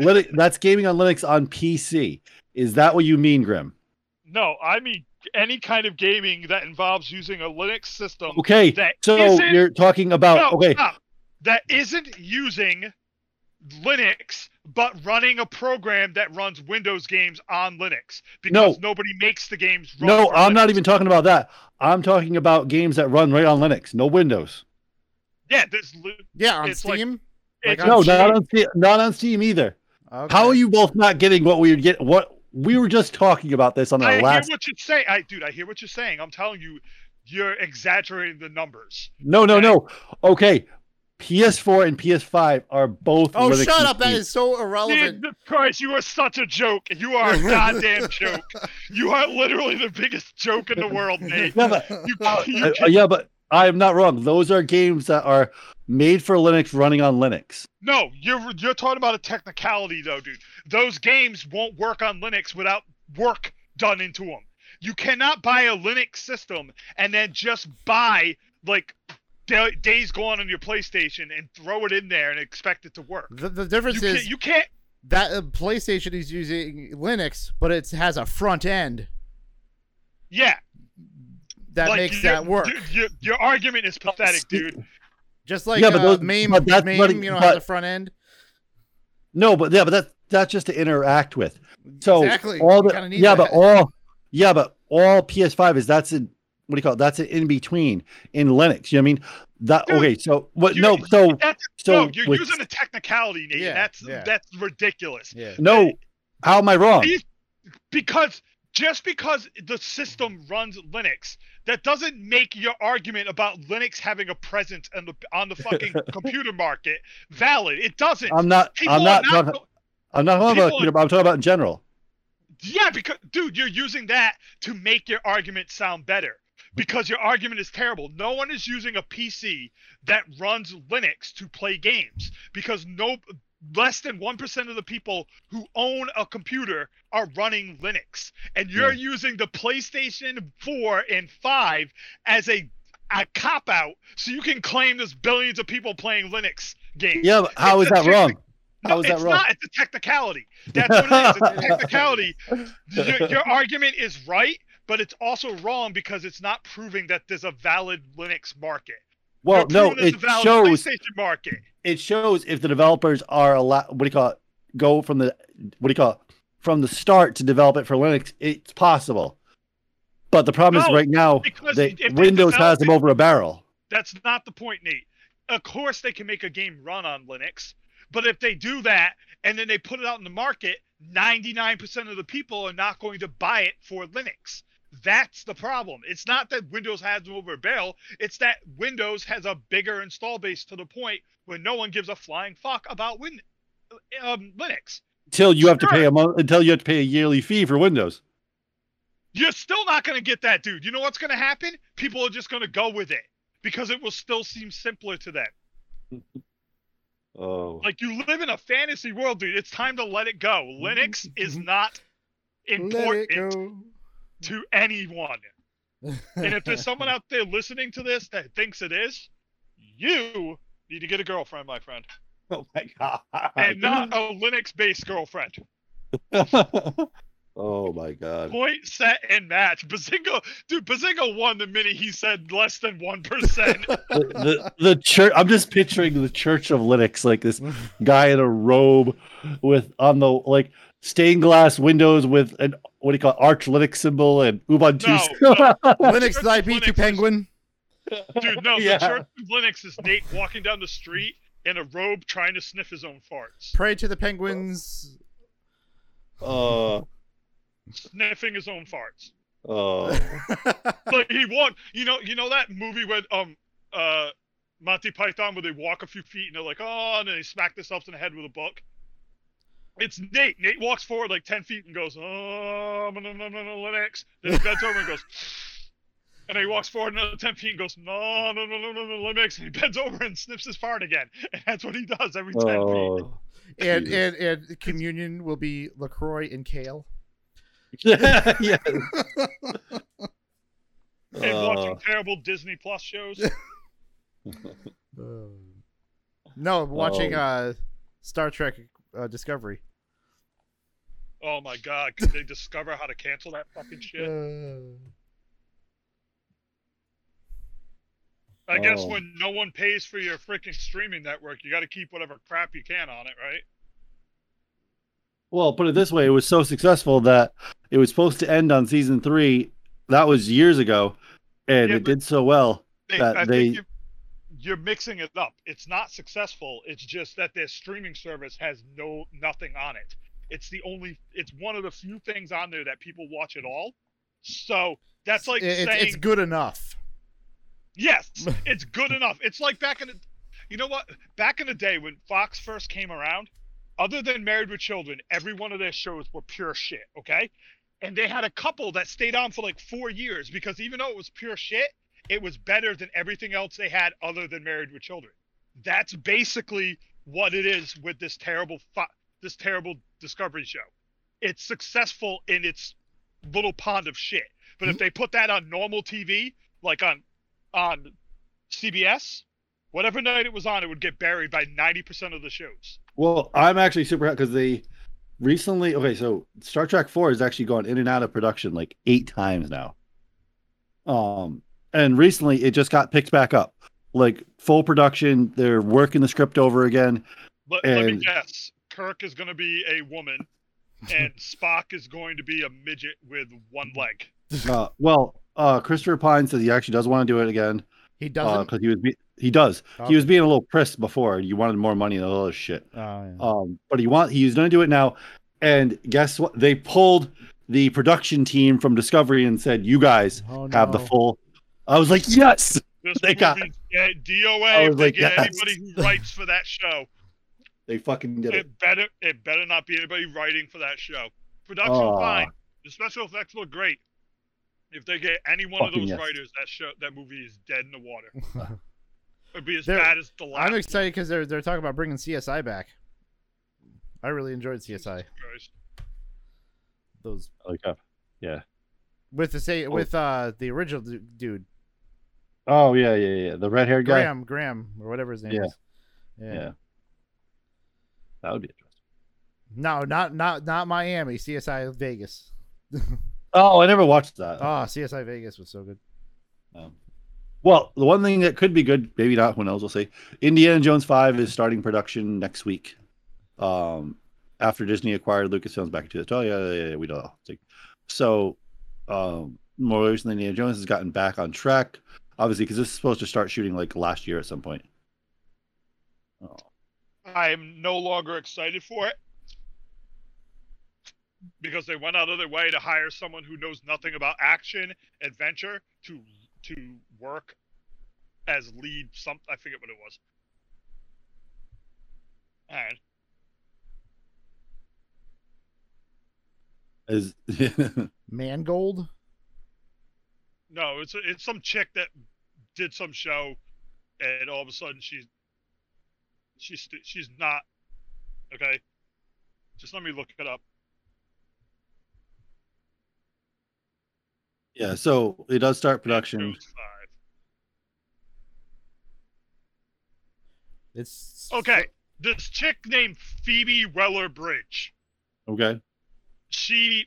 Linux, that's gaming on Linux on PC. Is that what you mean, Grim? No, I mean any kind of gaming that involves using a Linux system. Okay, so you're talking about no, okay. stop. That isn't using Linux, but running a program that runs Windows games on Linux because No. nobody makes the games. Run No, I'm not even talking about that. I'm talking about games that run right on Linux, no Windows. Yeah, there's li- Yeah, on It's like- Steam. On No, Steam? not on Steam, not on Steam either. Okay. How are you both not getting what we were get? What we were just talking about this on I our hear last. what you're saying. I, dude, I hear what you're saying. I'm telling you, you're exaggerating the numbers. No, no, okay. no. Okay, PS4 and PS5 are both. Oh, Linux shut up! That machines. so irrelevant. Jesus Christ, you are such a joke. You are a goddamn joke. You are literally the biggest joke in the world, Nate. Yeah, but You, Uh, you uh, yeah, but I am not wrong. Those are games that are made for Linux, running on Linux. No, you're you're talking about a technicality though, dude. Those games won't work on Linux without work done into them. You cannot buy a Linux system and then just buy like Da- Days Gone on your PlayStation and throw it in there and expect it to work. The, the You difference can't, is you can't. that uh, PlayStation is using Linux, but it has a front end Yeah, that like, makes that work. Your, your, your argument is pathetic, dude. Just like Yeah, but uh, MAME, but that's MAME, what- you know, but- has a front end. No, but yeah, but that's that's just to interact with. So exactly. all the need yeah, that. but all yeah, but all PS5 is that's in what do you call it? That's an in between in Linux. You know what I mean? That Dude, okay? So what? you- No, so That's, so no, you're with- using a technicality, Nate. Yeah, that's yeah. that's ridiculous. Yeah. no. How am I wrong? Because just because the system runs Linux, that doesn't make your argument about Linux having a presence on the on the fucking computer market valid. It doesn't. I'm not. People I'm are not. not I'm not talking about. people- You I'm talking about in general. Yeah, because dude, you're using that to make your argument sound better. Because your argument is terrible. No one is using a PC that runs Linux to play games. Because no less than 1% of the people who own a computer are running Linux. And you're using the PlayStation 4 and 5 as a a cop out so you can claim there's billions of people playing Linux games. Yeah, but how is It's a that wrong? How No, is that it's wrong? not. It's a technicality. That's what it is. It's a technicality. Your, your argument is right, but it's also wrong because it's not proving that there's a valid Linux market. Well, no, it a valid shows. PlayStation market. It shows if the developers are allowed. What do you call it? Go from the what do you call it? From the start to develop it for Linux, it's possible. But the problem is right now they Windows has them over a barrel. That's not the point, Nate. Of course, they can make a game run on Linux, but if they do that and then they put it out in the market, 99% of the people are not going to buy it for Linux. That's the problem. It's not that Windows has them over a barrel. It's that Windows has a bigger install base to the point where no one gives a flying fuck about Win- um, Linux. Until you have to pay a month, until you have to pay a yearly fee for Windows. You're still not going to get that, dude. You know what's going to happen? People are just going to go with it because it will still seem simpler to them. Oh, Like you live in a fantasy world, dude. It's time to let it go. Linux is not Let it important go. To anyone. And if there's someone out there listening to this that thinks it is, you need to get a girlfriend, my friend, oh my god! and not a Linux-based girlfriend. oh my god! Point, set, and match. Bazinga, dude. Bazinga won the minute he said less than one percent. the, the the church. I'm just picturing the Church of Linux, like this guy in a robe with on the like stained glass windows with an what do you call it, Arch Linux symbol and Ubuntu. No, no. Linux Church thy of be to is- penguin. Dude, no, Yeah. the Church of Linux is Nate walking down the street in a robe trying to sniff his own farts. Pray to the penguins. Uh, Sniffing his own farts. uh, Like he walked you know you know that movie with um uh Monty Python where they walk a few feet and they're like, oh and then they smack themselves in the head with a book? It's Nate. Nate walks forward like ten feet and goes, "Oh, no, no, no, no, Linux." Then he bends over and goes, and then he walks forward another ten feet and goes, "No, no, no, no, no, no, Linux." And he bends over and snips his fart again, and that's what he does every ten feet. Oh. And, and and communion will be LaCroix and kale. yeah. yeah. And Uh, watching terrible Disney Plus shows. no, watching Oh. uh Star Trek uh, Discovery. Oh my god, could they discover how to cancel that fucking shit? Uh, I guess Oh. when no one pays for your freaking streaming network, you got to keep whatever crap you can on it, right? Well, put it this way, it was so successful that it was supposed to end on season three. That was years ago, and Yeah, it did so well. They, That I they- think you, you're mixing it up. It's not successful. It's just that their streaming service has no nothing on it. It's the only. It's one of the few things on there that people watch at all. So that's like it's, saying it's good enough. Yes, it's good enough. It's like back in the, you know what? Back in the day when Fox first came around, other than Married with Children, every one of their shows were pure shit. Okay, and they had a couple that stayed on for like four years because even though it was pure shit, it was better than everything else they had other than Married with Children. That's basically what it is with this terrible fo- this terrible Discovery show. It's successful in its little pond of shit. But if they put that on normal TV, like on on CBS, whatever night it was on, it would get buried by 90% of the shows. Well, I'm actually super happy because they recently. Okay, so Star Trek Four has actually gone in and out of production like eight times now. Um, and recently it just got picked back up, like full production. They're working the script over again. Let, let me guess. Kirk is going to be a woman, and Spock is going to be a midget with one leg. Uh, well, uh, Christopher Pine says he actually does want to do it again He doesn't. because he was be- he does. Oh. He was being a little prissed before. You wanted more money and all this shit. Oh, yeah. Um, but he want he's going to do it now. And guess what? They pulled the production team from Discovery and said, "You guys Oh, have the full." I was like, "Yes." This They got- movie's. DOA, I if was they like, get yes. anybody who writes for that show, They fucking did it. it better it better not be anybody writing for that show. Production Aw. fine. The special effects look great. If they get any one of those yes. writers, that show that movie is dead in the water. It'd be as They're- bad as the last. I'm excited because they're they're talking about bringing CSI back. I really enjoyed CSI. Those Like, uh, yeah. with the say Oh. with uh the original du- dude Oh yeah, yeah, yeah. The red haired guy. Graham Graham or whatever his name Yeah. is. Yeah. Yeah. That would be interesting. No, not not not Miami. CSI Vegas. Oh, I never watched that. Oh, CSI Vegas was so good. Um, well, the one thing that could be good, maybe not. Who knows? We'll see. Indiana Jones Five is starting production next week. Um, after Disney acquired Lucasfilms back in 2012. Yeah, yeah, yeah, we don't. know. So, um, more recently, Indiana Jones has gotten back on track. Obviously, because this is supposed to start shooting like last year at some point. Oh, I'm no longer excited for it because they went out of their way to hire someone who knows nothing about action adventure to to work as lead. Some I forget what it was. And is Mangold. no, it's it's some chick that did some show, and all of a sudden she's she's she's not okay. Just let me look it up. yeah. So it does start production. It's Okay, this chick named Phoebe Waller Bridge. Okay. She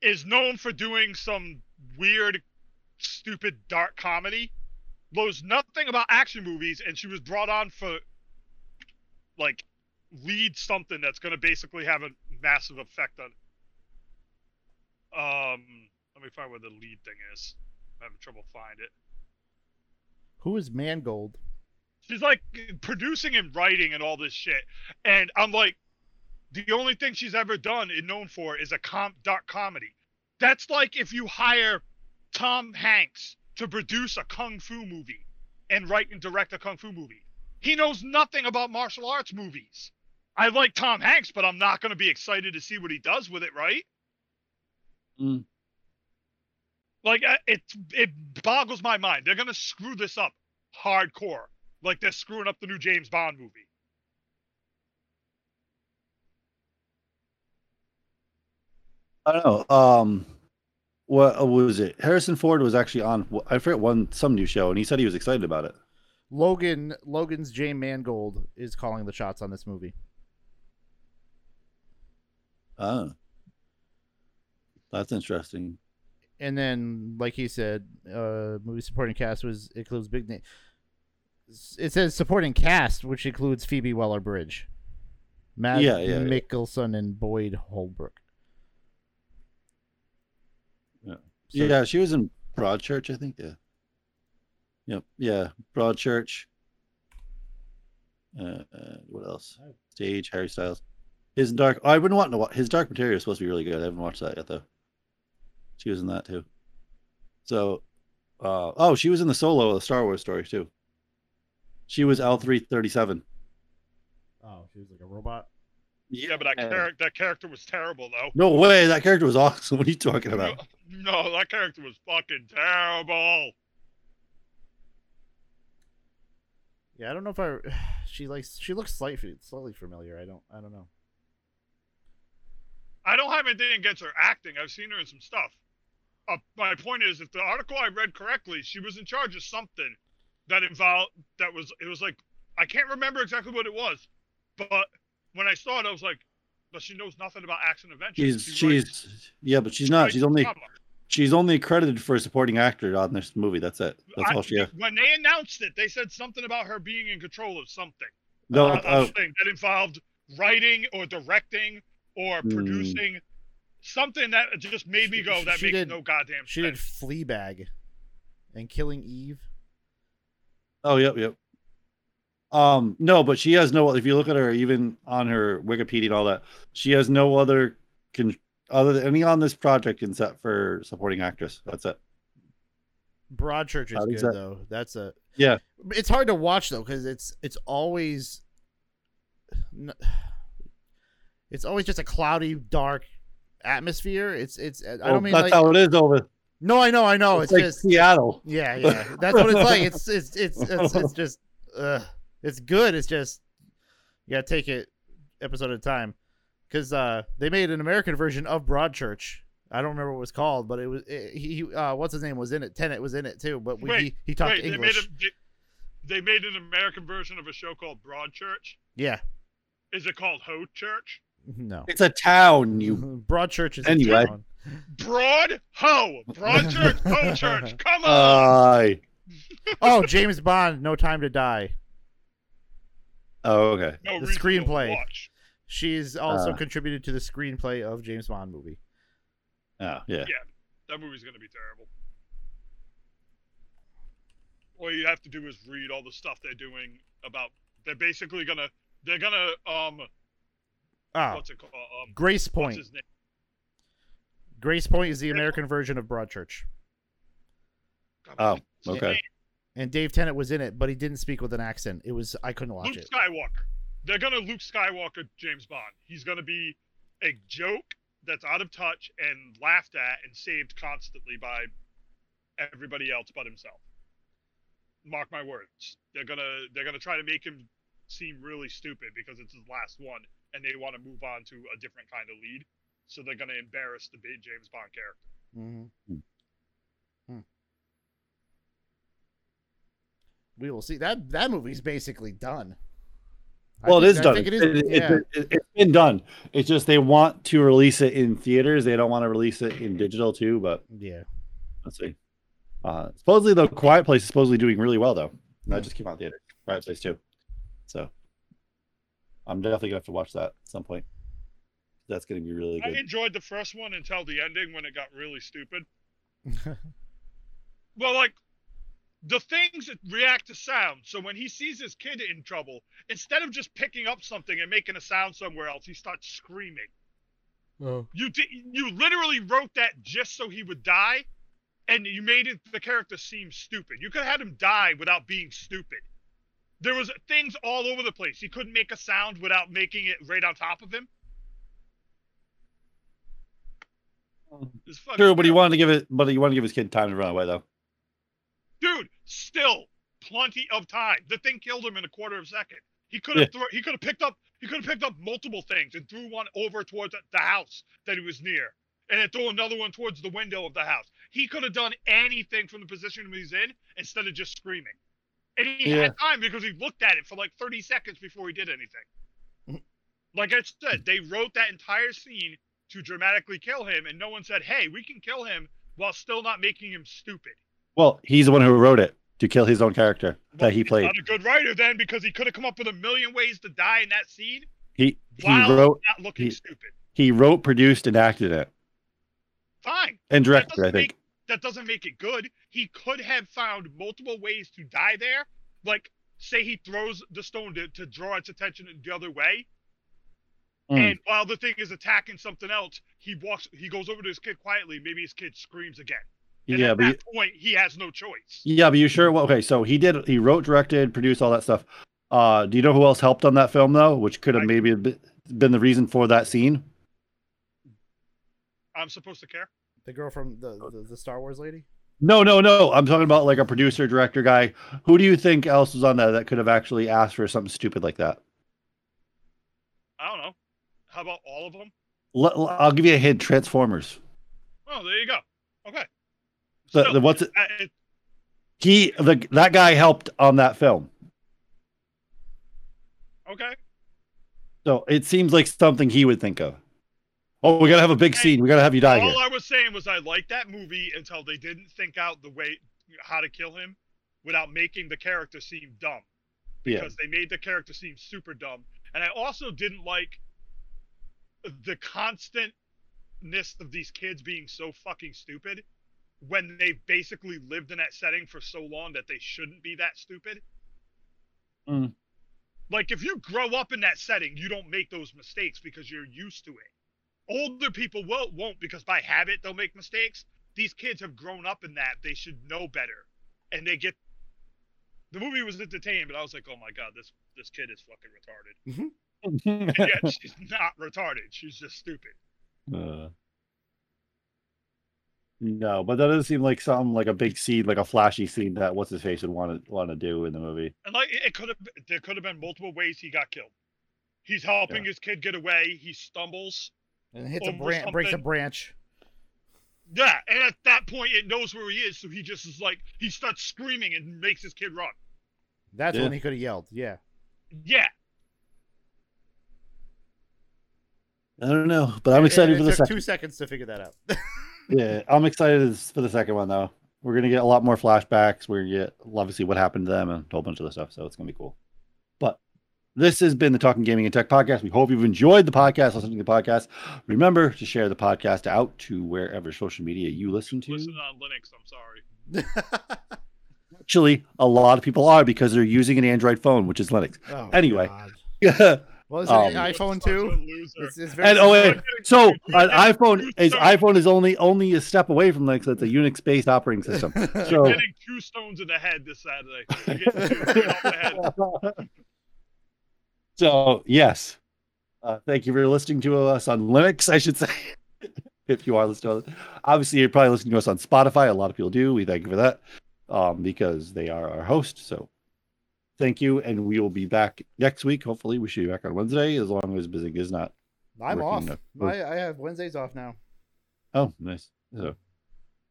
is known for doing some weird, stupid, dark comedy. Knows nothing about action movies, and she was brought on for like lead something that's going to basically have a massive effect on. Um, let me find where the lead thing is. I'm having trouble find it. Who is Mangold? She's like producing and writing and all this shit. And I'm like, the only thing she's ever done and known for is a comp dark comedy. That's like if you hire Tom Hanks to produce a kung fu movie and write and direct a kung fu movie. He knows nothing about martial arts movies. I like Tom Hanks, but I'm not going to be excited to see what he does with it, right? Mm. Like uh, it, it boggles my mind. They're going to screw this up hardcore, like they're screwing up the new James Bond movie. I don't know. Um, what, what was it? Harrison Ford was actually on. I forget one some new show, and he said he was excited about it. Logan Logan's Jay Mangold is calling the shots on this movie. Oh, that's interesting. And then, like he said, uh, movie supporting cast was includes big name. It says supporting cast, which includes Phoebe Waller Bridge, Mads Yeah, yeah, yeah. Mikkelsen, and Boyd Holbrook. Yeah. So- yeah, she was in Broadchurch, I think. Yeah. Yep. Yeah, Broadchurch. Uh, uh, what else? Stage, Harry Styles. His dark. I wouldn't want to watch. His Dark Material is supposed to be really good. I haven't watched that yet though. She was in that too. So, uh, oh, she was in the solo of the Star Wars story too. She was L three thirty seven. Oh, she was like a robot. Yeah, but that Uh, character that character was terrible though. No way, that character was awesome. What are you talking about? No, that character was fucking terrible. Yeah, I don't know if I. She likes. She looks slightly slightly familiar. I don't. I don't know. I don't have anything against her acting. I've seen her in some stuff. Uh, my point is, if the article I read correctly, she was in charge of something that involved that was it was like I can't remember exactly what it was, but when I saw it, I was like, but she knows nothing about action adventure. She's She she's yeah, but she's not. She's only drama. She's only credited for a supporting actor on this movie. That's it. That's I- all she. has. When they announced it, they said something about her being in control of something. No, uh, uh, a thing that involved writing or directing or Hmm. producing something that just made me go, she- that she makes did- no goddamn She did sense. Fleabag, and Killing Eve. Oh, yep, yep. Um, no, but she has no. If you look at her, even on her Wikipedia and all that, she has no other con other than any on this project except for supporting actress. That's it. Broadchurch is How good does that- though. That's a Yeah. It's hard to watch though because it's it's always it's always just a cloudy, dark atmosphere. It's it's I don't mean that's like how it is over. no, I know, I know. it's, It's, like just Seattle. yeah, yeah. That's what it's like. It's it's it's it's, it's just uh, it's good. It's just you gotta take it episode at a time because uh, they made an American version of Broadchurch. I don't remember what it was called, but it was it, he. he, Uh, what's his name was in it. Tennant was in it too, but we, Wait, he he talked Wait, they made, English. a, they, they made an American version of a show called Broadchurch. Yeah, Is it called Ho Church? no. It's a town. You. Broadchurch is Anyway. a town. Broad Ho. Broadchurch, Ho Church. Come on. Aye. Oh, James Bond, No Time to Die. oh, okay. no the reason to screenplay. Watch. She's also Uh. contributed to the screenplay of James Bond movie. Oh, yeah. Yeah, that movie's gonna be terrible. All you have to do is read all the stuff they're doing about. They're basically gonna. They're gonna. Um. Oh, What's it called? Um. Grace What's Point. his name? Gracepoint is the American version of Broadchurch. Oh, okay. And Dave Tennant was in it, but he didn't speak with an accent. It was I couldn't watch Luke it. Skywalker. They're gonna Luke Skywalker James Bond. He's gonna be a joke that's out of touch and laughed at and saved constantly by everybody else but himself. Mark my words. They're gonna they're gonna try to make him seem really stupid because it's his last one and they want to move on to a different kind of lead. So they're gonna embarrass the big James Bond character. hmm Hmm. We will see. That that movie's basically done. I Well, it think- is I done. think It it is. it, yeah. it, it, has been done. It's just they want to release it in theaters. They don't want to release it in digital too. But yeah. let's see. Uh, supposedly, the Quiet Place is supposedly doing really well though. That just came out in theater. Quiet Place too. So I'm definitely gonna have to watch that at some point. That's gonna be really good. I good. enjoyed the first one until the ending when it got really stupid. Well, like the things that react to sound. So when he sees his kid in trouble, instead of just picking up something and making a sound somewhere else, he starts screaming. oh. You di- you literally wrote that just so he would die, and you made it the character seem stupid. You could have had him die without being stupid. There was things all over the place. He couldn't make a sound without making it right on top of him. Um, it's True, but he wanted to give it, but he wanted to give his kid time to run away, though. Dude, still plenty of time. The thing killed him in a quarter of a second. He could have thro- he could have picked up he could have picked up multiple things and threw one over towards the house that he was near, and then threw another one towards the window of the house. He could have done anything from the position he was in instead of just screaming. And he Yeah. had time because he looked at it for like 30 seconds before he did anything. Mm-hmm. like I said, they wrote that entire scene to dramatically kill him, and no one said, "Hey, we can kill him while still not making him stupid." Well, he's the one who wrote it to kill his own character that he he's played. Not a good writer then, because he could have come up with a million ways to die in that scene He he wrote not looking he- stupid. he wrote, produced, and acted it, Fine. and directed. I think. make that doesn't make it good. He could have found multiple ways to die there. Like, say he throws the stone to, to draw its attention the other way, Mm. and while the thing is attacking something else, he walks. He goes over to his kid quietly. Maybe his kid screams again. And yeah, at but you, point, he has no choice. yeah, but you sure? Well, okay, so he did. He wrote, directed, produced all that stuff. Uh, do you know who else helped on that film though? Which could have I- maybe been the reason for that scene. I'm supposed to care. The girl from the, the, the Star Wars lady? No, no, no. I'm talking about like a producer, director guy. Who do you think else was on that that could have actually asked for something stupid like that? I don't know. How about all of them? Let, I'll give you a hint. Transformers. Oh, there you go. Okay. The, Still, the what's it? uh, it- He the that guy helped on that film. okay. So it seems like something he would think of. Oh, we gotta have a big scene. We gotta have you die All here. I was saying was I liked that movie until they didn't think out the way how to kill him without making the character seem dumb. Yeah. Because they made the character seem super dumb. And I also didn't like the constantness of these kids being so fucking stupid when they've basically lived in that setting for so long that they shouldn't be that stupid. Mm. Like if you grow up in that setting, you don't make those mistakes because you're used to it. Older people will, won't because by habit they'll make mistakes. These kids have grown up in that. They should know better. And they get the movie was entertaining, but I was like, oh my god, this this kid is fucking retarded. And yet she's not retarded. She's just stupid. Uh, no, but that doesn't seem like something like a big scene, like a flashy scene that what's his face would want to want to do in the movie. And like it could have there could have been multiple ways he got killed. He's helping his kid get away. He stumbles. And hits a branch, breaks a branch. Yeah, and at that point it knows where he is, so he just is like he starts screaming and makes his kid run. That's Yeah. when he could have yelled. Yeah. Yeah, I don't know, but I'm excited And for it the took second. two seconds to figure that out. Yeah, I'm excited for the second one though. We're gonna get a lot more flashbacks. We're gonna get obviously what happened to them and a whole bunch of other stuff. So it's gonna be cool. But this has been the Talking Gaming and Tech podcast. We hope you've enjoyed the podcast, listening to the podcast. Remember to share the podcast out to wherever social media you listen to. listen on Linux. I'm sorry. Actually, a lot of people are because they're using an Android phone, which is Linux. Oh, Anyway. God. and Well, is it Um, an iPhone Such a too? It's, it's very oh wait, Look at it. so an iPhone is iPhone is only only a step away from Linux. It's a Unix-based operating system. You're So getting two stones in the head this Saturday. You're getting two the head. so yes, uh, thank you for listening to us on Linux. I should say, if you are listening, to us. obviously you're probably listening to us on Spotify. A lot of people do. We thank you for that um, because they are our host. So thank you, and we will be back next week. Hopefully, we should be back on Wednesday as long as Busy is not. I'm off. I, I have Wednesdays off now. Oh, nice. So,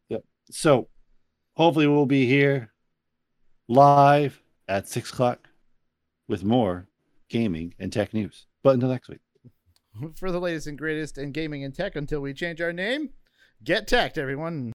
yep. So hopefully we'll be here live at six o'clock with more gaming and tech news. But until next week. For the latest and greatest in gaming and tech until we change our name, get teched, everyone.